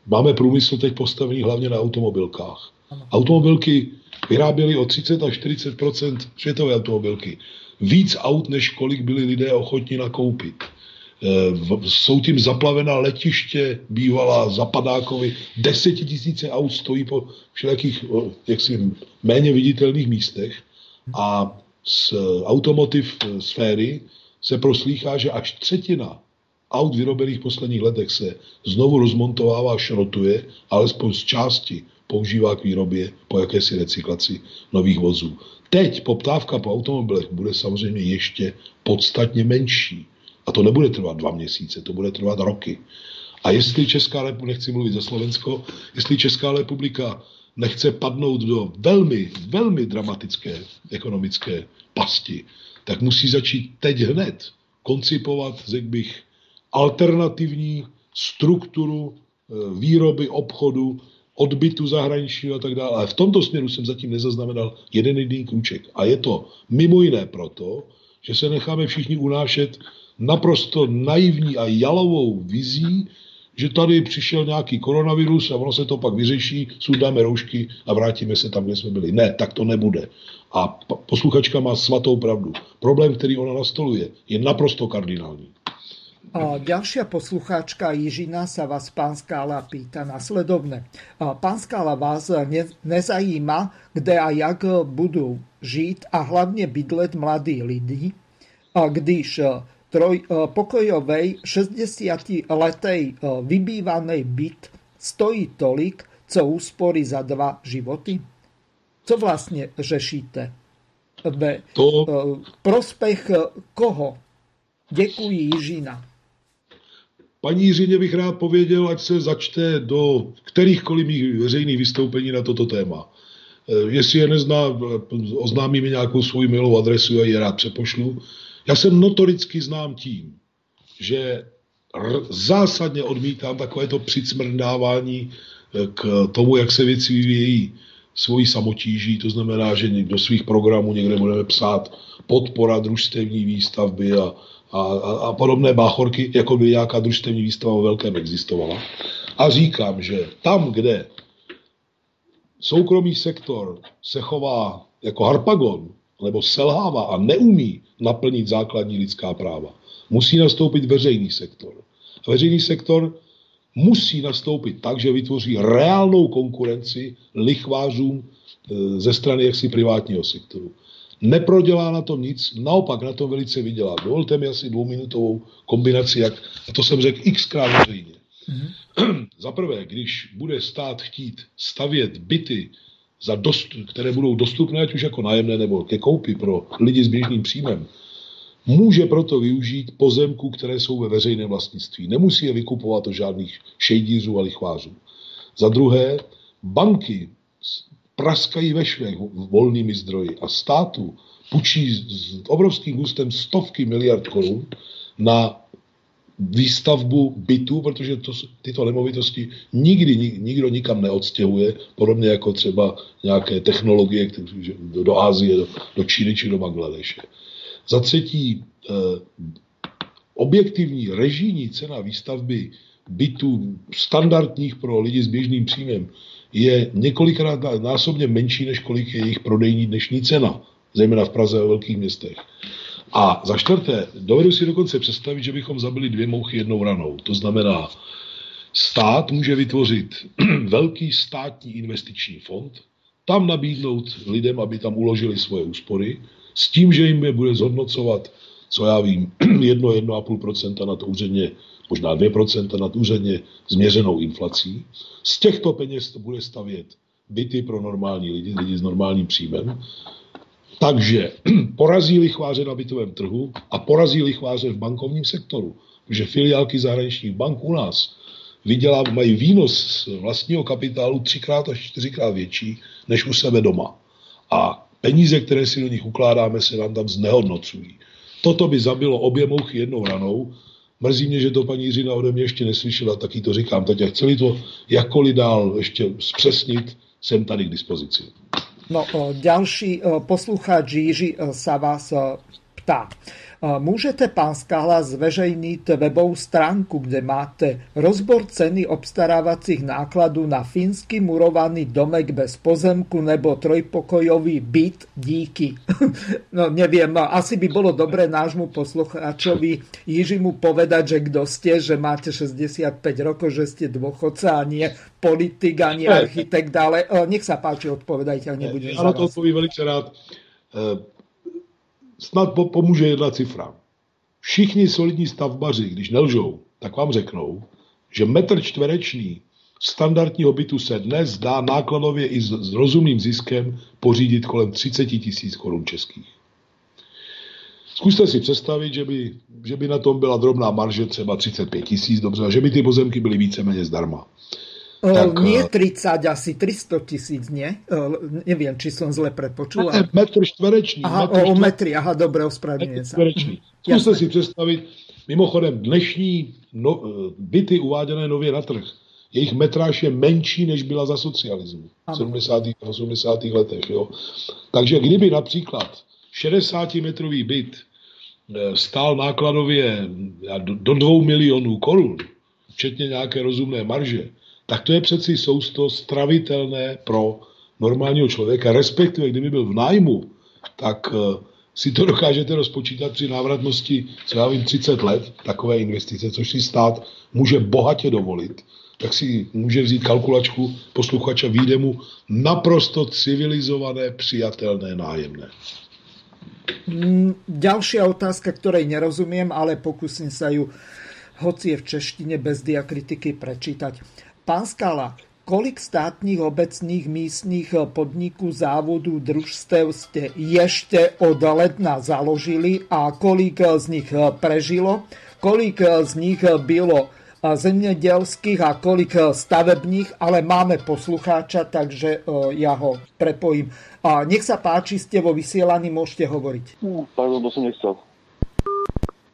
máme průmysl teď postavený hlavně na automobilkách. Automobilky vyráběly o 30 až 40% světové automobilky. Víc aut, než kolik byli lidé ochotní nakoupit. Eh, jsou tím zaplavená letiště bývalá Zapadákovi. Desetitisíce aut stojí po všelijakých jaksi méně viditelných místech a z automotiv eh, sféry se proslýchá, že až třetina aut vyrobených v posledních letech se znovu rozmontovává, šrotuje, alespoň z části používá k výrobě po jakési recyklaci nových vozů. Teď poptávka po automobilech bude samozřejmě ještě podstatně menší. A to nebude trvat dva měsíce, to bude trvat roky. A jestli Česká republika, nechci mluvit za Slovensko, jestli Česká republika nechce padnout do velmi, velmi dramatické ekonomické pasti, tak musí začít teď hned koncipovat, řekl bych, alternativní strukturu e, výroby, obchodu, odbytu zahraničního a tak dále. Ale v tomto směru jsem zatím nezaznamenal jeden jediný krůček. A je to mimo jiné proto, že se necháme všichni unášet naprosto naivní a jalovou vizí, že tady přišel nějaký koronavirus a ono se to pak vyřeší, sundáme roušky a vrátíme se tam, kde jsme byli. Ne, tak to nebude. A posluchačka má svatou pravdu. Problém, který ona nastoluje, je naprosto kardinální. A ďalšia poslucháčka Jižina sa vás, pán Skála, pýta nasledovne. Pán Skála, vás ne, nezajíma, kde a jak budú žiť a hlavne bydlet mladí lidi, když trojpokojovej 60-letej e, vybývanej byt stojí tolik, co úspory za dva životy? Co vlastně řešíte? Ve to... E, prospech e, koho? Děkuji Jižina. Paní Jiřině bych rád pověděl, ať se začte do kterýchkoliv mých veřejných vystoupení na toto téma. jestli je nezná, oznámí mi nějakou svou mailovou adresu a je rád přepošlu. Já jsem notoricky znám tím, že zásadně odmítám takovéto přicmrdávání k tomu, jak se věci vyvíjejí svojí samotíží, to znamená, že do svých programů někde budeme psát podpora družstevní výstavby a, a, a podobné báchorky, jako by nějaká družstevní výstava o velkém existovala. A říkám, že tam, kde soukromý sektor se chová jako harpagon, nebo selhává a neumí naplnit základní lidská práva, musí nastoupit veřejný sektor. A veřejný sektor musí nastoupit tak, že vytvoří reálnou konkurenci lichvářům e, ze strany jaksi privátního sektoru. Neprodělá na tom nic, naopak na tom velice vydělá. Dovolte mi asi dvouminutovou kombinaci, jak, a to jsem řekl xkrát veřejně. Mm-hmm. Za prvé, když bude stát chtít stavět byty, za dost, které budou dostupné, ať už jako nájemné nebo ke koupi pro lidi s běžným příjmem, může proto využít pozemků, které jsou ve veřejném vlastnictví. Nemusí je vykupovat od žádných šejdířů a lichvářů. Za druhé, banky praskají ve švech volnými zdroji a státu půjčí s obrovským gustem stovky miliard korun na výstavbu bytů, protože to, tyto nemovitosti nikdy nikdo nikam neodstěhuje, podobně jako třeba nějaké technologie do, do Ázie, do, do Číny či do Bangladeše. Za třetí, eh, objektivní režijní cena výstavby bytů standardních pro lidi s běžným příjmem je několikrát násobně menší, než kolik je jejich prodejní dnešní cena, zejména v Praze a velkých městech. A za čtvrté, dovedu si dokonce představit, že bychom zabili dvě mouchy jednou ranou. To znamená, stát může vytvořit velký státní investiční fond, tam nabídnout lidem, aby tam uložili svoje úspory, s tím, že jim je bude zhodnocovat, co já vím, 1-1,5% nad úředně, možná 2% nad úředně změřenou inflací. Z těchto peněz to bude stavět byty pro normální lidi, lidi s normálním příjmem. Takže porazí lichváře na bytovém trhu a porazí lichváře v bankovním sektoru. Protože filiálky zahraničních bank u nás vydělá, mají výnos z vlastního kapitálu třikrát až čtyřikrát větší než u sebe doma. A peníze, které si do nich ukládáme, se nám tam znehodnocují. Toto by zabilo obě mouchy jednou ranou. Mrzí mě, že to paní Jiřina ode mě ještě neslyšela, taky to říkám. Tak jak chceli to jakkoliv dál ještě zpřesnit, jsem tady k dispozici. No, ďalší poslucháč Jiří sa vás ptá. Môžete, pán Skala, zveřejniť webovú stránku, kde máte rozbor ceny obstarávacích nákladů na fínsky murovaný domek bez pozemku nebo trojpokojový byt? Díky. No neviem, asi by bolo dobré nášmu poslucháčovi Jižimu povedať, že kdo ste, že máte 65 rokov, že ste dôchodca a nie politik, ani architekt, ale nech sa páči, odpovedajte, a nebudem Ano, to odpovím velice rád snad pomůže jedna cifra. Všichni solidní stavbaři, když nelžou, tak vám řeknou, že metr čtvereční standardního bytu se dnes dá nákladově i s, rozumným ziskem pořídit kolem 30 tisíc korun českých. Zkuste si představit, že by, že by na tom byla drobná marže třeba 35 tisíc, dobře, a že by ty pozemky byly víceméně zdarma. Tak, nie 30, asi 300 tisíc, nie? Neviem, či som zle predpočul. Ne, metr štverečný. Aha, metr o, o metri, aha, dobre, ospravedlňujem sa. Čtverečný. Zkuste si představit, mimochodem, dnešní no, byty uváděné nově na trh, jejich metráž je menší, než byla za socialismu v 70. a 80. letech. Jo? Takže kdyby například 60-metrový byt e, stál nákladově do 2 milionů korun, včetně nějaké rozumné marže, tak to je přeci sousto stravitelné pro normálního člověka, respektive kdyby byl v nájmu, tak uh, si to dokážete rozpočítat při návratnosti, co já vím, 30 let, takové investice, což si stát může bohatě dovolit, tak si může vzít kalkulačku posluchača, výjde mu naprosto civilizované, přijatelné nájemné. Mm, ďalšia otázka, ktorej nerozumiem, ale pokúsim sa ju, hoci je v češtine bez diakritiky, prečítať. Pán Skala, kolik státních, obecných, místních podniků, závodů, družstev ste ešte od ledna založili a kolik z nich prežilo, kolik z nich bylo zemedelských a koľko stavebných, ale máme poslucháča, takže ja ho prepojím. A nech sa páči, ste vo vysielaní, môžete hovoriť. Pardon, to som nechcel.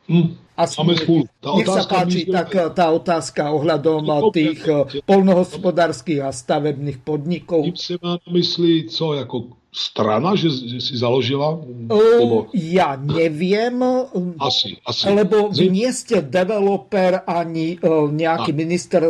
Hm. Máme spolu. Tá Nech sa páči, my... tak tá otázka ohľadom tých polnohospodárských a stavebných podnikov. Tím se má na mysli, co, jako strana, že, že si založila? Lebo... Ja neviem, asi, asi. lebo vy nie ste developer ani nejaký tak. minister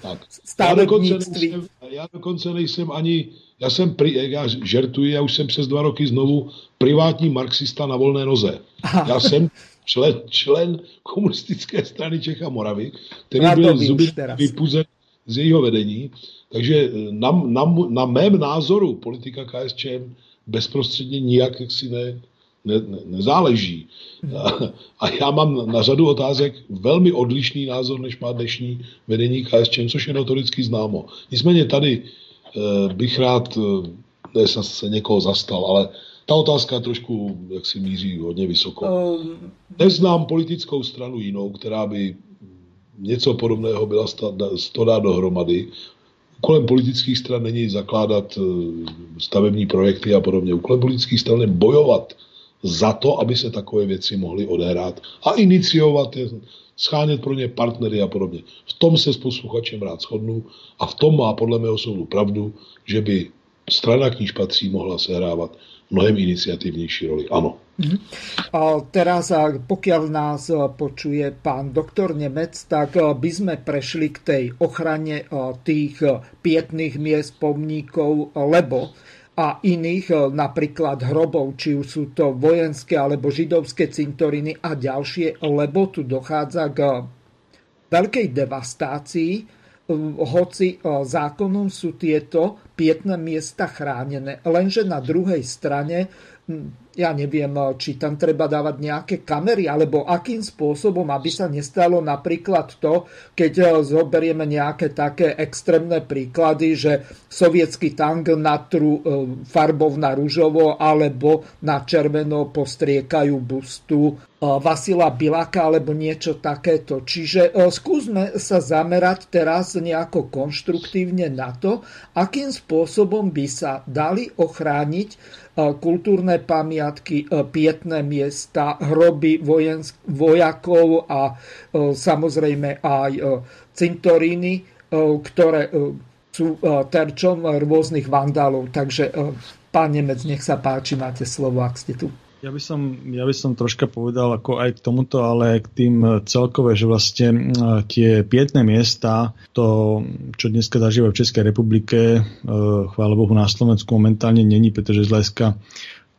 tak. stavebníctví. Ja dokonce, nejsem, ja dokonce nejsem ani, ja jsem, pri, já žertuji, já už jsem přes dva roky znovu privátní marxista na volné noze. Já jsem člen, člen komunistické strany Čech a Moravy, který byl zuby vypuzen z jejího vedení. Takže eh, na, na, na mém názoru politika KSČM bezprostředně nijak si ne, ne, ne, nezáleží. A, a já mám na řadu otázek velmi odlišný názor, než má dnešní vedení KSČM, což je notoricky známo. Nicméně tady e, bych rád, ne se někoho zastal, ale ta otázka trošku, jak si míří, hodně vysoko. Neznám politickou stranu jinou, která by něco podobného byla to dát dohromady. Úkolem politických stran není zakládat eh, stavební projekty a podobně. Úkolem politických stran je bojovat za to, aby se takové věci mohly odehrát a iniciovat je, schánět pro ně partnery a podobně. V tom se s posluchačem rád shodnu a v tom má podle mého soudu pravdu, že by strana, k níž patří, mohla sehrávat mnohem iniciatívnejší roli. Áno. Mhm. A teraz, pokiaľ nás počuje pán doktor Nemec, tak by sme prešli k tej ochrane tých pietných miest, pomníkov, lebo a iných, napríklad hrobov, či už sú to vojenské alebo židovské cintoriny a ďalšie, lebo tu dochádza k veľkej devastácii, hoci zákonom sú tieto pietné miesta chránené. Lenže na druhej strane ja neviem, či tam treba dávať nejaké kamery, alebo akým spôsobom, aby sa nestalo napríklad to, keď eh, zoberieme nejaké také extrémne príklady, že sovietský tank natru eh, farbov na rúžovo alebo na červeno postriekajú bustu Vasila Bilaka alebo niečo takéto. Čiže skúsme sa zamerať teraz nejako konštruktívne na to, akým spôsobom by sa dali ochrániť kultúrne pamiatky, pietné miesta, hroby vojensk- vojakov a samozrejme aj cintoríny, ktoré sú terčom rôznych vandálov. Takže pán Nemec, nech sa páči, máte slovo, ak ste tu. Ja by, som, ja by som troška povedal ako aj k tomuto, ale k tým e, celkové, že vlastne e, tie pietné miesta, to, čo dneska zažíva v Českej republike, e, chvála Bohu na Slovensku momentálne není, pretože z hľadiska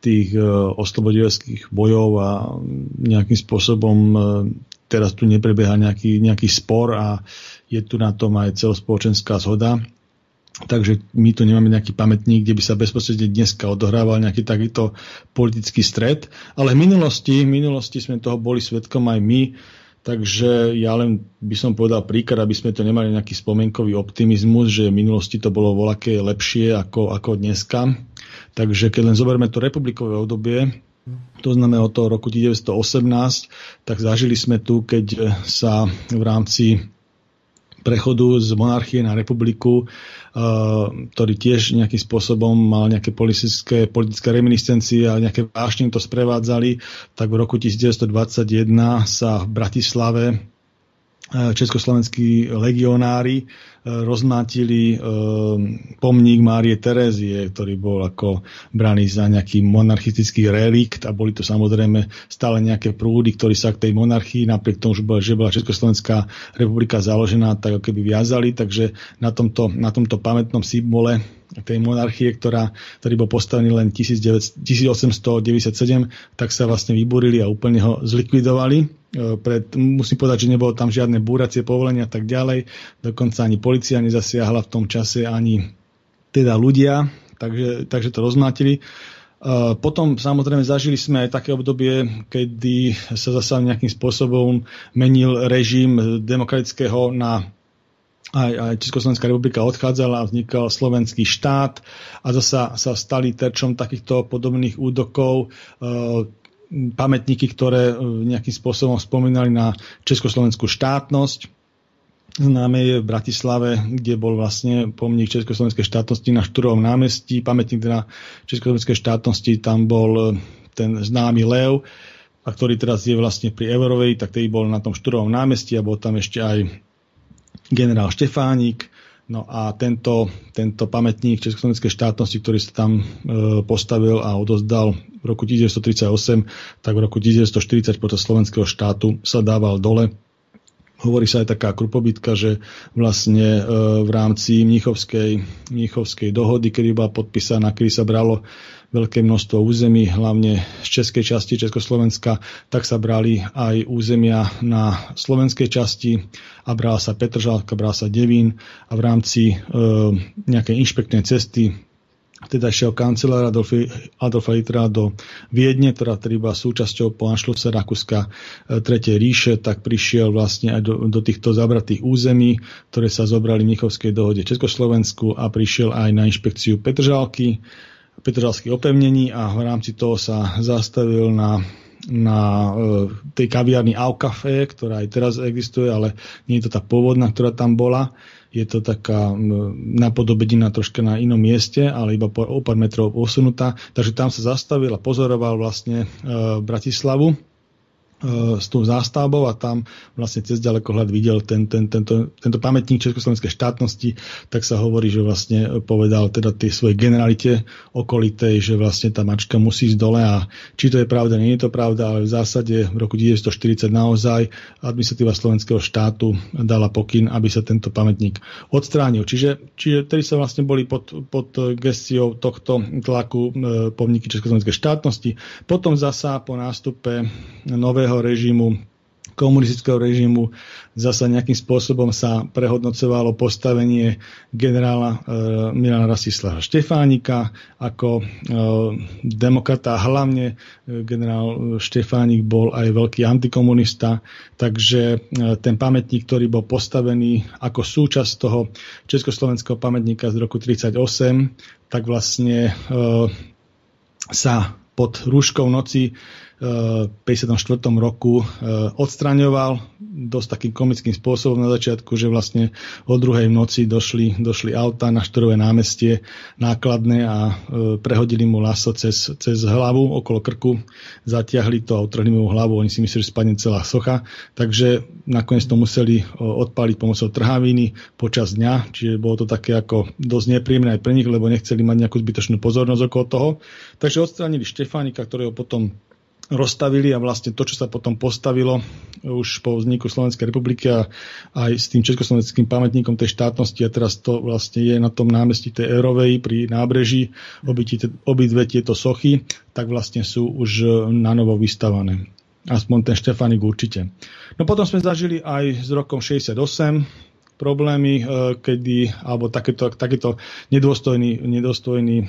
tých osloboditeľských bojov a nejakým spôsobom teraz tu neprebieha nejaký, nejaký spor a je tu na tom aj celospoločenská zhoda Takže my tu nemáme nejaký pamätník, kde by sa bezprostredne dneska odohrával nejaký takýto politický stred. Ale v minulosti, v minulosti sme toho boli svetkom aj my, takže ja len by som povedal príklad, aby sme to nemali nejaký spomienkový optimizmus, že v minulosti to bolo voľaké lepšie ako, ako dneska. Takže keď len zoberme to republikové obdobie, to znamená od toho roku 1918, tak zažili sme tu, keď sa v rámci prechodu z monarchie na republiku, ktorý tiež nejakým spôsobom mal nejaké politické, politické reminiscencie a nejaké vášne to sprevádzali, tak v roku 1921 sa v Bratislave československí legionári rozmátili ehm, pomník Márie Terezie, ktorý bol ako braný za nejaký monarchistický relikt a boli to samozrejme stále nejaké prúdy, ktorí sa k tej monarchii, napriek tomu, že bola Československá republika založená, tak ako keby viazali, takže na tomto, na tomto pamätnom symbole tej monarchie, ktorá, ktorý bol postavený len 1897, tak sa vlastne vyburili a úplne ho zlikvidovali. E, pred, musím povedať, že nebolo tam žiadne búracie povolenia a tak ďalej. Dokonca ani policia nezasiahla v tom čase, ani teda ľudia, takže, takže to rozmátili. E, potom samozrejme zažili sme aj také obdobie, kedy sa zase nejakým spôsobom menil režim demokratického na aj, aj Československá republika odchádzala a vznikal slovenský štát a zasa sa stali terčom takýchto podobných údokov e, pamätníky, ktoré e, nejakým spôsobom spomínali na československú štátnosť. Známe je v Bratislave, kde bol vlastne pomník Československej štátnosti na Šturovom námestí, pamätník na Československej štátnosti, tam bol ten známy Lev, a ktorý teraz je vlastne pri Everovej, tak tej bol na tom Šturovom námestí a bol tam ešte aj generál Štefánik, No a tento, tento pamätník Československej štátnosti, ktorý sa tam e, postavil a odozdal v roku 1938, tak v roku 1940 počas slovenského štátu sa dával dole. Hovorí sa aj taká krupobytka, že vlastne e, v rámci Mnichovskej, Mnichovskej dohody, kedy bola podpísaná, kedy sa bralo veľké množstvo území, hlavne z českej časti Československa, tak sa brali aj územia na slovenskej časti a brala sa Petržalka, brala sa Devín a v rámci e, nejakej inšpektnej cesty vtedajšieho kancelára Adolfa Hitlera do Viedne, ktorá teda bola súčasťou po Anšluse Rakúska e, Tretej ríše, tak prišiel vlastne aj do, do týchto zabratých území, ktoré sa zobrali v Mnichovskej dohode Československu a prišiel aj na inšpekciu Petržalky petržalských opevnení a v rámci toho sa zastavil na, na e, tej kaviarni Au Café, ktorá aj teraz existuje, ale nie je to tá pôvodná, ktorá tam bola. Je to taká napodobenina troška na inom mieste, ale iba o pár metrov posunutá. Takže tam sa zastavil a pozoroval vlastne e, Bratislavu E, s tou zástavbou a tam vlastne cez ďalekohľad videl ten, ten, tento, tento pamätník Československej štátnosti, tak sa hovorí, že vlastne povedal teda tej svojej generalite okolitej, že vlastne tá mačka musí ísť dole a či to je pravda, nie je to pravda, ale v zásade v roku 1940 naozaj administratíva slovenského štátu dala pokyn, aby sa tento pamätník odstránil. Čiže, čiže tedy sa vlastne boli pod, pod gestiou tohto tlaku e, pomníky Československej štátnosti. Potom zasa po nástupe nového sovietského režimu, komunistického režimu zasa nejakým spôsobom sa prehodnocovalo postavenie generála e, Milana Rasislava Štefánika ako e, demokrata. Hlavne e, generál Štefánik bol aj veľký antikomunista, takže e, ten pamätník, ktorý bol postavený ako súčasť toho československého pamätníka z roku 1938, tak vlastne e, sa pod rúškou noci 54. roku e, odstraňoval dosť takým komickým spôsobom na začiatku, že vlastne o druhej noci došli, došli auta na Štorové námestie nákladné a e, prehodili mu laso cez, cez hlavu, okolo krku, zatiahli to a utrhli mu hlavu, oni si mysleli, že spadne celá socha, takže nakoniec to museli odpaliť pomocou trhaviny počas dňa, čiže bolo to také ako dosť nepríjemné aj pre nich, lebo nechceli mať nejakú zbytočnú pozornosť okolo toho. Takže odstránili Štefánika, ktorého potom rozstavili a vlastne to, čo sa potom postavilo už po vzniku Slovenskej republiky a aj s tým československým pamätníkom tej štátnosti a teraz to vlastne je na tom námestí tej Erovej pri nábreží obidve tieto sochy, tak vlastne sú už na novo vystavané. Aspoň ten Štefanik určite. No potom sme zažili aj s rokom 68 problémy, e, kedy, alebo takéto, takéto nedôstojný, nedôstojný e,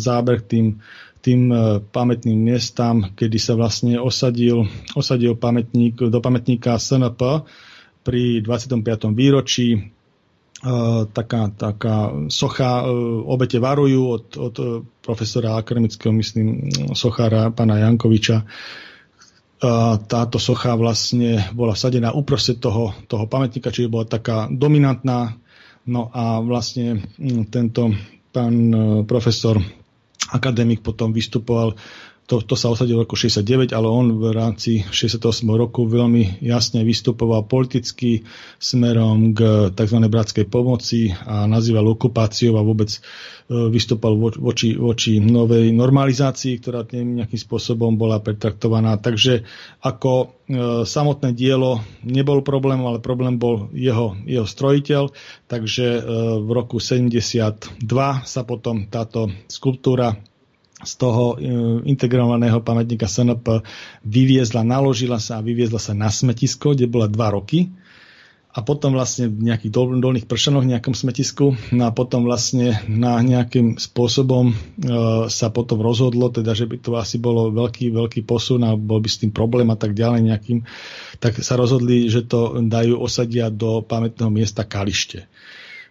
záber tým tým e, pamätným miestam, kedy sa vlastne osadil, osadil pamätník, do pamätníka SNP pri 25. výročí. Uh, taká, taká socha uh, obete varujú od, od profesora akademického, myslím, sochára pána Jankoviča. Táto socha vlastne bola sadená uprostred toho, toho pamätníka, čiže bola taká dominantná. No a vlastne tento pán profesor akademik potom vystupoval, to, to sa osadilo v roku 69, ale on v rámci 68 roku veľmi jasne vystupoval politicky smerom k tzv. bratskej pomoci a nazýval okupáciou a vôbec e, vystúpal voči, voči novej normalizácii, ktorá tým nejakým spôsobom bola pretraktovaná. Takže ako e, samotné dielo nebol problém, ale problém bol jeho, jeho strojiteľ. Takže e, v roku 72 sa potom táto skulptúra z toho e, integrovaného pamätníka SNP vyviezla, naložila sa a vyviezla sa na smetisko, kde bola dva roky. A potom vlastne v nejakých dol, dolných pršanoch nejakom smetisku. No a potom vlastne na nejakým spôsobom e, sa potom rozhodlo, teda že by to asi bolo veľký, veľký posun a bol by s tým problém a tak ďalej nejakým, tak sa rozhodli, že to dajú osadia do pamätného miesta Kalište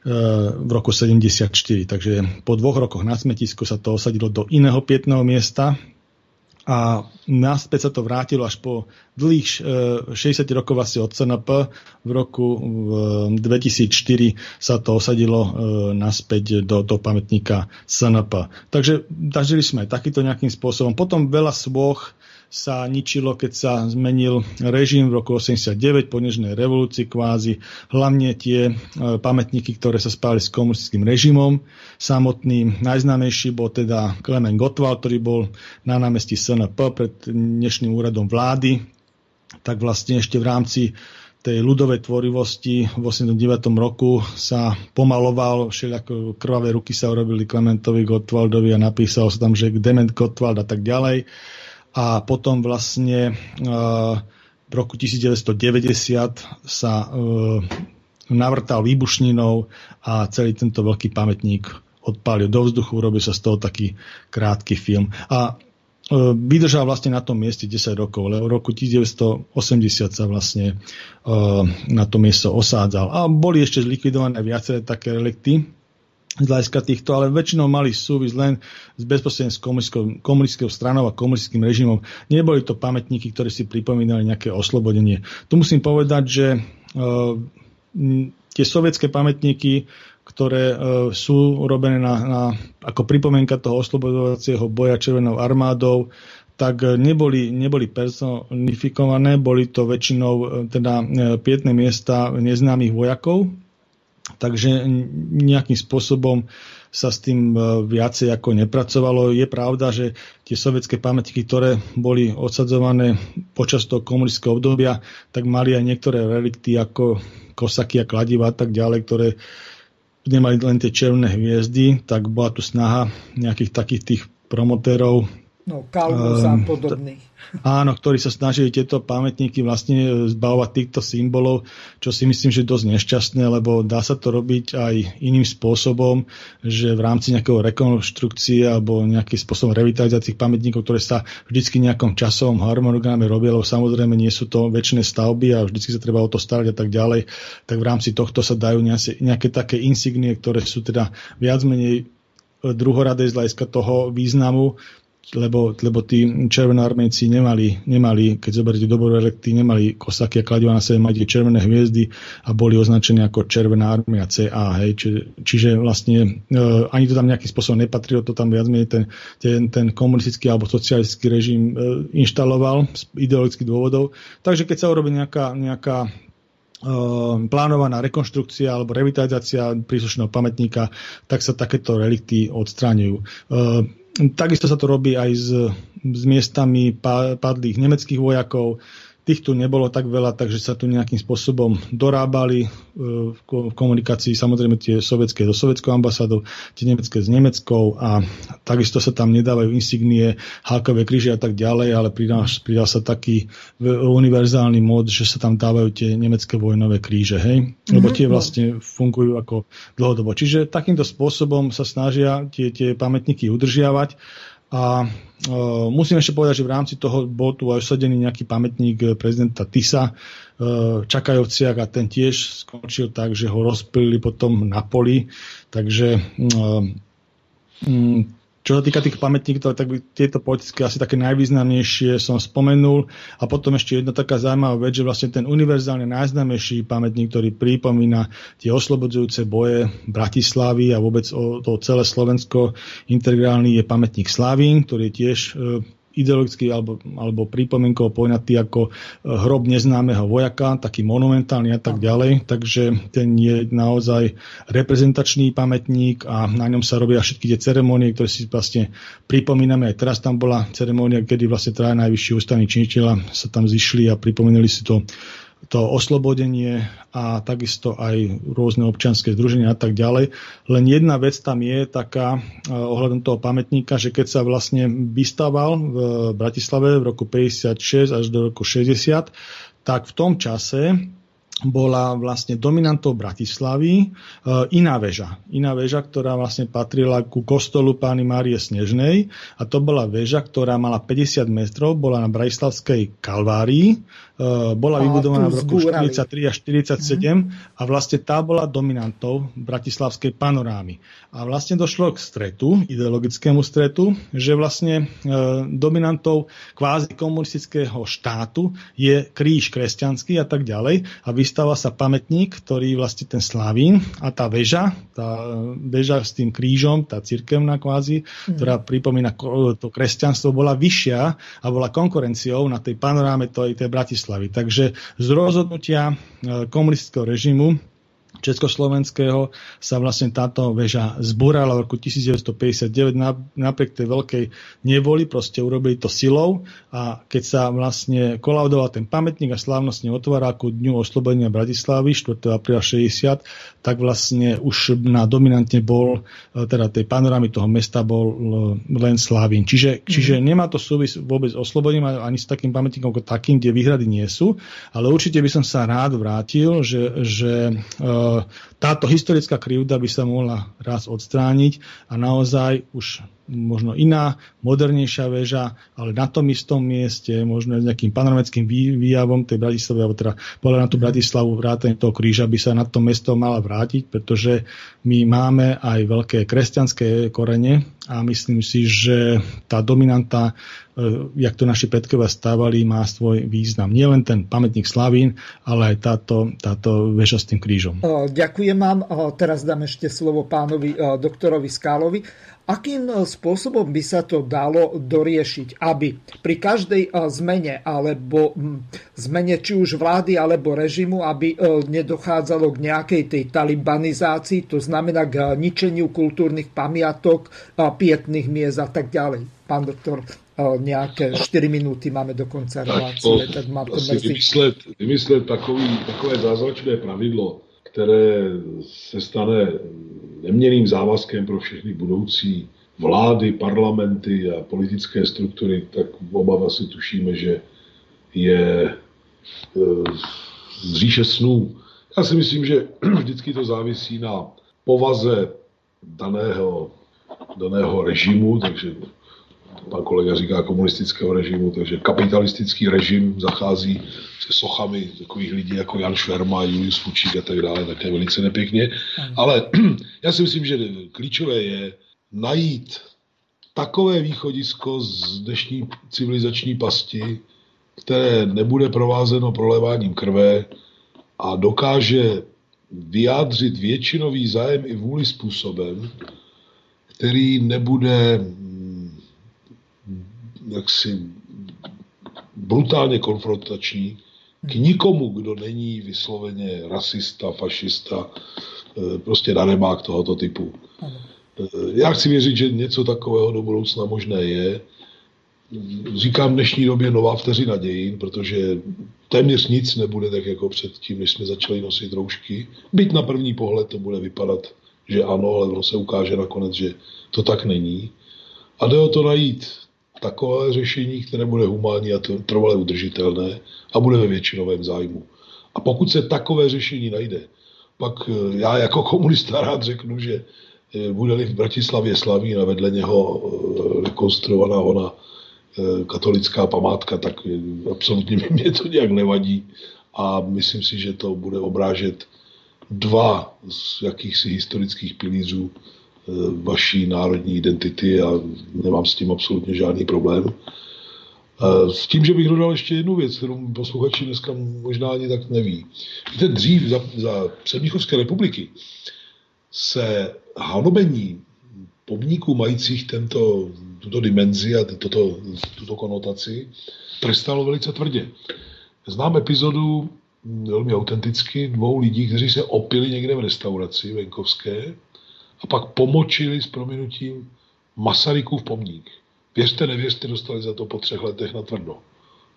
v roku 74. Takže po dvoch rokoch na smetisku sa to osadilo do iného pietného miesta a naspäť sa to vrátilo až po dlhých 60 e, rokov asi od CNP. V roku 2004 sa to osadilo e, naspäť do toho pamätníka CNP. Takže zažili sme aj takýto nejakým spôsobom. Potom veľa svoch sa ničilo, keď sa zmenil režim v roku 89 po nežnej revolúcii kvázi. Hlavne tie e, pamätníky, ktoré sa spáli s komunistickým režimom. Samotný najznámejší bol teda Klement Gottwald, ktorý bol na námestí SNP pred dnešným úradom vlády. Tak vlastne ešte v rámci tej ľudovej tvorivosti v 89. roku sa pomaloval, všelijako krvavé ruky sa urobili Klementovi Gottwaldovi a napísal sa tam, že Dement Gottwald a tak ďalej a potom vlastne v roku 1990 sa navrtal výbušninou a celý tento veľký pamätník odpálil do vzduchu, urobil sa z toho taký krátky film. A vydržal vlastne na tom mieste 10 rokov, ale v roku 1980 sa vlastne na to miesto osádzal. A boli ešte zlikvidované viaceré také relikty, z hľadiska týchto, ale väčšinou mali súvis len s bezprostredne s komunistickou, stranou a komunistickým režimom. Neboli to pamätníky, ktorí si pripomínali nejaké oslobodenie. Tu musím povedať, že uh, tie sovietské pamätníky, ktoré uh, sú urobené na, na, ako pripomienka toho oslobodovacieho boja Červenou armádou, tak neboli, neboli personifikované, boli to väčšinou e, teda pietné miesta neznámych vojakov, Takže nejakým spôsobom sa s tým e, viacej ako nepracovalo. Je pravda, že tie sovietské pamätky, ktoré boli odsadzované počas toho komunistického obdobia, tak mali aj niektoré relikty ako kosaky a kladiva a tak ďalej, ktoré nemali len tie červené hviezdy, tak bola tu snaha nejakých takých tých promotérov No, Kalmus um, podobný. Áno, ktorí sa snažili tieto pamätníky vlastne zbavovať týchto symbolov, čo si myslím, že je dosť nešťastné, lebo dá sa to robiť aj iným spôsobom, že v rámci nejakého rekonštrukcie alebo nejakým spôsobom revitalizácie pamätníkov, ktoré sa vždycky nejakom časovom harmonograme robia, lebo samozrejme nie sú to väčšie stavby a vždycky sa treba o to starať a tak ďalej, tak v rámci tohto sa dajú nejaké, také insignie, ktoré sú teda viac menej druhoradé z hľadiska toho významu, lebo, lebo tí červenoarmejci nemali, nemali, keď zoberiete dobrú elekty, nemali kosaky a kladiva na sebe, mali červené hviezdy a boli označení ako Červená armia CA. Hej. Či, čiže vlastne e, ani to tam nejakým spôsobom nepatrilo, to tam viac menej ten, ten, ten komunistický alebo socialistický režim e, inštaloval z ideologických dôvodov. Takže keď sa urobí nejaká, nejaká e, plánovaná rekonštrukcia alebo revitalizácia príslušného pamätníka, tak sa takéto relikty odstráňujú. Takisto sa to robí aj s, s miestami padlých nemeckých vojakov. Tých tu nebolo tak veľa, takže sa tu nejakým spôsobom dorábali e, v komunikácii samozrejme tie sovietské so sovietskou ambasádou, tie nemecké s nemeckou a takisto sa tam nedávajú insignie, hákové kríže a tak ďalej, ale pridal sa taký univerzálny mod, že sa tam dávajú tie nemecké vojnové kríže, hej? Lebo mhm. tie vlastne fungujú ako dlhodobo. Čiže takýmto spôsobom sa snažia tie, tie pamätníky udržiavať a uh, musím ešte povedať, že v rámci toho bol tu aj usadený nejaký pamätník e, prezidenta Tisa uh, Čakajovciak a ten tiež skončil tak, že ho rozpili potom na poli. Takže čo sa týka tých pamätníkov, tak by tieto politické asi také najvýznamnejšie som spomenul. A potom ešte jedna taká zaujímavá vec, že vlastne ten univerzálne najznámejší pamätník, ktorý pripomína tie oslobodzujúce boje Bratislavy a vôbec o to celé Slovensko integrálny je pamätník Slavín, ktorý je tiež e, ideologicky alebo, alebo prípomienkovo poňatý ako e, hrob neznámeho vojaka, taký monumentálny a tak ďalej. Takže ten je naozaj reprezentačný pamätník a na ňom sa robia všetky tie ceremonie, ktoré si vlastne pripomíname. Aj teraz tam bola ceremonia, kedy vlastne traja najvyšší ústavní činiteľa sa tam zišli a pripomínali si to to oslobodenie a takisto aj rôzne občianske združenia a tak ďalej. Len jedna vec tam je taká eh, ohľadom toho pamätníka, že keď sa vlastne vystával v Bratislave v roku 56 až do roku 60, tak v tom čase bola vlastne dominantou Bratislavy e, iná väža. Iná väža, ktorá vlastne patrila ku kostolu pány Márie Snežnej a to bola väža, ktorá mala 50 metrov, bola na Bratislavskej Kalvárii, e, bola a vybudovaná v roku 43 a 47 mm. a vlastne tá bola dominantou bratislavskej panorámy. A vlastne došlo k stretu, ideologickému stretu, že vlastne e, dominantou kvázi komunistického štátu je kríž kresťanský a tak ďalej a vystáva sa pamätník, ktorý vlastne ten Slavín a tá väža, tá väža s tým krížom, tá cirkevná kvázi, mm. ktorá pripomína to kresťanstvo, bola vyššia a bola konkurenciou na tej panoráme tej, tej Bratislavy. Takže z rozhodnutia e, komunistického režimu československého sa vlastne táto väža zbúrala v roku 1959 napriek tej veľkej nevoli, proste urobili to silou a keď sa vlastne kolaudoval ten pamätník a slávnostne otvára ku dňu oslobodenia Bratislavy 4. apríla 60, tak vlastne už na dominantne bol, e, teda tej panorámy toho mesta bol e, len Slávín. Čiže, čiže mm. nemá to súvis vôbec oslobodením ani s takým pamätníkom ako takým, kde výhrady nie sú, ale určite by som sa rád vrátil, že, že uh, táto historická krivda by sa mohla raz odstrániť a naozaj už možno iná, modernejšia väža, ale na tom istom mieste, možno s nejakým panoramickým výjavom tej Bratislavy, alebo teda podľa na tú Bratislavu vrátane toho kríža by sa na to mesto mala vrátiť, pretože my máme aj veľké kresťanské korene a myslím si, že tá dominanta, e, jak to naši predkovia stávali, má svoj význam. Nie len ten pamätník Slavín, ale aj táto, táto väža s tým krížom. Ďakujem vám. Teraz dám ešte slovo pánovi doktorovi Skálovi. Akým e, spôsobom by sa to dalo doriešiť, aby pri každej e, zmene alebo zmene či už vlády alebo režimu, aby e, nedochádzalo k nejakej tej talibanizácii, to znamená k ničeniu kultúrnych pamiatok, pietných miest a tak ďalej. Pán doktor, nejaké 4 minúty máme do konca relácie, tak, tak mám to vymyslet, vymyslet takový, takové zázračné pravidlo, které se stane neměným závazkem pro všechny budoucí vlády, parlamenty a politické struktury, tak oba si tušíme, že je e, z říše snů. Já si myslím, že vždycky to závisí na povaze daného, daného režimu, takže pan kolega říká komunistického režimu, takže kapitalistický režim zachází se sochami takových lidí jako Jan Šverma, Julius Fučík a tak dále, také velice nepěkně. Ale já si myslím, že klíčové je najít takové východisko z dnešní civilizační pasti, které nebude provázeno proléváním krve a dokáže vyjádřit většinový zájem i vůli způsobem, který nebude jaksi brutálně konfrontační k nikomu, kdo není vysloveně rasista, fašista, eh, prostě darebák tohoto typu. Eh, já chci věřit, že něco takového do budoucna možné je. Říkám v dnešní době nová vteřina dějin, protože téměř nic nebude tak jako předtím, než jsme začali nosit roušky. Byť na první pohled to bude vypadat, že ano, ale ono se ukáže nakonec, že to tak není. A jde o to najít takové řešení, které bude humánní a trvale udržitelné a bude ve většinovém zájmu. A pokud se takové řešení najde, pak eh, já jako komunista rád řeknu, že eh, bude-li v Bratislavě slaví a vedle něho eh, rekonstruovaná ona katolická památka, tak absolutně mě to nějak nevadí a myslím si, že to bude obrážet dva z jakýchsi historických pilířů vaší národní identity a nemám s tím absolutně žádný problém. Eh, s tím, že bych dodal ještě jednu věc, kterou posluchači dneska možná ani tak neví. Víte, dřív za, za Předmíchovské republiky se hanobení pomníků majících tento, tuto dimenzi a toto, tuto konotaci trestalo velice tvrdě. Znám epizodu velmi autenticky dvou lidí, kteří se opili někde v restauraci venkovské a pak pomočili s prominutím Masarykův pomník. Věřte, nevěřte, dostali za to po třech letech na tvrdo.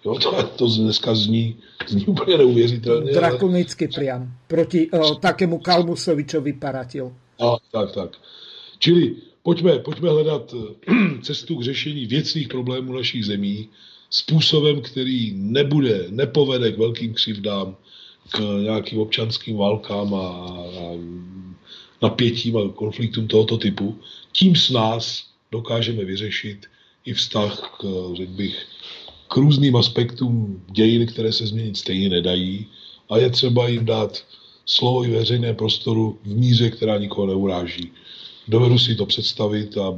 Jo, to, to dneska zní, zní úplně neuvěřitelně. Drakonicky ale... priam. Proti uh, takému Kalmusovi, čo vyparatil. A, tak, tak. Čili pojďme, pojďme hledat eh, cestu k řešení věcných problémů našich zemí způsobem, který nebude, nepovede k velkým křivdám, k nějakým občanským válkám a, a napětím a konfliktům tohoto typu, tím s nás dokážeme vyřešit i vztah k, řekl bych, k různým aspektům dějin, které se změnit stejně nedají a je třeba jim dát slovo i veřejné prostoru v míře, která nikoho neuráží. Dovedu si to představit a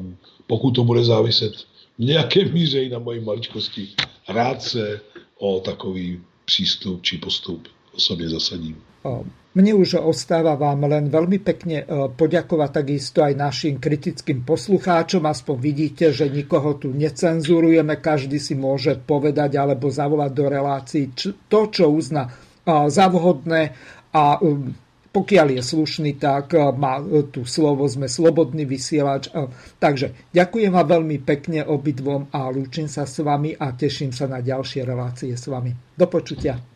pokud to bude záviset v nějaké míře i na mojí maličkosti, rád se o takový přístup či postup osobne zasadím. Mne už ostáva vám len veľmi pekne poďakovať takisto aj našim kritickým poslucháčom. Aspoň vidíte, že nikoho tu necenzurujeme, každý si môže povedať alebo zavolať do relácií to, čo uzná za vhodné a um, pokiaľ je slušný, tak má tu slovo, sme slobodný vysielač. Takže ďakujem vám veľmi pekne obidvom a lúčim sa s vami a teším sa na ďalšie relácie s vami. Do počutia.